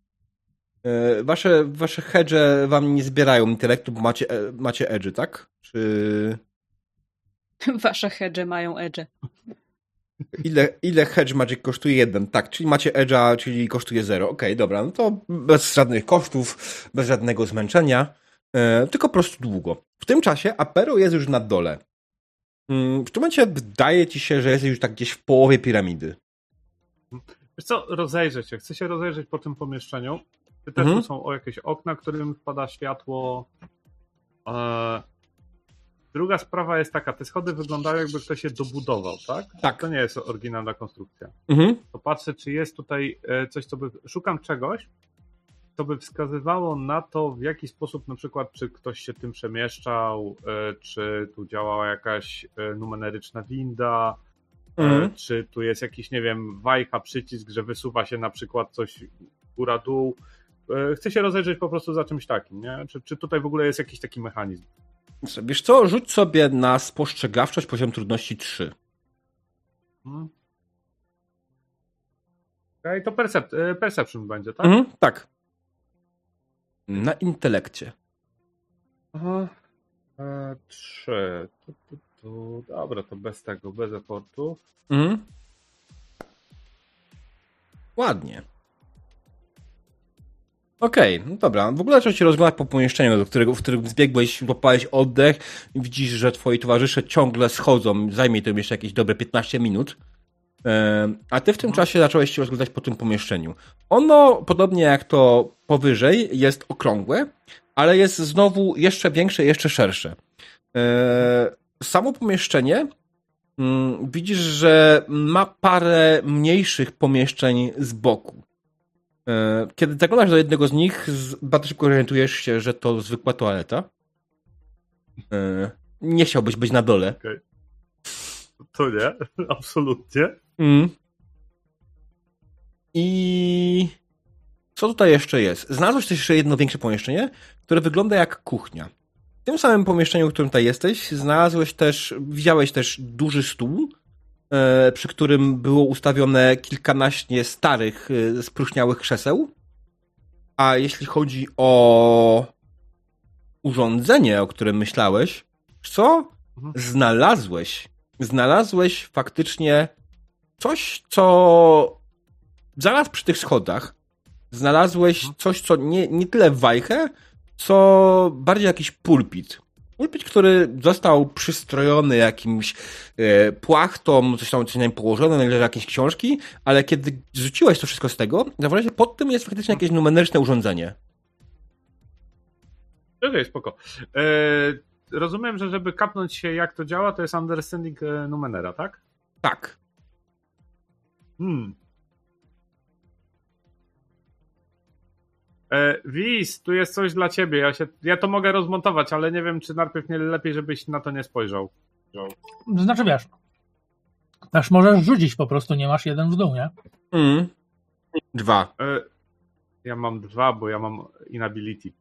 E, wasze, wasze hedge wam nie zbierają intelektu, bo macie, e, macie edge, tak? Czy... Wasze hedże mają edge. Ile, ile Hedge Magic kosztuje? Jeden, tak, czyli macie Edge'a, czyli kosztuje zero. Okej, dobra, no to bez żadnych kosztów, bez żadnego zmęczenia, e, tylko po prostu długo. W tym czasie Apero jest już na dole. Mm, w tym momencie wydaje ci się, że jesteś już tak gdzieś w połowie piramidy. Wiesz co, rozejrzeć się. Chcę się rozejrzeć po tym pomieszczeniu. Czy też Mhm. tu są o jakieś okna, którym wpada światło. E... Druga sprawa jest taka, te schody wyglądają jakby ktoś je dobudował, tak? Tak. To nie jest oryginalna konstrukcja. Mhm. To patrzę, czy jest tutaj e, coś, co by... Szukam czegoś, co by wskazywało na to, w jaki sposób na przykład, czy ktoś się tym przemieszczał, e, czy tu działała jakaś e, numeryczna winda, Mhm. Czy tu jest jakiś, nie wiem, wajcha, przycisk, że wysuwa się na przykład coś góra-dół. Chcę się rozejrzeć po prostu za czymś takim, nie? Czy, czy tutaj w ogóle jest jakiś taki mechanizm? Wiesz co, rzuć sobie na spostrzegawczość poziom trudności 3. Hmm? Okej, to percep- e, perception będzie, tak? Mhm, tak. Na intelekcie. Aha. E, trzy. Tu, tu, tu. Dobra, to bez tego, bez efortu. Mhm. Ładnie. Okej, no dobra. W ogóle zaczął się rozglądać po pomieszczeniu, do którego, w którym zbiegłeś, łapałeś oddech i widzisz, że twoi towarzysze ciągle schodzą. Zajmie to jeszcze jakieś dobre 15 minut. Em, A ty w tym czasie zacząłeś się rozglądać po tym pomieszczeniu. Ono, podobnie jak to powyżej, jest okrągłe, ale jest znowu jeszcze większe, jeszcze szersze. E, Samo pomieszczenie mm, widzisz, że ma parę mniejszych pomieszczeń z boku. E, Kiedy zaglądasz do jednego z nich, bardzo szybko orientujesz się, że to zwykła toaleta. E, Nie chciałbyś być na dole. To nie, absolutnie. Mm. I co tutaj jeszcze jest? Znalazłeś też jeszcze jedno większe pomieszczenie, które wygląda jak kuchnia. W tym samym pomieszczeniu, w którym tutaj jesteś, znalazłeś też, widziałeś też duży stół, przy którym było ustawione kilkanaście starych, e, spróchniałych krzeseł. A jeśli chodzi o urządzenie, o którym myślałeś, co? Mhm. Znalazłeś, znalazłeś faktycznie coś, co zaraz przy tych schodach znalazłeś coś, co nie, nie tyle wajchę, co bardziej jakiś pulpit. Pulpit, który został przystrojony jakimś e, płachtą, coś tam, coś nim położone, na leży jakieś książki, ale kiedy zrzuciłeś to wszystko z tego, zauważyłeś, że pod tym jest faktycznie jakieś numeryczne urządzenie. Okej, spoko. E, rozumiem, że żeby kapnąć się jak to działa, to jest understanding e, Numenera, tak? Tak. Hmm. Wiz, tu jest coś dla ciebie. Ja, się, ja to mogę rozmontować, ale nie wiem, czy najpierw nie lepiej, żebyś na to nie spojrzał. Znaczy wiesz, też możesz rzucić po prostu, nie masz jeden w dół, nie? Mm. Dwa. E, Ja mam dwa, bo ja mam inability.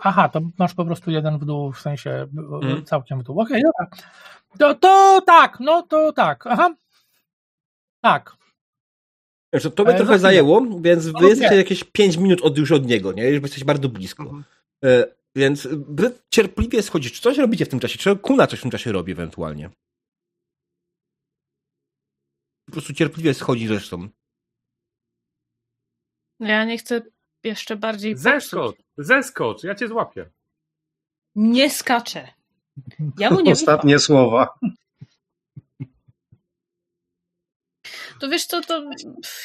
Aha, to masz po prostu jeden w dół, w sensie e, Mhm. całkiem w dół. Okej, dobra. To, to tak, no to tak. Aha. Tak. Znaczy, to mnie trochę chwilę. zajęło, więc wy No, jesteście nie. jakieś 5 minut od, już od niego, nie? Już jesteście bardzo blisko. Mhm. E, więc wy cierpliwie schodzicie. Czy coś robicie w tym czasie? Czy Kuna coś w tym czasie robi ewentualnie? Po prostu cierpliwie schodzi zresztą. Ja nie chcę jeszcze bardziej Zeskocz, zeskocz, ja cię złapię. Nie skaczę. Ja mu nie Ostatnie słowa. To wiesz co, to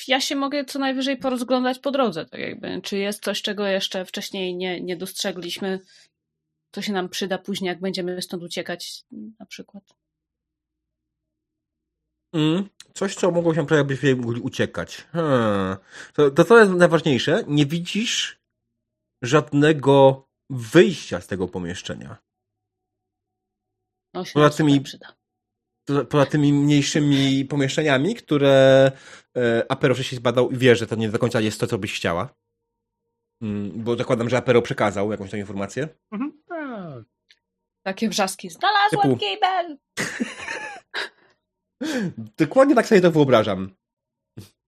ja się mogę co najwyżej porozglądać po drodze, tak jakby. Czy jest coś, czego jeszcze wcześniej nie, nie dostrzegliśmy, co się nam przyda później, jak będziemy stąd uciekać na przykład. Mm. Coś, co mogło się byśmy mogli uciekać. Hmm. To, to to jest najważniejsze. Nie widzisz żadnego wyjścia z tego pomieszczenia. No się Poza tymi- super przyda. Poza tymi mniejszymi pomieszczeniami, które e, Apero wcześniej zbadał i wie, że to nie do końca jest to, co byś chciała. Mm, Bo zakładam, że Apero przekazał jakąś tam informację. Mhm, tak. Takie wrzaski. Znalazłem Typu- kibel! Dokładnie tak sobie to wyobrażam.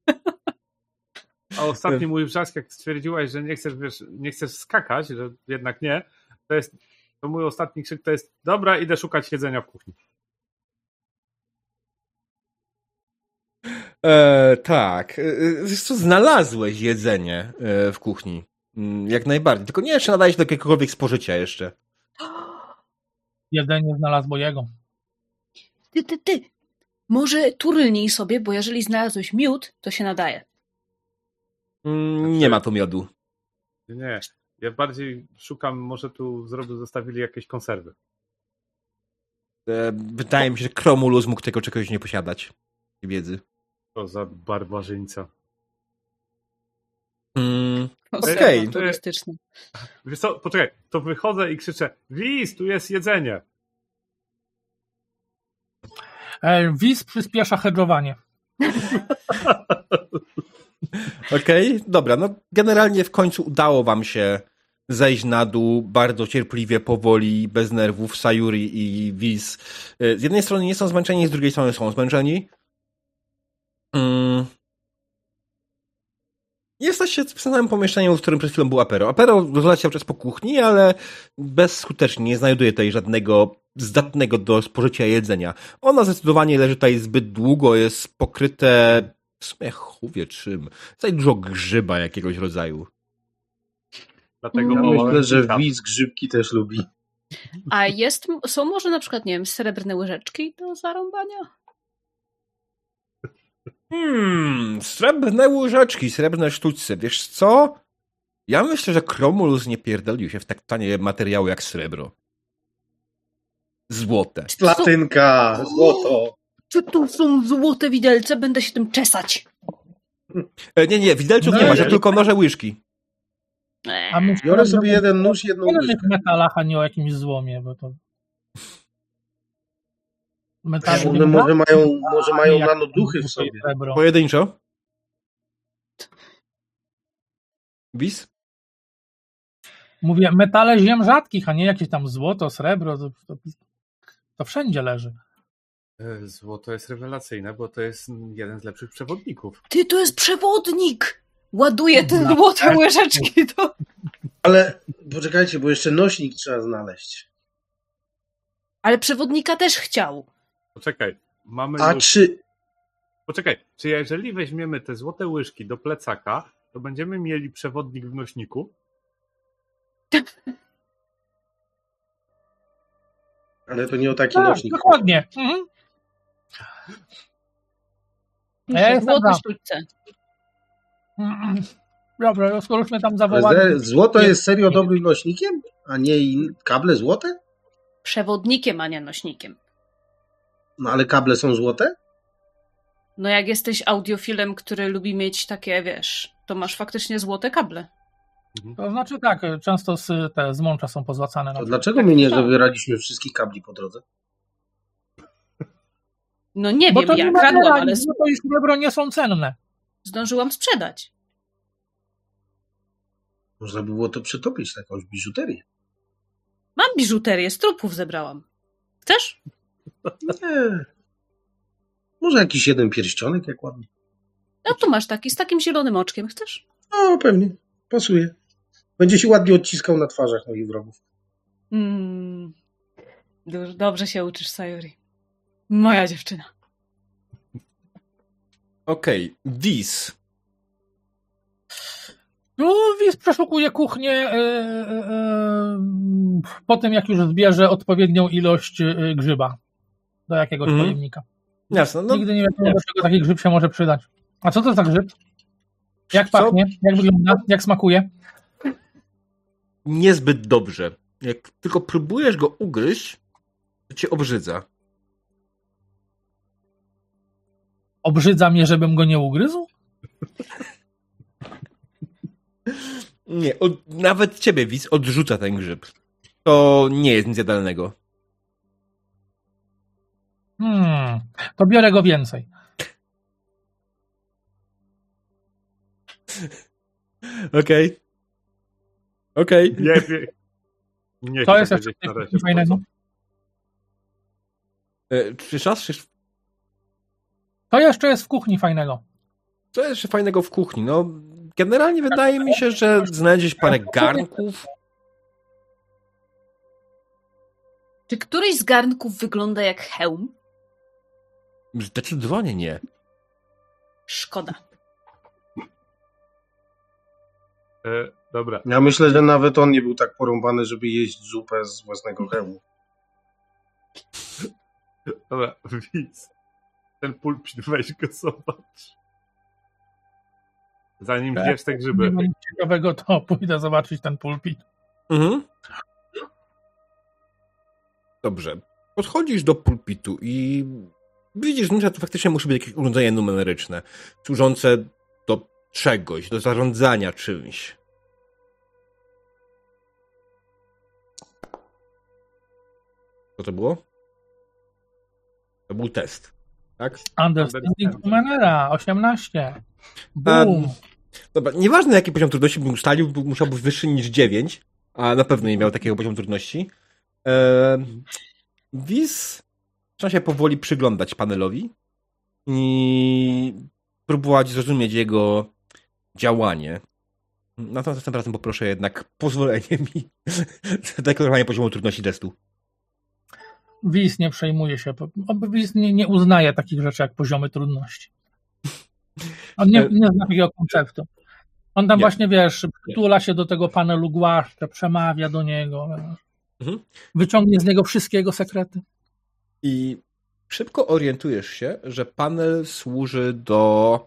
A ostatni mój wrzask, jak stwierdziłaś, że nie chcesz, wiesz, nie chcesz skakać, że jednak nie, to jest, to mój ostatni krzyk to jest, dobra, idę szukać jedzenia w kuchni. E, tak. E, e, Wiesz co, znalazłeś jedzenie e, w kuchni. Mm, Jak najbardziej. Tylko nie jeszcze nadajesz do jakiegokolwiek spożycia jeszcze. Jedzenie znalazło jego. Ty, ty, ty! Może turlnij sobie, bo jeżeli znalazłeś miód, to się nadaje. Mm, Nie ma tu miodu. Nie, ja bardziej szukam, może tu zrobił, zostawili jakieś konserwy. E, Wydaje mi się, że Kromulus mógł tego czegoś nie posiadać. Wiedzy. To za barbarzyńca. Mm, Okej. turystyczna. Wiesz co, poczekaj, to wychodzę i krzyczę, Wiz, tu jest jedzenie. E, Wiz przyspiesza hedżowanie. Okej, dobra, no generalnie w końcu udało wam się zejść na dół bardzo cierpliwie, powoli, bez nerwów, Sayuri i Wiz. Y, Z jednej strony nie są zmęczeni, z drugiej strony są zmęczeni. Mm. Jesteście w samym pomieszczeniu, w którym przed chwilą był Apero. Apero rozleciał cały czas po kuchni, ale bezskutecznie nie znajduje tutaj żadnego zdatnego do spożycia jedzenia. Ono zdecydowanie leży tutaj zbyt długo, jest pokryte w sumie chuwie czym. Tutaj dużo grzyba jakiegoś rodzaju. Dlatego Ja myślę, że widz grzybki też lubi. A jest, są może na przykład, nie wiem, srebrne łyżeczki do zarąbania? Hmm, srebrne łyżeczki, srebrne sztućce. Wiesz co? Ja myślę, że Kromulus nie pierdolił się w tak tanie materiały jak srebro. Złote. Są, Platynka, złoto. czy tu są złote widelce? Będę się tym czesać. E, nie, nie, widelców No nie ma, nie. że tylko noże łyżki. Eee. A Biorę sobie jeden nóż, jedną łyżkę. innych metalach, a nie o jakimś złomie, bo to... One może mają, może mają nanoduchy w sobie. Srebro. Pojedynczo. Wis? Mówię, metale ziem rzadkich, a nie jakieś tam złoto, srebro, to, to, to wszędzie leży. E, Złoto jest rewelacyjne, bo to jest jeden z lepszych przewodników. Ty, to jest przewodnik! Ładuję te No, złote tak. łyżeczki do... Ale poczekajcie, bo jeszcze nośnik trzeba znaleźć. Ale przewodnika też chciał. Poczekaj, mamy A już... czy... Poczekaj, czy jeżeli weźmiemy te złote łyżki do plecaka, to będziemy mieli przewodnik w nośniku? Ale to nie o taki Tak, nośnik. dokładnie. Mhm. A ja jestem Złote za. sztućce. Dobra, no skoro już mnie tam Ale zawołali. Złoto jest serio dobrym nośnikiem? A nie in... kable złote? Przewodnikiem, a nie nośnikiem. No ale kable są złote? No jak jesteś audiofilem, który lubi mieć takie, wiesz, to masz faktycznie złote kable. To znaczy tak, często z, te zmącza są pozłacane. Na To dlaczego my nie zawieraliśmy wszystkich kabli po drodze? No nie Bo wiem, to ja nie ma kradłam, ale realizmu, to i srebro nie są cenne. zdążyłam sprzedać. Można by było to przetopić na jakąś biżuterię. Mam biżuterię, z trupów zebrałam. Chcesz? Nie. Może jakiś jeden pierścionek, jak ładnie. No tu masz taki, z takim zielonym oczkiem. Chcesz? No, pewnie. Pasuje. Będzie się ładnie odciskał na twarzach moich wrogów. Mm. Dobrze, się uczysz, Sayuri. Moja dziewczyna. Okej, Wiz. No, Wiz przeszukuje kuchnię e, e, e, po tym, jak już zbierze odpowiednią ilość e, grzyba do jakiegoś Mhm. pojemnika. Jasne, no Nigdy nie wiadomo, do czego taki grzyb się może przydać. A co to za grzyb? Jak Co? pachnie? Jak wygląda? Jak smakuje? niezbyt dobrze. Jak tylko próbujesz go ugryźć, to cię obrzydza. Obrzydza mnie, żebym go nie ugryzł? Nie, od, nawet ciebie widz odrzuca ten grzyb. To nie jest nic jadalnego. Hmm, to biorę go więcej. Okej. Okej. Nie, nie. nie To chcę jest jeszcze wiedzieć na razie, coś fajnego. E, Czy czas? Czy... To jeszcze jest w kuchni fajnego. Co jest jeszcze fajnego w kuchni? No, generalnie wydaje mi się, że znajdziesz parę garnków. Czy któryś z garnków wygląda jak hełm? Zdecydowanie nie. Szkoda. E, dobra. Ja myślę, że nawet on nie był tak porąbany, żeby jeść zupę z własnego hełmu. Dobra, widz. Ten pulpit weź go zobacz. Zanim Tak. zjesz te Nie grzyby. ma nic ciekawego, to pójdę zobaczyć ten pulpit. Mhm. Dobrze. Podchodzisz do pulpitu i widzisz, że to faktycznie musi być jakieś urządzenie numeryczne, służące do czegoś, do zarządzania czymś. Co to było? To był test, tak? Understanding Humanera, 18. Um, Boom. Dobra, nieważne jaki poziom trudności bym ustalił, musiał być wyższy niż 9, a na pewno nie miał takiego poziomu trudności. Ehm, Wiz zaczyna się powoli przyglądać panelowi i próbować zrozumieć jego działanie. Natomiast tym razem poproszę jednak pozwolenie mi zadeklarowanie poziomu trudności testu. Wiz nie przejmuje się. Wiz nie, nie uznaje takich rzeczy jak poziomy trudności. On nie, nie zna takiego konceptu. On tam Nie. właśnie, wiesz, przytula się do tego panelu głaszcze, przemawia do niego. Mhm. wyciągnie z niego wszystkie jego sekrety. I szybko orientujesz się, że panel służy do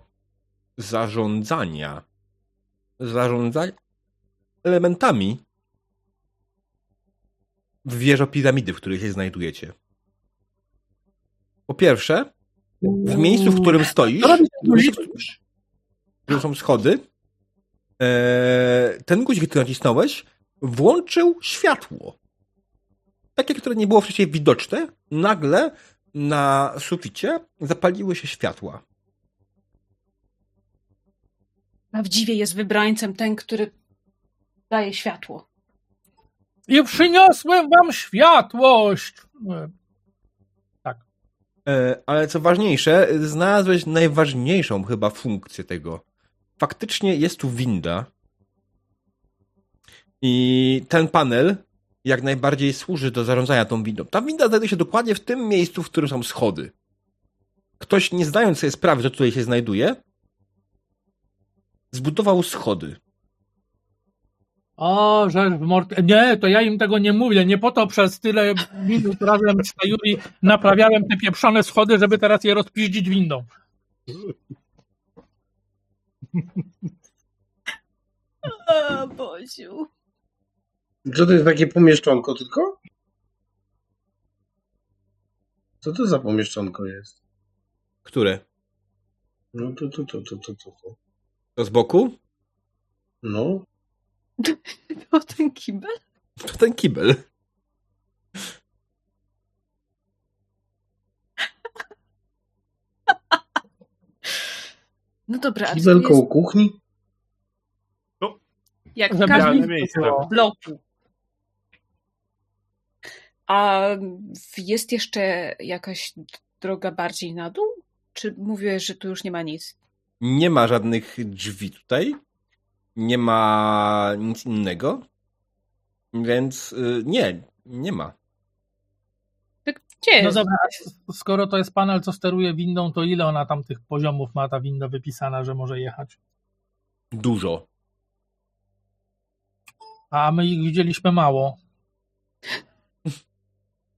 zarządzania. Zarządzania elementami w wieżo piramidy, w której się znajdujecie. Po pierwsze, w miejscu, w którym stoisz, w którym są schody, e, ten guzik, który nacisnąłeś, włączył światło. Takie, które nie było wcześniej widoczne, nagle na suficie zapaliły się światła. Prawdziwie jest wybrańcem ten, który daje światło. I przyniosłem wam światłość. E, Ale co ważniejsze, znalazłeś najważniejszą chyba funkcję tego. Faktycznie jest tu winda. I ten panel jak najbardziej służy do zarządzania tą windą. Ta winda znajduje się dokładnie w tym miejscu, w którym są schody. Ktoś, nie zdając sobie sprawy, że tutaj się znajduje, zbudował schody. O, że w mord... Nie, to ja im tego nie mówię. Nie po to przez tyle minut razem z Sayuri naprawiałem te pieprzone schody, żeby teraz je rozpiździć windą. O, Boziu. Co to jest takie pomieszczonko tylko? Co to za pomieszczonko jest? Które? No to, to, to, to, to, to, to. To z boku? No, To ten kibel? To ten kibel. No dobra, a Kibel koło jest kuchni? jak w każdym bloku. A jest jeszcze jakaś droga bardziej na dół? Czy mówiłeś, że tu już nie ma nic? Nie ma żadnych drzwi tutaj. Nie ma nic innego. Więc y, nie, nie ma. Tak, Gdzie jest? No dobra, skoro to jest panel, co steruje windą, to ile ona tam tych poziomów ma ta winda wypisana, że może jechać? Dużo. A my ich widzieliśmy mało.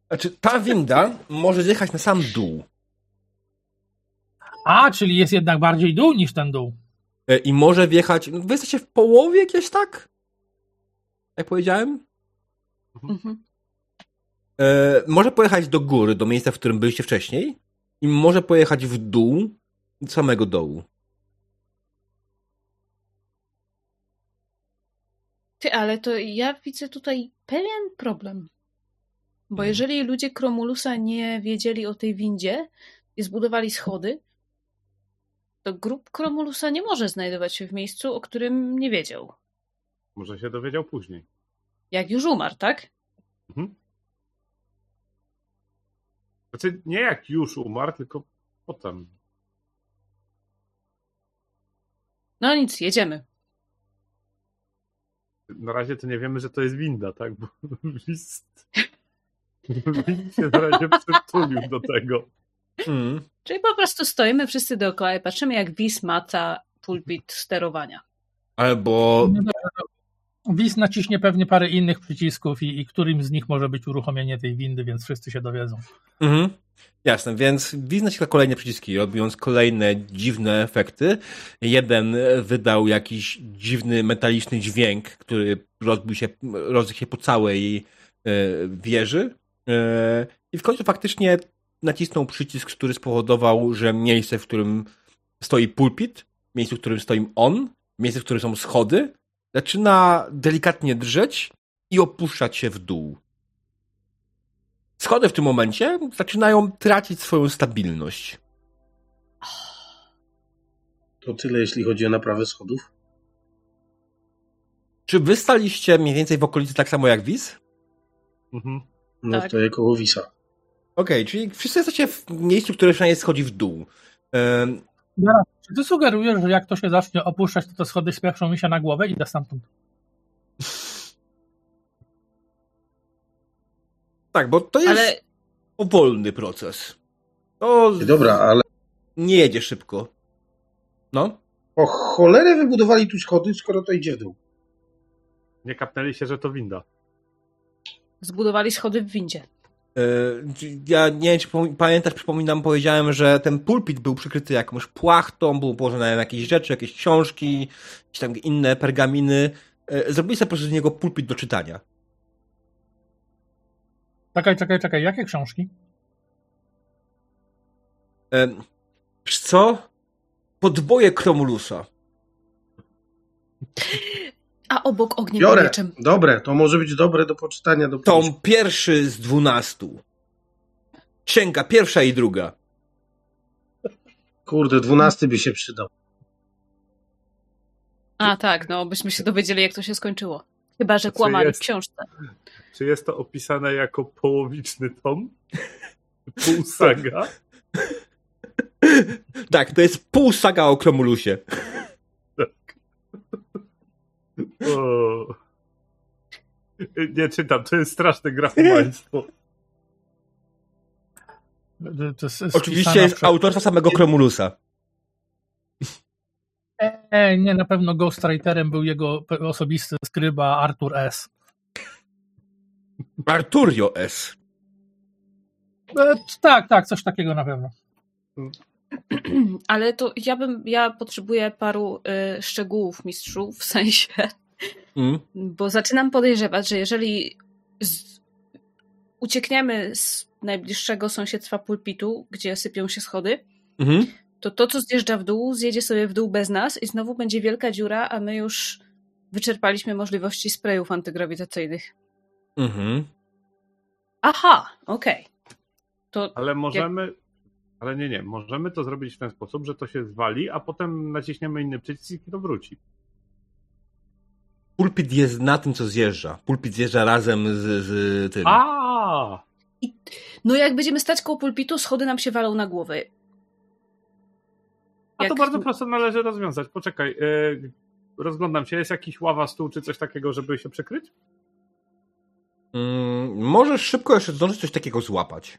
Znaczy, ta winda może zjechać na sam dół. A, czyli jest jednak bardziej dół niż ten dół. E, I może wjechać. no, Wy jesteście w połowie jakieś tak? Jak powiedziałem? Mhm. E, może pojechać do góry, do miejsca, w którym byliście wcześniej. I może pojechać w dół, do samego dołu. Ty, ale to ja widzę tutaj pewien problem. Bo Mhm. jeżeli ludzie Kromulusa nie wiedzieli o tej windzie i zbudowali schody, to grup Kromulusa nie może znajdować się w miejscu, o którym nie wiedział. Może się dowiedział później. Jak już umarł, tak? Mhm. Znaczy, nie jak już umarł, tylko potem. No nic, jedziemy. Na razie to nie wiemy, że to jest winda, tak? Bo list. List się na razie przytulił do tego. Mm. Czyli po prostu stoimy wszyscy dookoła i patrzymy, jak Wis maca pulpit sterowania. Albo. Wis naciśnie pewnie parę innych przycisków i, i którym z nich może być uruchomienie tej windy, więc wszyscy się dowiedzą. Mhm. Jasne, więc widzę się kolejne przyciski, robiąc kolejne dziwne efekty. Jeden wydał jakiś dziwny metaliczny dźwięk, który rozbił się, rozbił się po całej e, wieży. E, I w końcu faktycznie nacisnął przycisk, który spowodował, że miejsce, w którym stoi pulpit, miejsce, w którym stoi on, miejsce, w którym są schody, zaczyna delikatnie drżeć i opuszczać się w dół. Schody w tym momencie zaczynają tracić swoją stabilność. To tyle, jeśli chodzi o naprawę schodów. Czy wy staliście mniej więcej w okolicy tak samo jak Wiz? Mhm. No Tak. to jako Wisa. Okej, czyli wszyscy jesteście w miejscu, które przynajmniej schodzi w dół. Em, Zaraz, czy ty sugerujesz, że jak to się zacznie opuszczać, to te schody spieszą mi się na głowę i idę stamtąd? tak, bo to jest Ale powolny proces. To Dobra, ale nie jedzie szybko. No. o cholerę wybudowali tu schody, skoro to idzie w dół. Nie kapnęli się, że to winda. Zbudowali schody w windzie. E, Ja nie wiem, czy pamiętasz, przypominam, powiedziałem, że ten pulpit był przykryty jakąś płachtą, był położony na jakieś rzeczy, jakieś książki, jakieś tam inne pergaminy. E, Zrobili sobie po prostu z niego pulpit do czytania. Czekaj, czekaj, czekaj, jakie książki? E, Wiesz co? Podboje Kromulusa. A obok ogniem Biorę. mieczem. Dobre, to może być dobre do poczytania. Do Tom pierwszy z dwunastu. Księga pierwsza i druga. Kurde, dwunasty by się przydał. A tak, no byśmy się dowiedzieli, jak to się skończyło. Chyba, że kłamali jest? w książce. Czy jest to opisane jako połowiczny tom? Pół saga? Tak, to jest pół saga o Kromulusie. O. Nie czytam, to jest straszne grafomaństwo. To jest Oczywiście jest przez- autorstwa samego Kromulusa. E, nie, na pewno ghostwriterem był jego osobisty skryba Arthur S. Arturio S. E, tak, tak, coś takiego na pewno. Ale to ja bym, ja potrzebuję paru y, szczegółów mistrzu, w sensie, Mm. bo zaczynam podejrzewać, że jeżeli z, uciekniemy z najbliższego sąsiedztwa pulpitu, gdzie sypią się schody, Mhm. to to, co zjeżdża w dół, zjedzie sobie w dół bez nas i znowu będzie wielka dziura, a my już wyczerpaliśmy możliwości sprayów antygrawitacyjnych. Mhm. Aha, okej. To Ale możemy. Ale nie, nie. Możemy to zrobić w ten sposób, że to się zwali, a potem naciśniemy inny przycisk i to wróci. Pulpit jest na tym, co zjeżdża. Pulpit zjeżdża razem z, z tym. A! No jak będziemy stać koło pulpitu, schody nam się walą na głowę. A to Jak- bardzo prosto należy rozwiązać. Poczekaj. Yy, rozglądam się. Jest jakiś ława, stół czy coś takiego, żeby się przykryć? Mm, możesz szybko jeszcze zdążyć coś takiego złapać.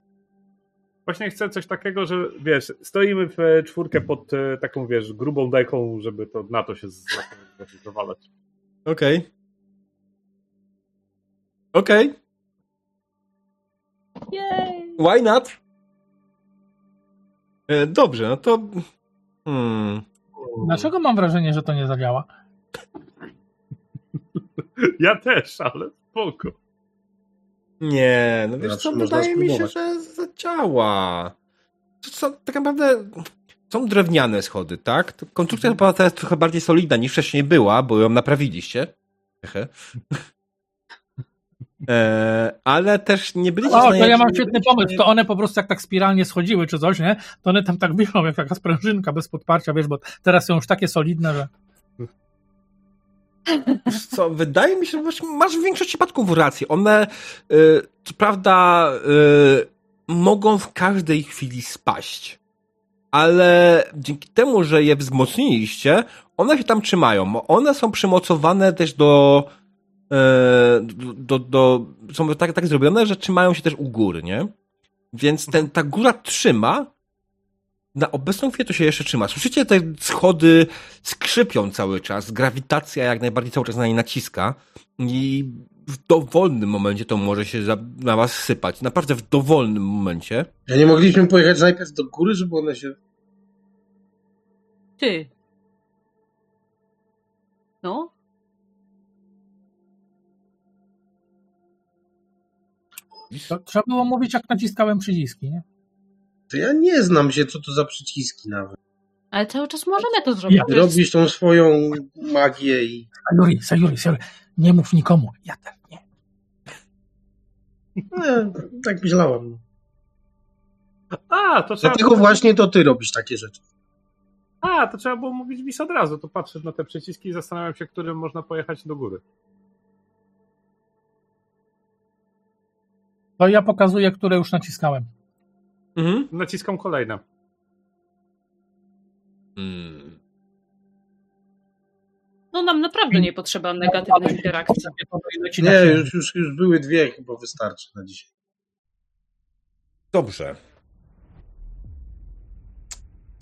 Właśnie chcę coś takiego, że wiesz, stoimy w czwórkę pod e, taką, wiesz, grubą deką, żeby to na to się zawalać. Okej. Okej. Jej! Why not? E, dobrze, no to... Hmm. Dlaczego mam wrażenie, że to nie zadziała? Ja też, ale spoko. Nie, no wiesz Zawsze co, wydaje mi się, że zadziała. To są, tak naprawdę są drewniane schody, tak? Konstrukcja chyba teraz trochę bardziej solidna niż wcześniej była, bo ją naprawiliście. E, ale też nie byliście O, to ja mam świetny pomysł. To one po prostu jak tak spiralnie schodziły czy coś, nie? To one tam tak wiszą jak taka sprężynka bez podparcia, wiesz, bo teraz są już takie solidne, że... Co, wydaje mi się, że masz w większości przypadków rację. One, y, co prawda, y, mogą w każdej chwili spaść. Ale dzięki temu, że je wzmocniliście, one się tam trzymają. One są przymocowane też do, y, do, do, do są tak, tak zrobione, że trzymają się też u góry, nie? Więc ten, ta góra trzyma, na obecną chwilę to się jeszcze trzyma. Słyszycie te schody skrzypią cały czas, grawitacja jak najbardziej cały czas na nie naciska i w dowolnym momencie to może się za, na was sypać. Naprawdę w dowolnym momencie. Ja nie mogliśmy pojechać najpierw do góry, żeby one się... Ty. No? To trzeba było mówić, jak naciskałem przyciski, nie? To ja nie znam się, co to za przyciski nawet. Ale cały czas możemy to zrobić. Ja robisz tą swoją magię i... Sayuri, Sayuri, Sayuri, nie mów nikomu. Ja też nie. Nie, tak myślałem. A, to trzeba, Dlatego właśnie to ty robisz takie rzeczy. a, to trzeba było mówić mis od razu. To patrzę na te przyciski i zastanawiam się, którym można pojechać do góry. To ja pokazuję, które już naciskałem. Mhm. Naciskam kolejne. Mm. No nam naprawdę nie potrzeba negatywnych interakcji. Nie, już, już, już były dwie, chyba wystarczy na dzisiaj. Dobrze.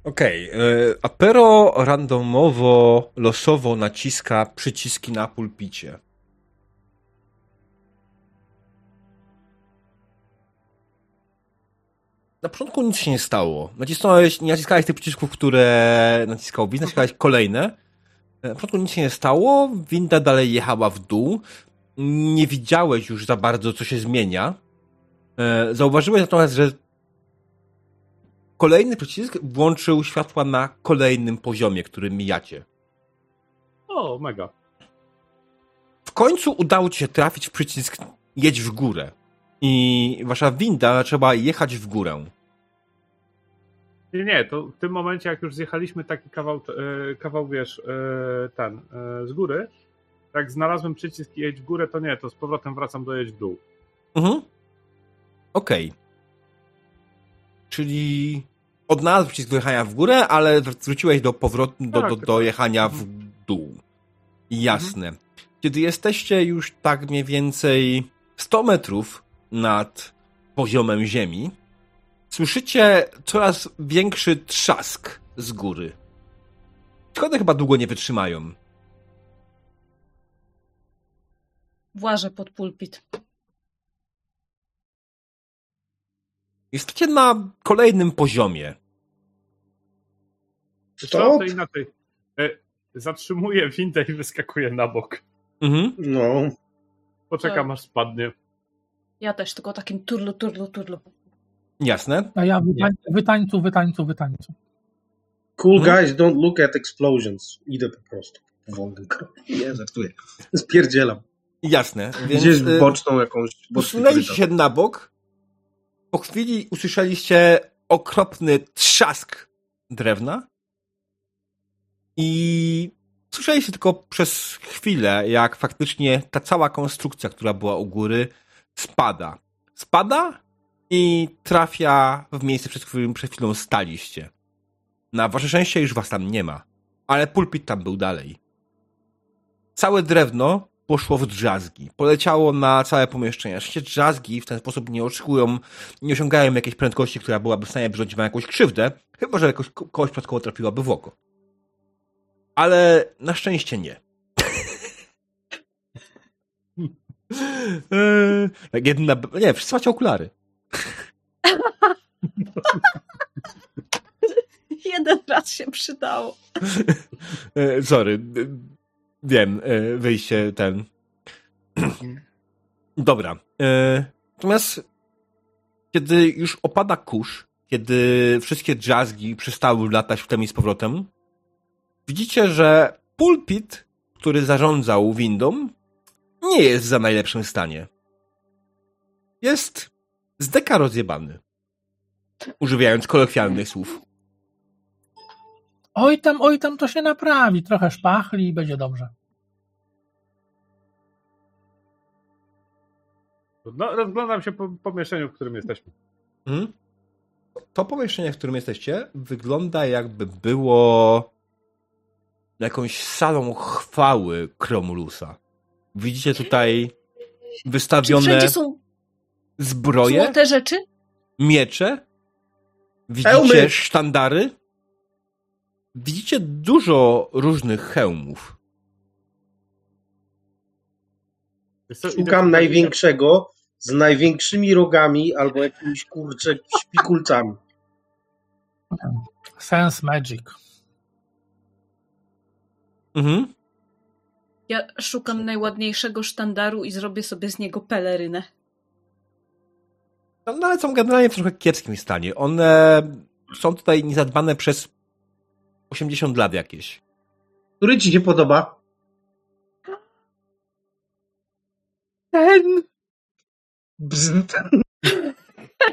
Okej. Okay. Apero randomowo, losowo naciska przyciski na pulpicie. Na początku nic się nie stało. Nacisnąłeś, nie naciskałeś tych przycisków, które naciskał Wiz, naciskałeś kolejne. Na początku nic się nie stało, winda dalej jechała w dół. Nie widziałeś już za bardzo, co się zmienia. E, Zauważyłeś natomiast, że kolejny przycisk włączył światła na kolejnym poziomie, który mijacie. O, mega. W końcu udało ci się trafić w przycisk jedź w górę. I wasza winda zaczęła jechać w górę. Nie, nie, to w tym momencie, jak już zjechaliśmy taki kawał, e, kawał wiesz, e, ten, e, z góry, jak znalazłem przycisk jedź w górę, to nie, to z powrotem wracam do jedź w dół. Mhm. Okej. Czyli odnalazł przycisk do jechania w górę, ale wróciłeś do powrotu, do, Tak, do, tak. do jechania w dół. Jasne. Kiedy jesteście już tak mniej więcej 100 metrów nad poziomem ziemi, słyszycie coraz większy trzask z góry. Schody chyba długo nie wytrzymają. Włażę pod pulpit. Jesteście na kolejnym poziomie. Stop? To inaczej. E, zatrzymuję windę i wyskakuję na bok. Mhm. No, Poczekam, Tak. aż spadnie. Ja też, tylko takim turlu, turlu, turlu. Jasne. A ja wytań, wytańcu, wytańcu, wytańcu. cool Hmm? guys don't look at explosions. Idę po prostu. wolnym krokiem. Nie, żartuję. Spierdzielam. Jasne. Więc, Gdzieś y, w boczną jakąś... Usunęliście się na bok. Po chwili usłyszeliście okropny trzask drewna. I słyszeliście tylko przez chwilę, jak faktycznie ta cała konstrukcja, która była u góry, spada. Spada i trafia w miejsce, przed którym przed chwilą staliście. Na wasze szczęście już was tam nie ma, ale pulpit tam był dalej. Całe drewno poszło w drzazgi. Poleciało na całe pomieszczenie. Oczywiście drzazgi w ten sposób nie oczekują, nie osiągają jakiejś prędkości, która byłaby w stanie wyrządzić wam jakąś krzywdę, chyba że jakoś, kogoś przypadkowo trafiłaby w oko. Ale na szczęście nie. Eee, tak jedna, nie, wszyscy macie okulary. Jeden raz się przydało. E, sorry. Wiem, e, wyjście ten. Dobra. E, natomiast kiedy już opada kurz, kiedy wszystkie drzazgi przestały latać w i z powrotem, widzicie, że pulpit, który zarządzał windą, nie jest za najlepszym stanie. Jest z deka rozjebany. Używając kolokwialnych słów. Oj tam, oj tam to się naprawi. Trochę szpachli i będzie dobrze. No, rozglądam się po pomieszczeniu, w którym jesteśmy. Mhm. To pomieszczenie, w którym jesteście, wygląda jakby było jakąś salą chwały Kromulusa. Widzicie tutaj Czy wystawione wszędzie są zbroje, złote rzeczy? miecze, widzicie Hełmy. sztandary, widzicie dużo różnych hełmów. Szukam największego z największymi rogami albo jakimiś kurczę szpikulcami. Sense Magic. Mhm. Ja szukam najładniejszego sztandaru i zrobię sobie z niego pelerynę. No, no ale są generalnie w trochę kiepskim stanie. One są tutaj niezadbane przez 80 lat jakieś. Który ci się podoba? Ten! Bzd.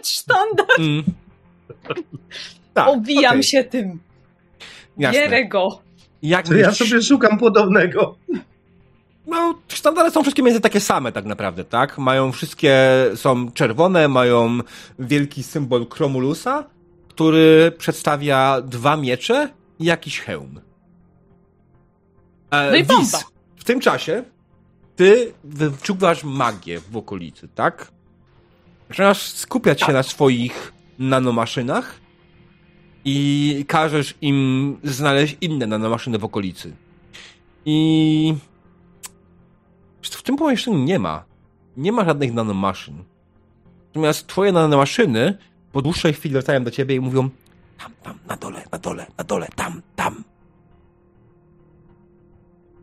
Sztandar! Mm. Tak, Obijam okej, się tym. jasne. Bierę go. Jak To ja myślisz- sobie szukam podobnego. No, sztandary są wszystkie między takie same tak naprawdę, tak? Mają wszystkie, są czerwone, mają wielki symbol Kromulusa, który przedstawia dwa miecze i jakiś hełm. E, No i bomba. W tym czasie ty wyczuwasz magię w okolicy, tak? Zaczynasz skupiać się na swoich nanomaszynach i każesz im znaleźć inne nanomaszyny w okolicy. I w tym pomieszczeniu nie ma. Nie ma żadnych nanomaszyn. Natomiast twoje nanomaszyny po dłuższej chwili wracają do ciebie i mówią tam, tam, na dole, na dole, na dole, tam, tam.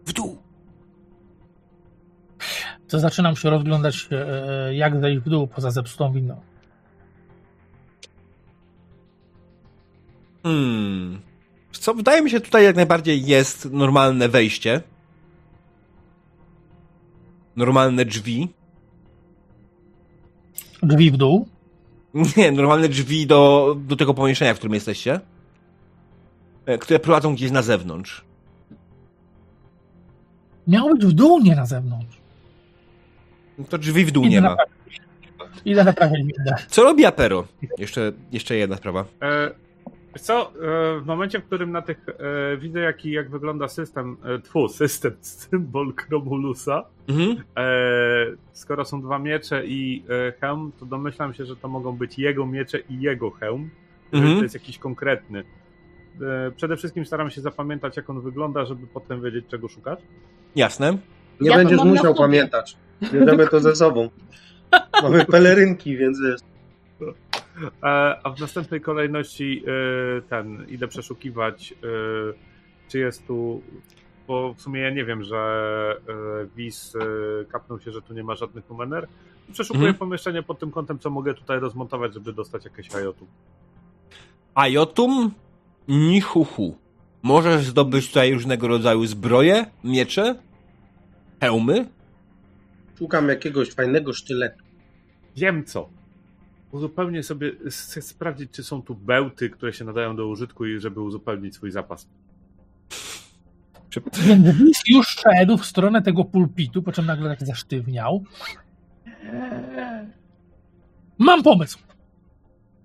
W dół. To zaczynam się rozglądać, e, jak zejść w dół poza zepsutą windą. Hmm. Co, wydaje mi się, tutaj jak najbardziej jest normalne wejście. Normalne drzwi. Drzwi w dół. Nie, normalne drzwi do, do tego pomieszczenia, w którym jesteście. e, Które prowadzą gdzieś na zewnątrz. Miało być w dół, nie na zewnątrz. To drzwi w dół Idę nie ma. Idę naprawiać windę. Co robi Apero? Jeszcze, jeszcze jedna sprawa. E, co, e, w momencie, w którym na tych e, widzę, jaki, jak wygląda system, e, tfu, system, symbol Kromulusa, Mhm. e, skoro są dwa miecze i e, hełm, to domyślam się, że to mogą być jego miecze i jego hełm, Mhm. to jest jakiś konkretny. Przede wszystkim staram się zapamiętać, jak on wygląda, żeby potem wiedzieć, czego szukać. Jasne. Nie Ja będziesz musiał pamiętać. Bierzemy to ze sobą. Mamy pelerynki, więc wiesz. E, a w następnej kolejności e, ten, idę przeszukiwać, e, czy jest tu, bo w sumie ja nie wiem, że Wiz e, kapnął się, że tu nie ma żadnych numener. Przeszukuję Mhm. pomieszczenie pod tym kątem, co mogę tutaj rozmontować, żeby dostać jakieś IOT-u. Ajotum Nihuhu. Możesz zdobyć tutaj różnego rodzaju zbroje, miecze, hełmy. Szukam jakiegoś fajnego sztyletu. Wiem co. Uzupełnię sobie, chcę sprawdzić, czy są tu bełty, które się nadają do użytku i żeby uzupełnić swój zapas. Więc Lis już szedł w stronę tego pulpitu, po czym nagle tak zasztywniał. Mam pomysł.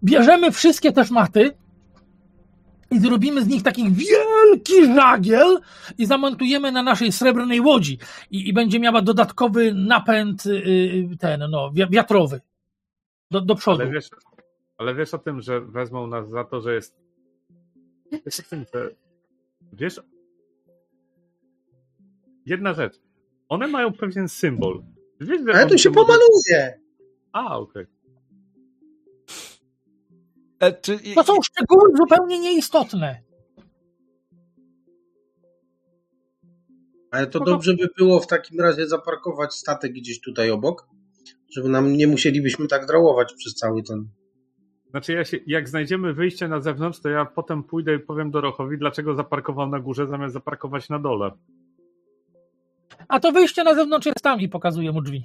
Bierzemy wszystkie te szmaty i zrobimy z nich taki wielki żagiel i zamontujemy na naszej srebrnej łodzi. I, i będzie miała dodatkowy napęd yy, ten, no, wi- wiatrowy. Do, do przodu. Ale wiesz, ale wiesz o tym, że wezmą nas za to, że jest. Wiesz o tym, że. Wiesz. Jedna rzecz. One mają pewien symbol. Wiesz, że Ale to się może- pomaluje. A, okej. E, czy, To są szczegóły zupełnie nieistotne. Ale to No to- dobrze by było w takim razie zaparkować statek gdzieś tutaj obok, żeby nam nie musielibyśmy tak drałować przez cały ten. Znaczy, ja się, jak znajdziemy wyjście na zewnątrz, to ja potem pójdę i powiem Dorochowi, dlaczego zaparkował na górze zamiast zaparkować na dole. A to wyjście na zewnątrz jest tam i pokazuje mu drzwi.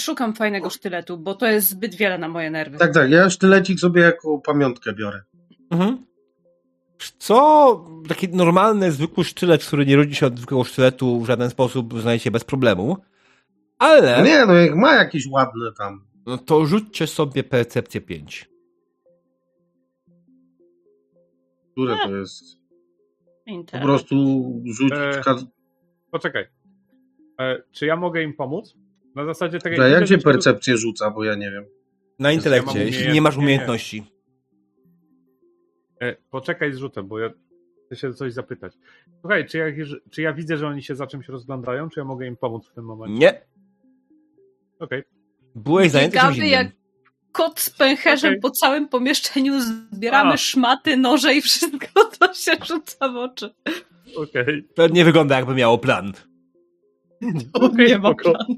Szukam fajnego sztyletu, bo to jest zbyt wiele na moje nerwy. Tak, tak, ja sztylecik sobie jako pamiątkę biorę. Mhm. Co? Taki normalny, zwykły sztylet, który nie rodzi się od zwykłego sztyletu, w żaden sposób znajdziecie bez problemu. Ale nie, no jak ma jakieś ładne tam. no to rzućcie sobie percepcję 5. Które to jest? Po Inter. prostu rzucić. E, Poczekaj. E, czy ja mogę im pomóc? Na zasadzie tak Że jak się percepcję rzuca, bo ja nie wiem. Na intelekcie, mam jeśli nie masz umiejętność- nie, nie. umiejętności. E, poczekaj z rzutem, bo ja chcę się coś zapytać. Słuchaj, czy ja, czy ja widzę, że oni się za czymś rozglądają, czy ja mogę im pomóc w tym momencie? Nie. Okej. Byłeś zajęty czymś innym. jak kot z pęcherzem Okej. po całym pomieszczeniu, zbieramy A. szmaty, noże i wszystko to się rzuca w oczy. Okej. To nie wygląda jakby miało plan. Okej, nie ma planu.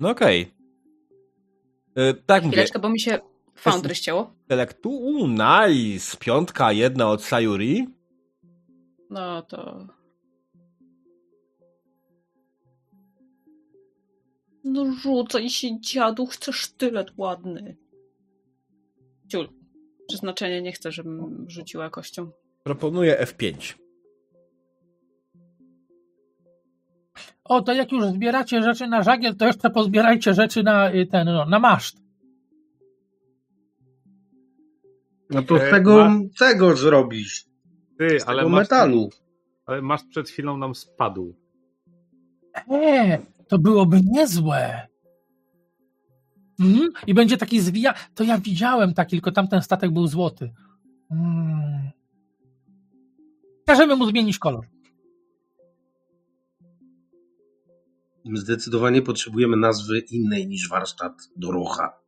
No okej. Y, Tak mówię. Chwileczkę, bo mi się foundry ścięło. Intelektu, nice. Piątka, jedna od Sayuri. No to... No rzucaj się, dziadu, chcę sztylet ładny. Ciul. Przeznaczenie nie chcę, żebym rzuciła kością. Proponuję F5. O, to jak już zbieracie rzeczy na żagiel, to jeszcze pozbierajcie rzeczy na y, ten, no, na maszt. No to E, z tego, ma- tego zrobisz. Ty, Z ale tego masz, metalu. ale masz przed chwilą nam spadł. E, to byłoby niezłe. Mhm. I będzie taki zwija. To ja widziałem taki, tylko tamten statek był złoty. Mm. Każemy mu zmienić kolor. Zdecydowanie potrzebujemy nazwy innej niż warsztat Dorocha.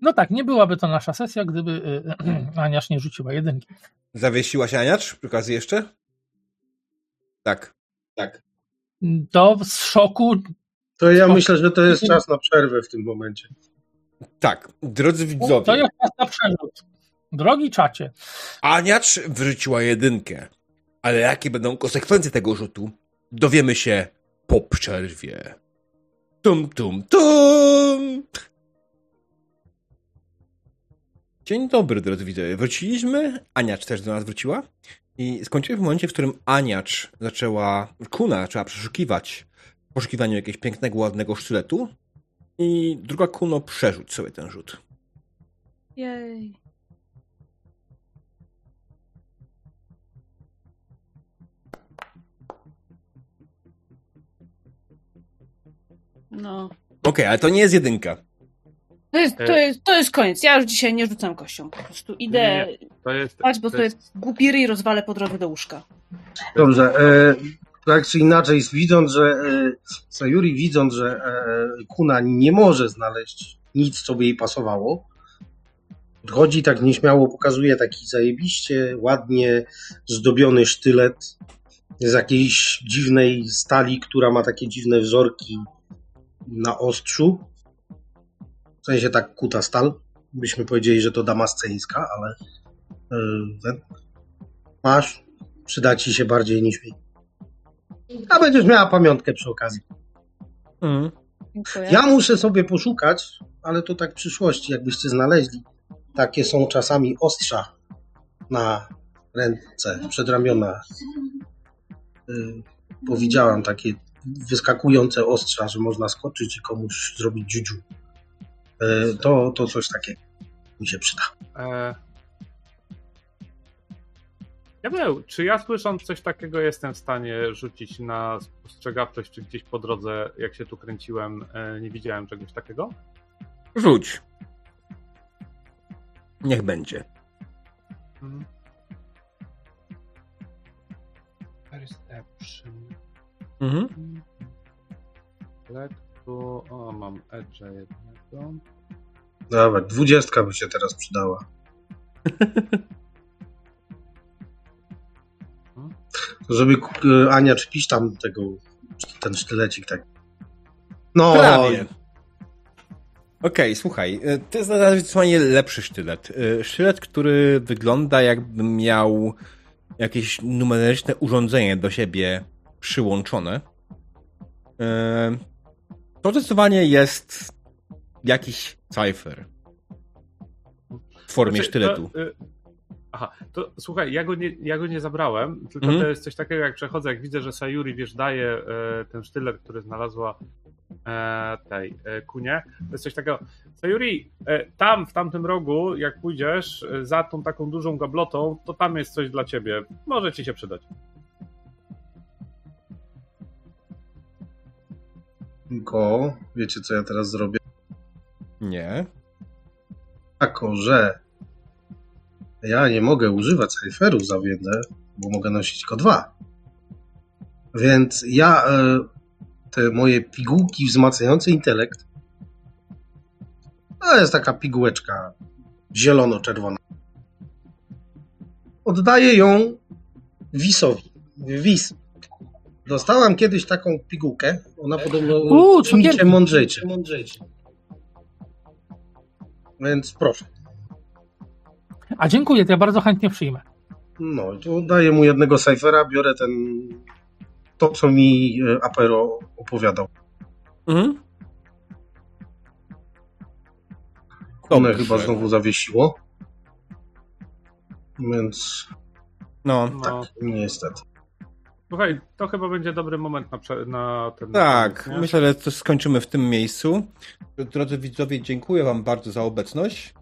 No tak, nie byłaby to nasza sesja, gdyby y, Aniasz nie rzuciła jedynki. Zawiesiła się Aniacz przy okazji jeszcze? Tak. Tak. To z szoku. To ja myślę, że to jest czas na przerwę w tym momencie. Tak. Drodzy To widzowie, jest czas na przerzut. Drogi czacie, Aniacz wyrzuciła jedynkę. Ale jakie będą konsekwencje tego rzutu, dowiemy się po przerwie. Tum, tum, tum! Dzień dobry, drodzy widzowie. Wróciliśmy, Aniacz też do nas wróciła i skończyliśmy w momencie, w którym Aniacz zaczęła, Kuna zaczęła przeszukiwać w poszukiwaniu jakiegoś pięknego, ładnego sztyletu i druga Kuno przerzuć sobie ten rzut. Jej. No. Okej, ale to nie jest jedynka. To jest, to, jest, to jest koniec. Ja już dzisiaj nie rzucam kością. Po prostu idę Nie, To jest. spać, bo to sobie jest głupiry i rozwalę po drodze do łóżka. Dobrze. E, Tak czy inaczej, widząc, że e, Sayuri widząc, że e, Kuna nie może znaleźć nic, co by jej pasowało, Podchodzi tak nieśmiało, pokazuje taki zajebiście, ładnie zdobiony sztylet z jakiejś dziwnej stali, która ma takie dziwne wzorki na ostrzu. W sensie tak kuta stal. Byśmy powiedzieli, że to damasceńska, ale yy, masz, przyda ci się bardziej niż mi. A będziesz miała pamiątkę przy okazji. Mm. Ja muszę sobie poszukać, ale to tak w przyszłości, jakbyście znaleźli takie są czasami ostrza na ręce, przedramiona. Yy, powiedziałam takie wyskakujące ostrza, że można skoczyć i komuś zrobić dziudziu. Yy, to, to coś takiego mi się przyda. E... Ja wiem, czy ja słysząc coś takiego jestem w stanie rzucić na spostrzegawczość, czy gdzieś po drodze, jak się tu kręciłem, e, nie widziałem czegoś takiego? Rzuć. Niech będzie. Mhm. Perception. Mhm. Lekko. O, mam edge jednego. Dobra, dwudziestka by się teraz przydała. Żeby e, Ania czypić tam tego, ten sztylecik tak. No, Prawie. Okej, okay, słuchaj, e, to jest zdecydowanie lepszy sztylet. E, sztylet, który wygląda jakby miał jakieś numeryczne urządzenie do siebie przyłączone. To zdecydowanie jest jakiś cypher w formie znaczy, sztyletu. To, aha, to słuchaj, ja go nie, ja go nie zabrałem, tylko mm. to jest coś takiego, jak przechodzę, jak widzę, że Sayuri, wiesz, daje e, ten sztylet, który znalazła e, tej e, kunie. To jest coś takiego. Sayuri, e, tam w tamtym rogu, jak pójdziesz e, za tą taką dużą gablotą, to tam jest coś dla ciebie. Może ci się przydać. Go, wiecie co ja teraz zrobię? Nie. Jako, że ja nie mogę używać cyferów za wiedzę, bo mogę nosić tylko dwa. Więc ja e, te moje pigułki wzmacniające intelekt. To jest taka pigułeczka zielono-czerwona. Oddaję ją Wisowi. Wis. Dostałam kiedyś taką pigułkę. Ona podobno U, cię mądrzejcie. Więc proszę. A dziękuję, to ja bardzo chętnie przyjmę. No, to daję mu jednego cyfera, biorę ten to, co mi e, Apero opowiadał. Mhm. One chyba znowu zawiesiło. Więc. No, no. tak, niestety. Słuchaj, to chyba będzie dobry moment na, na ten. Tak, moment, myślę, że to skończymy w tym miejscu. Drodzy widzowie, dziękuję Wam bardzo za obecność.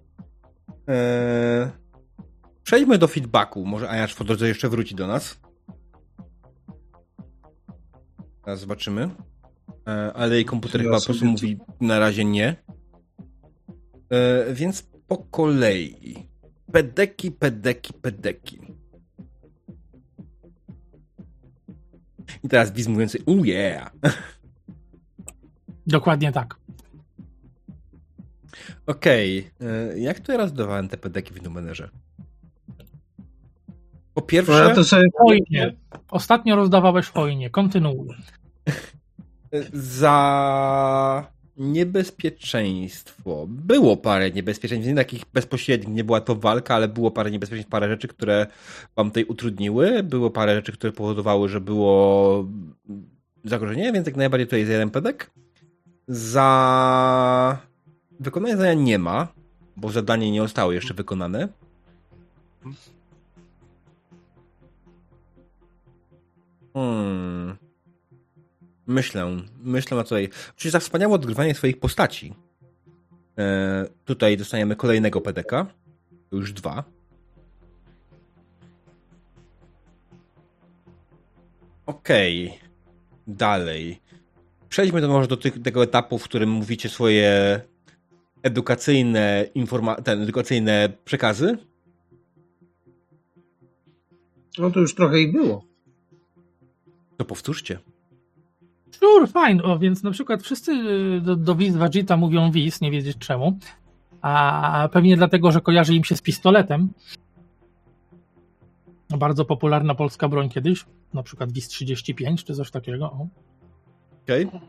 Eee... Przejdźmy do feedbacku. Może Aniacz po drodze jeszcze wróci do nas. Teraz zobaczymy. E, ale jej komputer chyba po prostu mówi na razie nie. E, więc po kolei. Pedeki, pedeki, pedeki. I teraz Wiz mówiący, oh yeah. Dokładnie tak. Okej. Okay. E, jak to ja rozdawałem te pedeki w numerze? Po pierwsze... No to sobie... Hojnie. Ostatnio rozdawałeś hojnie. Kontynuuj. Za niebezpieczeństwo. Było parę niebezpieczeństw, nie takich bezpośrednich, nie była to walka, ale było parę niebezpieczeństw, parę rzeczy, które wam tutaj utrudniły. Było parę rzeczy, które powodowały, że było zagrożenie, więc jak najbardziej tutaj jest jeden pedek. Za wykonanie zadania nie ma, bo zadanie nie zostało jeszcze wykonane. Hmm. Myślę, myślę na tutaj. Czyli za wspaniałe odgrywanie swoich postaci. E, tutaj dostaniemy kolejnego PDK. Już dwa. Okej. Okay. Dalej. Przejdźmy do, może do tych, tego etapu, w którym mówicie swoje edukacyjne, informa- ten, edukacyjne przekazy. No to już trochę ich było. To powtórzcie. Sure, fine. O, więc na przykład wszyscy y, do, do Wiz Vegeta mówią Wiz, nie wiedzieć czemu. A pewnie dlatego, że kojarzy im się z pistoletem. Bardzo popularna polska broń kiedyś. Na przykład Wiz 35 czy coś takiego. O. Okej. Okay.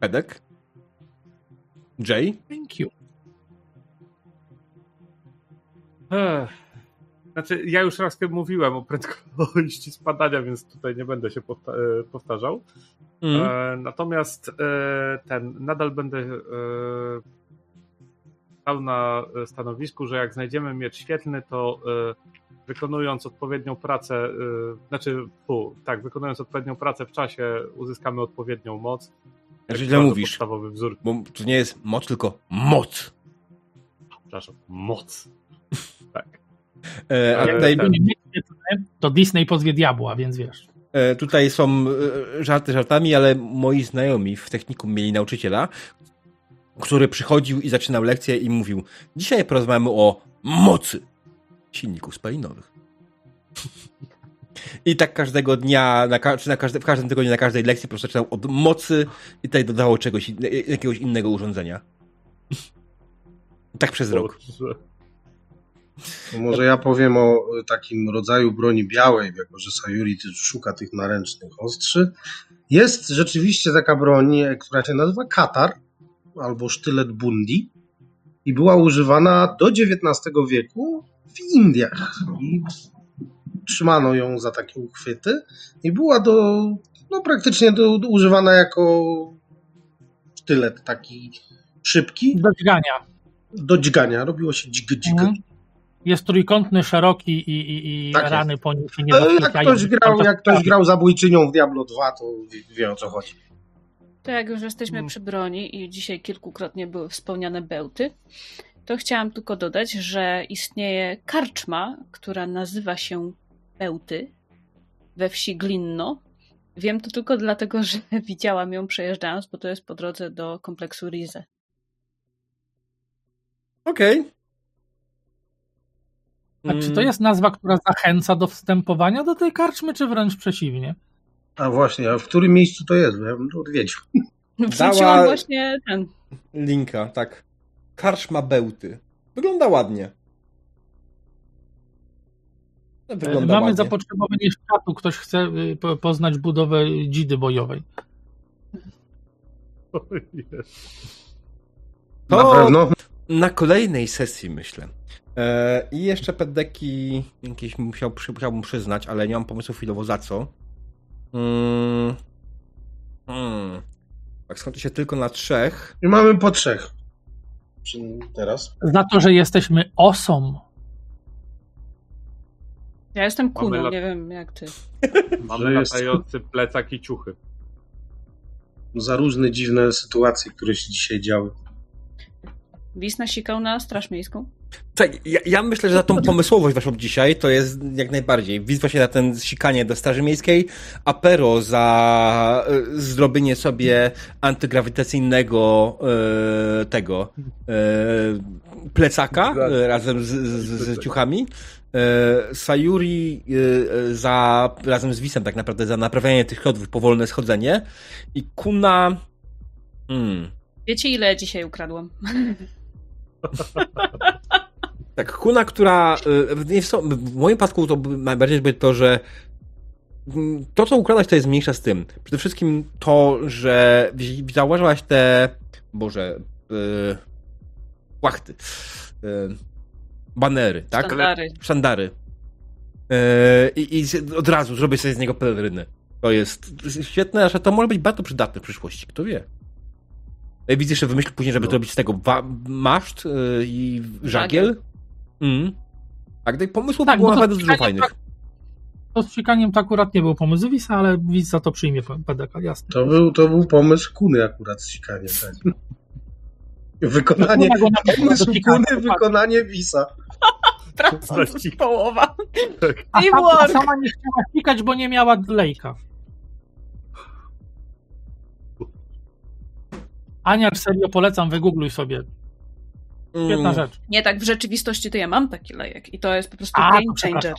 Edek? Jay? Thank you. Ech. Znaczy, ja już raz mówiłem o prędkości spadania, więc tutaj nie będę się e, powtarzał. Mm. E, natomiast e, ten, nadal będę e, stał na stanowisku, że jak znajdziemy miecz świetlny, to e, wykonując odpowiednią pracę, e, znaczy, fu, tak, wykonując odpowiednią pracę w czasie, uzyskamy odpowiednią moc. Znaczy, źle mówisz. Podstawowy wzór. Bo to nie jest moc, tylko moc. Przepraszam, moc. E, a tutaj... To Disney pozwie diabła, więc wiesz. E, tutaj są e, żarty żartami, ale moi znajomi w technikum mieli nauczyciela, który przychodził i zaczynał lekcję i mówił dzisiaj porozmawiamy o mocy silników spalinowych. I tak każdego dnia, na, czy na każde, w każdym tygodniu, na każdej lekcji po prostu zaczynał od mocy i tutaj dodało czegoś, jakiegoś innego urządzenia. Tak przez rok. Może ja powiem o takim rodzaju broni białej, jako że Sayuri szuka tych naręcznych ostrzy. Jest rzeczywiście taka broń, która się nazywa Katar albo sztylet Bundi i była używana do XIX wieku w Indiach. I trzymano ją za takie uchwyty i była do, no praktycznie do, do używana jako sztylet taki szybki. Do dźgania. Do dźgania. Robiło się dźg, dźg. Mhm jest trójkątny, szeroki i, i, i tak rany po nim się nie jak ktoś, grał, jak ktoś grał zabójczynią w Diablo 2, to wie o co chodzi. To jak już jesteśmy hmm. przy broni i dzisiaj kilkukrotnie były wspomniane bełty, to chciałam tylko dodać, że istnieje karczma, która nazywa się Bełty we wsi Glinno. Wiem to tylko dlatego, że widziałam ją przejeżdżając, bo to jest po drodze do kompleksu Rize. Okej. Okay. A czy to mm. jest nazwa, która zachęca do wstępowania do tej karczmy, czy wręcz przeciwnie? A właśnie, a w którym miejscu to jest? Ja bym to odwiedził. Dała właśnie ten. Linka, tak. Karczma Bełty. Wygląda ładnie. Wygląda Mamy ładnie. zapotrzebowanie z czatu. Ktoś chce y, poznać budowę dzidy bojowej. To na pewno. Na kolejnej sesji myślę. E, I jeszcze peddeki jakieś musiał, musiałbym przyznać, ale nie mam pomysłu chwilowo za co. Hmm. Hmm. Tak skończy się tylko na trzech. I mamy po trzech. Teraz. Za to, że jesteśmy osą. Ja jestem kuną, lat... nie wiem jak ty. Mamy latający plecak i ciuchy. Za różne dziwne sytuacje, które się dzisiaj działy. Wis nasikał na Straż Miejską? Tak, ja, ja, myślę, że za tą pomysłowość waszą dzisiaj to jest jak najbardziej. Widz właśnie na ten sikanie do Straży Miejskiej, a Pero za y, zrobienie sobie antygrawitacyjnego y, tego y, plecaka razem z, z, z ciuchami. Sayuri za, razem z Wisem tak naprawdę za naprawianie tych lodów, powolne schodzenie i Kuna hmm. Wiecie ile dzisiaj ukradłam? tak, kuna, która y, w moim przypadku to najbardziej będzie to, że to, co ukradać, to jest mniejsza z tym. Przede wszystkim to, że zauważyłaś te, boże, yy, łachty, yy, banery, tak? Sztandary. Sztandary. Yy, i, od razu zrobię sobie z niego peleryny. To jest świetne, że to może być bardzo przydatne w przyszłości, kto wie. Widzę, że wymyślił później, żeby no. zrobić z tego maszt yy, i żagiel. Mm. Tak, tych pomysłów tak, było naprawdę dużo fajnych. Tak, to z siekaniem to akurat nie był pomysł Wisa, ale Wis za to przyjmie PDK, jasne. To był, to był pomysł Kuny akurat z siekaniem, tak. Wykonanie, pomysł Kuny, wykonanie Wisa. Praca połowa. Tak. A, sama, sama nie chciała sikać, bo nie miała lejka. Ania, serio polecam, wygoogluj sobie. Świetna mm. rzecz. Nie, tak w rzeczywistości to ja mam taki lejek i to jest po prostu A, game changer.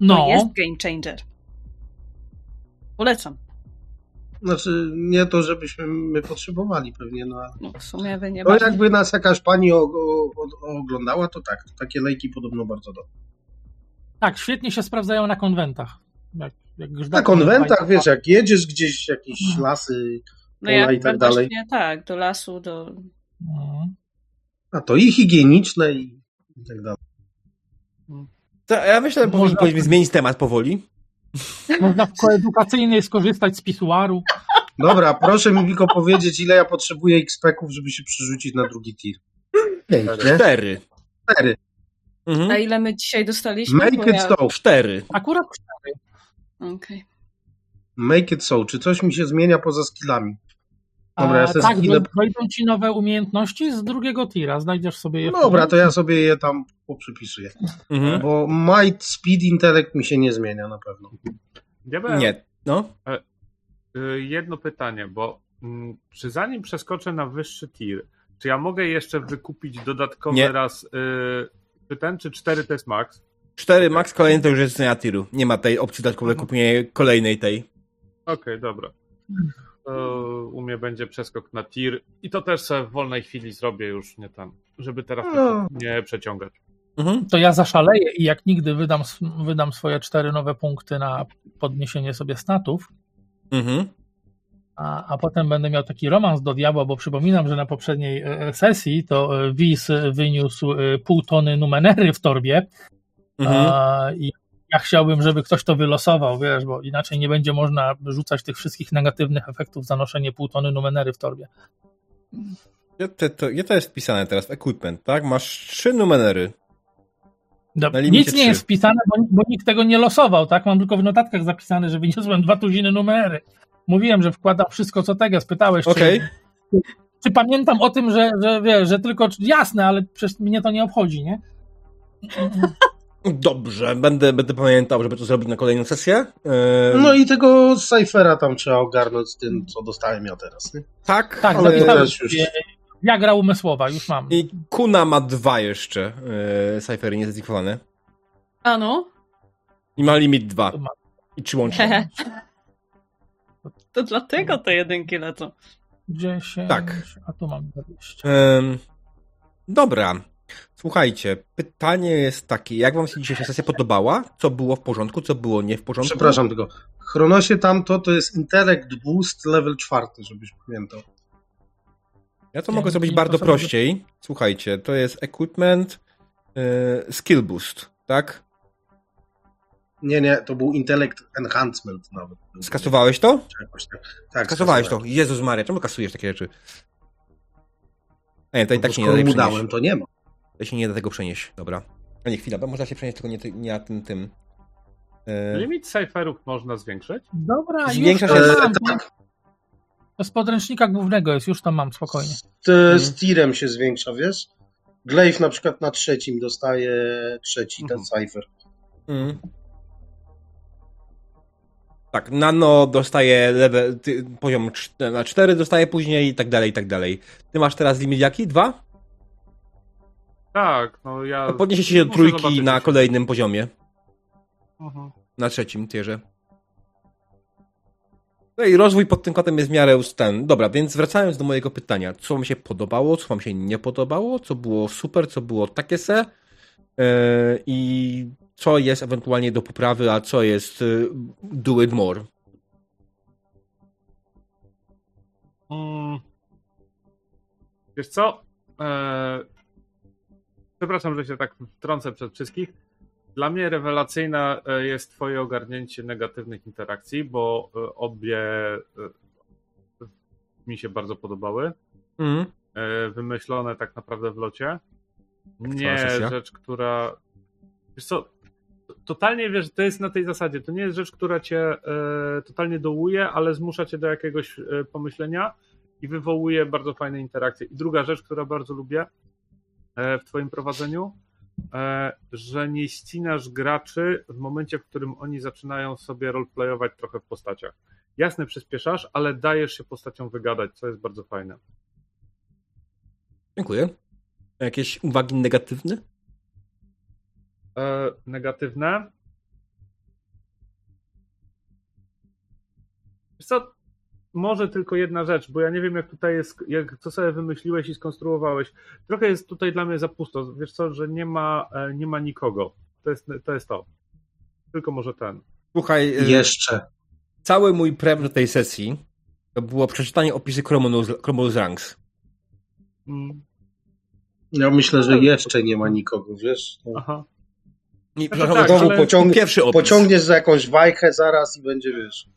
No. To jest game changer. Polecam. Znaczy, nie to, żebyśmy my potrzebowali pewnie, no. No, w sumie wy nie macie. jakby nas jakaś pani o, o, o, oglądała, to tak, to takie lejki podobno bardzo dobre. Tak, świetnie się sprawdzają na konwentach. Jak, jak Na konwentach, wiesz, jak jedziesz gdzieś, jakieś lasy, No pola i tak dalej. właśnie tak, do lasu, do... Mhm. A to i higieniczne i, i tak dalej. To, ja myślę, że Można- powinniśmy zmienić temat powoli. Można w koedukacyjnej skorzystać z pisuaru. Dobra, proszę mi tylko powiedzieć, ile ja potrzebuję XP-ków, żeby się przerzucić na drugi nie? Cztery. Cztery. Mhm. A ile my dzisiaj dostaliśmy? Make it ja... so. Cztery. Akurat Okej. Make it so. Czy coś mi się zmienia poza skillami? Dobra, ja tak, skille- wejdą ci nowe umiejętności z drugiego tira. Znajdziesz sobie je. Dobra, to ja sobie je tam poprzypisuję. Mhm. Bo might, speed, intellect mi się nie zmienia na pewno. Diabeł, Nie. No. y, jedno pytanie, bo mm, czy zanim przeskoczę na wyższy tier, czy ja mogę jeszcze wykupić dodatkowy Nie. raz y, czy ten, czy cztery to jest max? Cztery max, kolejny to już jest zmiana tiru. Nie ma tej opcji dodatkowej Mhm. kupienia kolejnej tej. Okej, dobra. To u mnie będzie przeskok na tir i to też sobie w wolnej chwili zrobię już nie tam, żeby teraz No. nie przeciągać. Mhm. To ja zaszaleję i jak nigdy wydam, wydam swoje cztery nowe punkty na podniesienie sobie statów, Mhm. a, a potem będę miał taki romans do diabła, bo przypominam, że na poprzedniej e, sesji to e, Wiz wyniósł e, pół tony numenery w torbie Mhm. a, i ja chciałbym, żeby ktoś to wylosował, wiesz, bo inaczej nie będzie można rzucać tych wszystkich negatywnych efektów za noszenie pół tony numenery w torbie. Ja to, to, jest wpisane teraz w equipment, tak? Masz trzy Na limicie Nic nie trzy. jest wpisane, bo, bo nikt tego nie losował, tak? Mam tylko w notatkach zapisane, że wyniosłem dwa tuziny numery. Mówiłem, że wkładam wszystko, co tego spytałeś, Okej. czy, czy pamiętam o tym, że, że wiesz, że tylko jasne, ale przecież mnie to nie obchodzi, nie? Dobrze, będę, będę pamiętał, żeby to zrobić na kolejną sesję. Ehm, No i tego Cyphera tam trzeba ogarnąć z tym, co dostałem ja teraz. Nie? tak, Tak, ale... też już- sobie Jagra umysłowa, już mam. I Kuna ma dwa jeszcze e, cyfery niezdecydowane. A no? I ma limit dwa. I trzy łącznie. To dlatego te jedynki lecą. 10, Tak. a tu mam 20. Em, dobra. Słuchajcie, pytanie jest takie, jak wam się dzisiejsza sesja podobała? Co było w porządku, co było nie w porządku? Przepraszam tylko. Chronosie tamto to jest intellect boost level czwarty, żebyś pamiętał. Ja to mogę zrobić bardzo prościej. Słuchajcie, to jest equipment e, skill boost, tak? Nie, nie, to był intellect enhancement nawet. Skasowałeś to? Jakoś tak. tak Skasowałeś to. Jezus Maria, czemu kasujesz takie rzeczy? Nie, to i No tak się nie da skoro tego mu przenieść. dałem, to nie ma. To się nie da tego przenieść. Dobra. A nie, chwila, bo można się przenieść, tylko nie, ty- nie na tym, tym. E, Limit cyferów można zwiększyć? Dobra, Zwiększa już się- to mam. tak, To z podręcznika głównego jest, już to mam, spokojnie. z, Mhm. z tirem się zwiększa, wiesz? Glaive na przykład na trzecim dostaje trzeci, ten Mhm. Cypher. Mm. Tak, nano dostaje level, ty, poziom na 4 dostaje później i tak dalej, i tak dalej. Ty masz teraz limit jaki? Dwa? Tak, no ja... To podniesie się do trójki zobaczyć, na kolejnym poziomie. Mhm. Na trzecim tierze. No i rozwój pod tym kątem jest w miarę ten. Dobra, więc wracając do mojego pytania. Co wam się podobało, co wam się nie podobało, co było super, co było takie se yy, i co jest ewentualnie do poprawy, a co jest yy, do it more. Mm. Wiesz co? Eee, Przepraszam, że się tak wtrącę przed wszystkich. Dla mnie rewelacyjne e, jest Twoje ogarnięcie negatywnych interakcji, bo e, obie e, mi się bardzo podobały. E, Wymyślone tak naprawdę w locie. Nie rzecz, która. Wiesz co? Totalnie wiesz, to jest na tej zasadzie. To nie jest rzecz, która cię totalnie dołuje, ale zmusza cię do jakiegoś pomyślenia i wywołuje bardzo fajne interakcje. I druga rzecz, która bardzo lubię w Twoim prowadzeniu, e, że nie ścinasz graczy w momencie, w którym oni zaczynają sobie roleplayować trochę w postaciach. Jasne, przyspieszasz, ale dajesz się postaciom wygadać, co jest bardzo fajne. Dziękuję. Jakieś uwagi negatywne? Wiesz co, może tylko jedna rzecz, bo ja nie wiem, jak tutaj jest, jak co sobie wymyśliłeś i skonstruowałeś. Trochę jest tutaj dla mnie za pusto. Wiesz co, że nie ma, e, nie ma nikogo. To jest, to jest to. Tylko może ten. Słuchaj, e, Jeszcze. cały mój prep do tej sesji to było przeczytanie opisy Chromulus Ranks. Mm, Ja myślę, że jeszcze nie ma nikogo, wiesz? Aha. I, No przepraszam, tak, znowu ale- pociąg... pierwszy opis. Pociągniesz za jakąś wajchę zaraz i będzie, wiesz.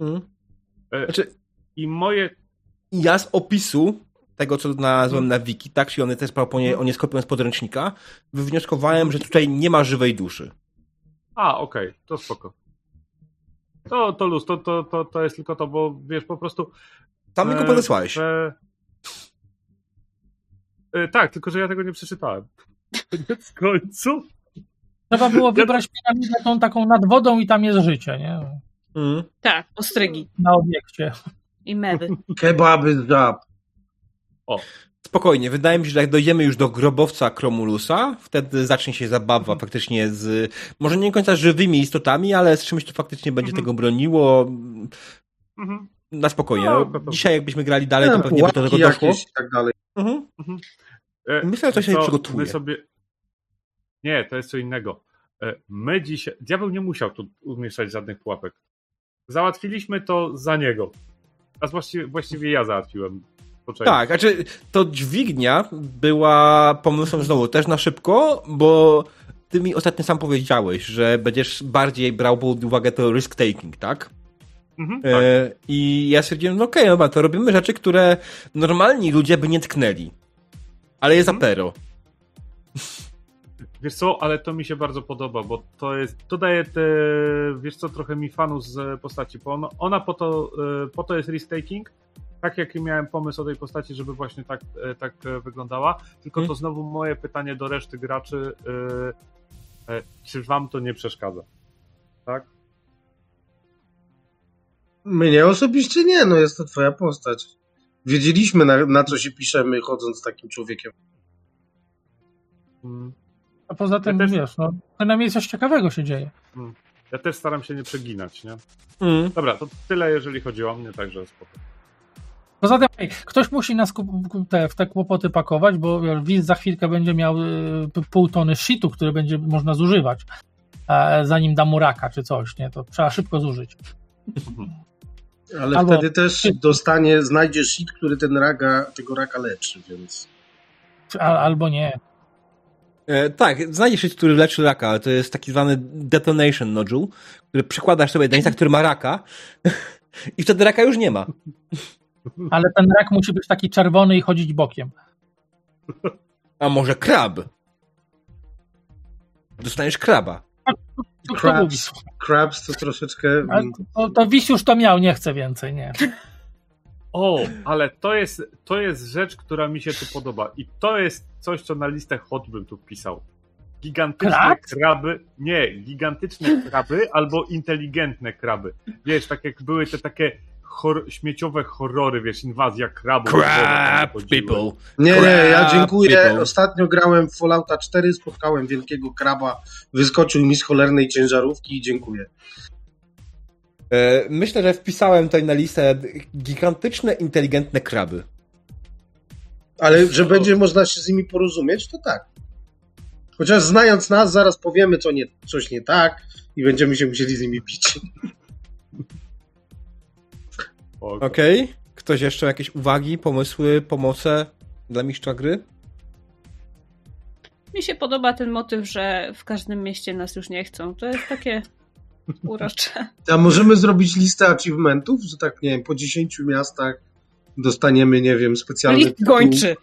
Mhm. E, Znaczy, I moje. ja z opisu tego, co znalazłem na wiki, tak, czyli one też proponie, on jest kopią z podręcznika, wywnioskowałem, że tutaj nie ma żywej duszy. A, okej, to spoko. To, to luz, to, to, to, to jest tylko to, bo wiesz, po prostu. Tam mi go e, podesłałeś. że- E, tak, tylko że ja tego nie przeczytałem. Koniec końców. Trzeba było wybrać piramidę tą taką nad wodą i tam jest życie, nie? Mhm. Tak, ostrygi Na obiekcie. i mewy. Kebaby z żab. Spokojnie, wydaje mi się, że jak dojdziemy już do grobowca Kromulusa, wtedy zacznie się zabawa faktycznie z, może nie końca żywymi istotami, ale z czymś, co faktycznie będzie Mhm. tego broniło. Mhm. Na spokojnie. No, No, to- to- Dzisiaj jakbyśmy grali dalej, to Nie, pewnie by do tego doszło. jakieś i tak dalej. Mhm. E, Myślę, że to się co, przygotuje. My sobie... Nie, to jest co innego. E, My dzisiaj. Diabeł nie musiał tu umieszczać żadnych pułapek. Załatwiliśmy to za niego. A właściwie, właściwie ja załatwiłem. po części. Tak, znaczy to dźwignia była pomysłem znowu też na szybko, bo ty mi ostatnio sam powiedziałeś, że będziesz bardziej brał pod uwagę to risk taking, tak? Mhm, tak. E, I ja stwierdziłem, no okej, dobra, to robimy rzeczy, które normalni ludzie by nie tknęli. Ale jest Mhm. apero. Wiesz co, ale to mi się bardzo podoba, bo to jest, to daje te, wiesz co, trochę mi fanów z postaci, bo ona, ona po, to, e, po to jest risk-taking, tak jak miałem pomysł o tej postaci, żeby właśnie tak, e, tak wyglądała, tylko Hmm. to znowu moje pytanie do reszty graczy, e, czy wam to nie przeszkadza? Tak? Mnie osobiście nie, no jest to twoja postać. Wiedzieliśmy na, na co się piszemy chodząc z takim człowiekiem. Mm. A poza tym, też- wiesz, no, przynajmniej coś ciekawego się dzieje. Ja też staram się nie przeginać, nie? Mm. Dobra, to tyle jeżeli chodzi o mnie, także spoko. Poza tym, ej, ktoś musi nas te, w te kłopoty pakować, bo Wiz za chwilkę będzie miał y, pół tony shitu, który będzie można zużywać, e, zanim da mu raka czy coś, nie? To trzeba szybko zużyć. Ale Albo- wtedy też dostanie, znajdzie shit, który ten raka, tego raka leczy, więc. Albo nie. E, tak, znajdziesz shit, który leczy raka, ale to jest taki zwany detonation nodule, który przykładasz sobie do miejsca, który ma raka i wtedy raka już nie ma. Ale ten rak musi być taki czerwony i chodzić bokiem. A może krab? Dostaniesz kraba. To? Crabs, crabs to troszeczkę. To, to Wis już to miał, nie chce więcej, nie. O, ale to jest, to jest rzecz, która mi się tu podoba. I to jest coś, co na listę hot bym tu wpisał. Gigantyczne Krab? kraby. Nie, gigantyczne kraby albo inteligentne kraby. Wiesz, tak jak były te takie hor- śmieciowe horrory, wiesz, inwazja krabów. Crab people. Nie, nie, ja dziękuję. people. Ostatnio grałem w Fallouta 4, spotkałem wielkiego kraba, wyskoczył mi z cholernej ciężarówki i dziękuję. E, Myślę, że wpisałem tutaj na listę gigantyczne, inteligentne kraby. Ale że będzie można się z nimi porozumieć, to tak. Chociaż znając nas, zaraz powiemy co nie, coś nie tak i będziemy się musieli z nimi bić. Okej. Ktoś jeszcze jakieś uwagi, pomysły, pomoce dla mistrza gry? Mi się podoba ten motyw, że w każdym mieście nas już nie chcą. To jest takie urocze. A możemy zrobić listę achievementów, że tak, nie wiem, po 10 miastach dostaniemy, nie wiem, specjalny List tytuł. gończy.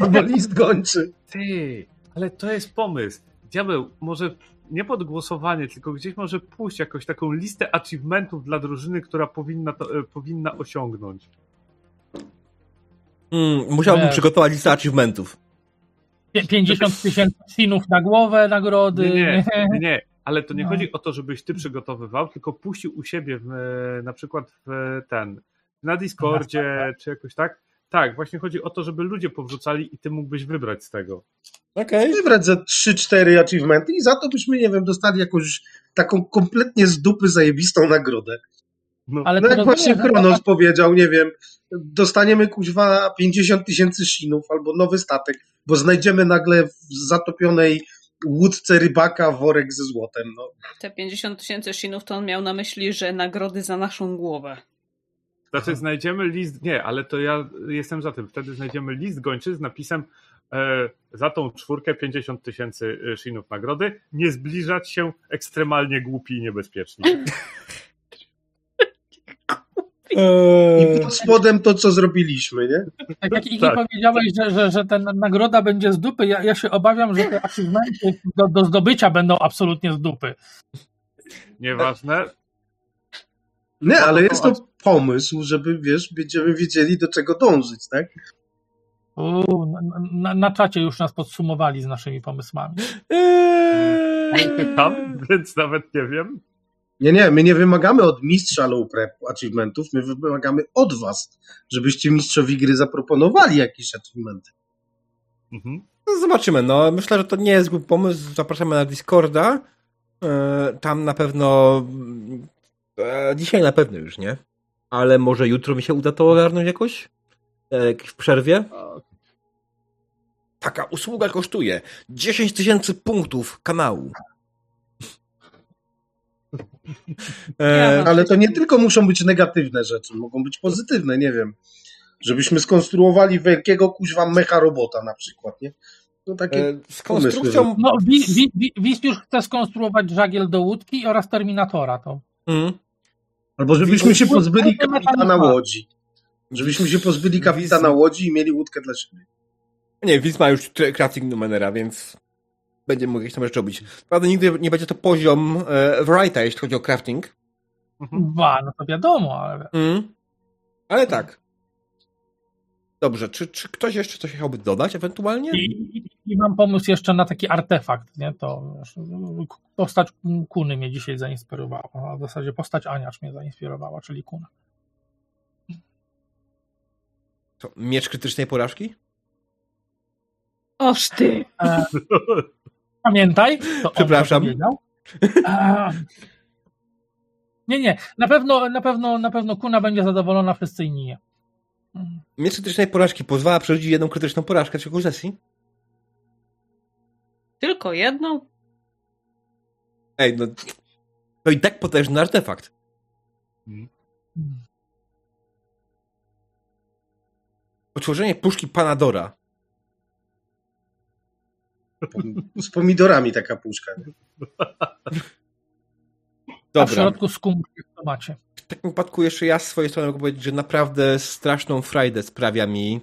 Albo list gończy. Ty, ale to jest pomysł. Diabeł, może nie pod głosowanie, tylko gdzieś może pójść jakąś taką listę achievementów dla drużyny, która powinna, to, e, powinna osiągnąć. Mm, musiałbym Nie. przygotować listę achievementów. Pię- 50 tysięcy sinów na głowę, nagrody. Nie, nie, nie. Ale to nie No. chodzi o to, żebyś ty przygotowywał, tylko puścił u siebie w, na przykład w ten, na Discordzie, czy jakoś tak. Tak, właśnie chodzi o to, żeby ludzie powrzucali i ty mógłbyś wybrać z tego. Okej. Wybrać za 3-4 achievementy i za to byśmy, nie wiem, dostali jakąś taką kompletnie z dupy zajebistą nagrodę. No, Ale No jak właśnie Kronos powiedział, nie wiem, dostaniemy kuźwa 50 tysięcy szinów albo nowy statek, bo znajdziemy nagle w zatopionej łódce rybaka worek ze złotem. No. Te 50 tysięcy shinów to on miał na myśli, że nagrody za naszą głowę. Znaczy znajdziemy list, nie, ale to ja jestem za tym. Wtedy znajdziemy list gończy z napisem e, za tą czwórkę 50 tysięcy e, shinów nagrody. Nie zbliżać się ekstremalnie głupi i niebezpieczni. I pod spodem to, co zrobiliśmy, nie? Tak jak Iki Tak. powiedziałeś, że, że, że ta nagroda będzie z dupy, ja, ja się obawiam, że te achievementy do, do zdobycia będą absolutnie z dupy. Nieważne. Nie, ale jest to- to pomysł, żeby, wiesz, będziemy wiedzieli, do czego dążyć, tak? Uuu, na, na, na czacie już nas podsumowali z naszymi pomysłami. Eee, Tam, więc nawet nie wiem. Nie, nie, my nie wymagamy od mistrza low prep achievementów, my wymagamy od was, żebyście mistrzowi gry zaproponowali jakieś achievementy. Mhm. No zobaczymy, no. Myślę, że to nie jest głupi pomysł. Zapraszamy na Discorda. E, Tam na pewno. e, Dzisiaj na pewno już nie. Ale może jutro mi się uda to ogarnąć jakoś? E, W przerwie? Taka usługa kosztuje 10 tysięcy punktów kanału. E, Ale to nie tylko muszą być negatywne rzeczy, mogą być pozytywne, nie wiem. Żebyśmy skonstruowali wielkiego kuźwa mecha robota na przykład, nie? No takie e, z konstrukcją. No, Wi- Wi- Wi- Wis już chce skonstruować żagiel do łódki oraz Terminatora. To. Mm. Albo żebyśmy się pozbyli kapitana łodzi. Żebyśmy się pozbyli kapitana łodzi i mieli łódkę dla siebie. Nie, Wiz ma już crafting numenera, więc będzie mógł jakieś tam rzeczy robić. Prawda, nigdy nie będzie to poziom e, Wrighta, jeśli chodzi o crafting. Mhm. Ba, no to wiadomo, ale Mm. Ale tak. Dobrze, czy, czy ktoś jeszcze coś chciałby dodać ewentualnie? I, i, i mam pomysł jeszcze na taki artefakt, nie? To postać Kuny mnie dzisiaj zainspirowała. A W zasadzie postać Aniacz mnie zainspirowała, czyli Kuna. Co, miecz krytycznej porażki? Oż ty! E, pamiętaj, to Przepraszam. On to powiedział. Nie, nie, na pewno, na pewno, na pewno Kuna będzie zadowolona, wszyscy inni nie. Mm. Miecz krytycznej porażki pozwala przerzucić jedną krytyczną porażkę w ciągu sesji? Tylko jedną? Ej, no. To i tak potężny artefakt. Mm. Utworzenie puszki Panadora. Z pomidorami taka puszka. Nie? A w Dobra. środku skumki w tomacie. W takim wypadku jeszcze ja z swojej strony mogę powiedzieć, że naprawdę straszną frajdę sprawia mi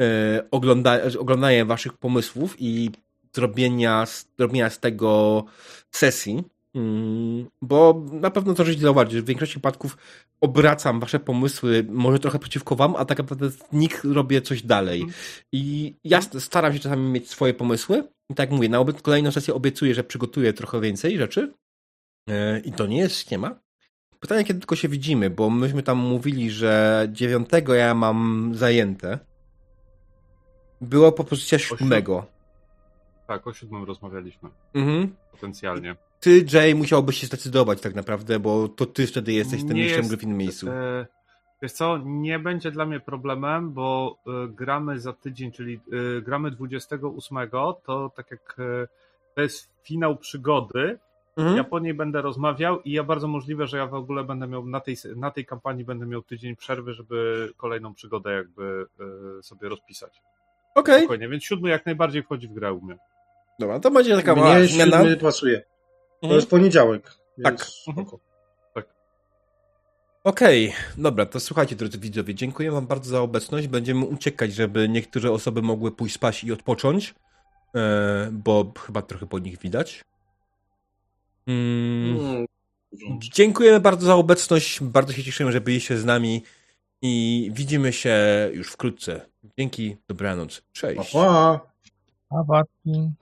e, ogląda, oglądanie waszych pomysłów i zrobienia, zrobienia z tego sesji. Mm, bo na pewno to żeście zauważyć, że w większości przypadków obracam wasze pomysły może trochę przeciwko wam, a tak naprawdę z nich robię coś dalej. I ja staram się czasami mieć swoje pomysły. I tak jak mówię, na kolejną sesję obiecuję, że przygotuję trochę więcej rzeczy. E, I to nie jest ściema. Pytanie, kiedy tylko się widzimy, bo myśmy tam mówili, że dziewiątego ja mam zajęte. Była propozycja siódmego. Tak, o siódmym rozmawialiśmy. Mhm. Potencjalnie. Ty, Jay, musiałbyś się zdecydować tak naprawdę, bo to ty wtedy jesteś Nie mistrzem jest- gry w innym miejscu. E, wiesz co, nie będzie dla mnie problemem, bo e, gramy za tydzień, czyli e, gramy 28, to tak jak e, to jest finał przygody, Mhm. ja po niej będę rozmawiał i ja bardzo możliwe, że ja w ogóle będę miał na tej, na tej kampanii będę miał tydzień przerwy, żeby kolejną przygodę jakby e, sobie rozpisać. Okej, Spokojnie, więc siódmy jak najbardziej wchodzi w grę u mnie. dobra, to będzie taka mała Mnie zmiana. siódmy pasuje. To Mhm. jest poniedziałek. Tak. Więc Mhm. spoko. Okej, dobra, to słuchajcie, drodzy widzowie, dziękuję wam bardzo za obecność. Będziemy uciekać, żeby niektóre osoby mogły pójść spać i odpocząć, e, bo chyba trochę po nich widać. Mm. Mm. Dziękujemy bardzo za obecność. Bardzo się cieszymy, że byliście z nami i widzimy się już wkrótce. Dzięki, dobranoc. Pa, Cześć. pa. A, Watkin.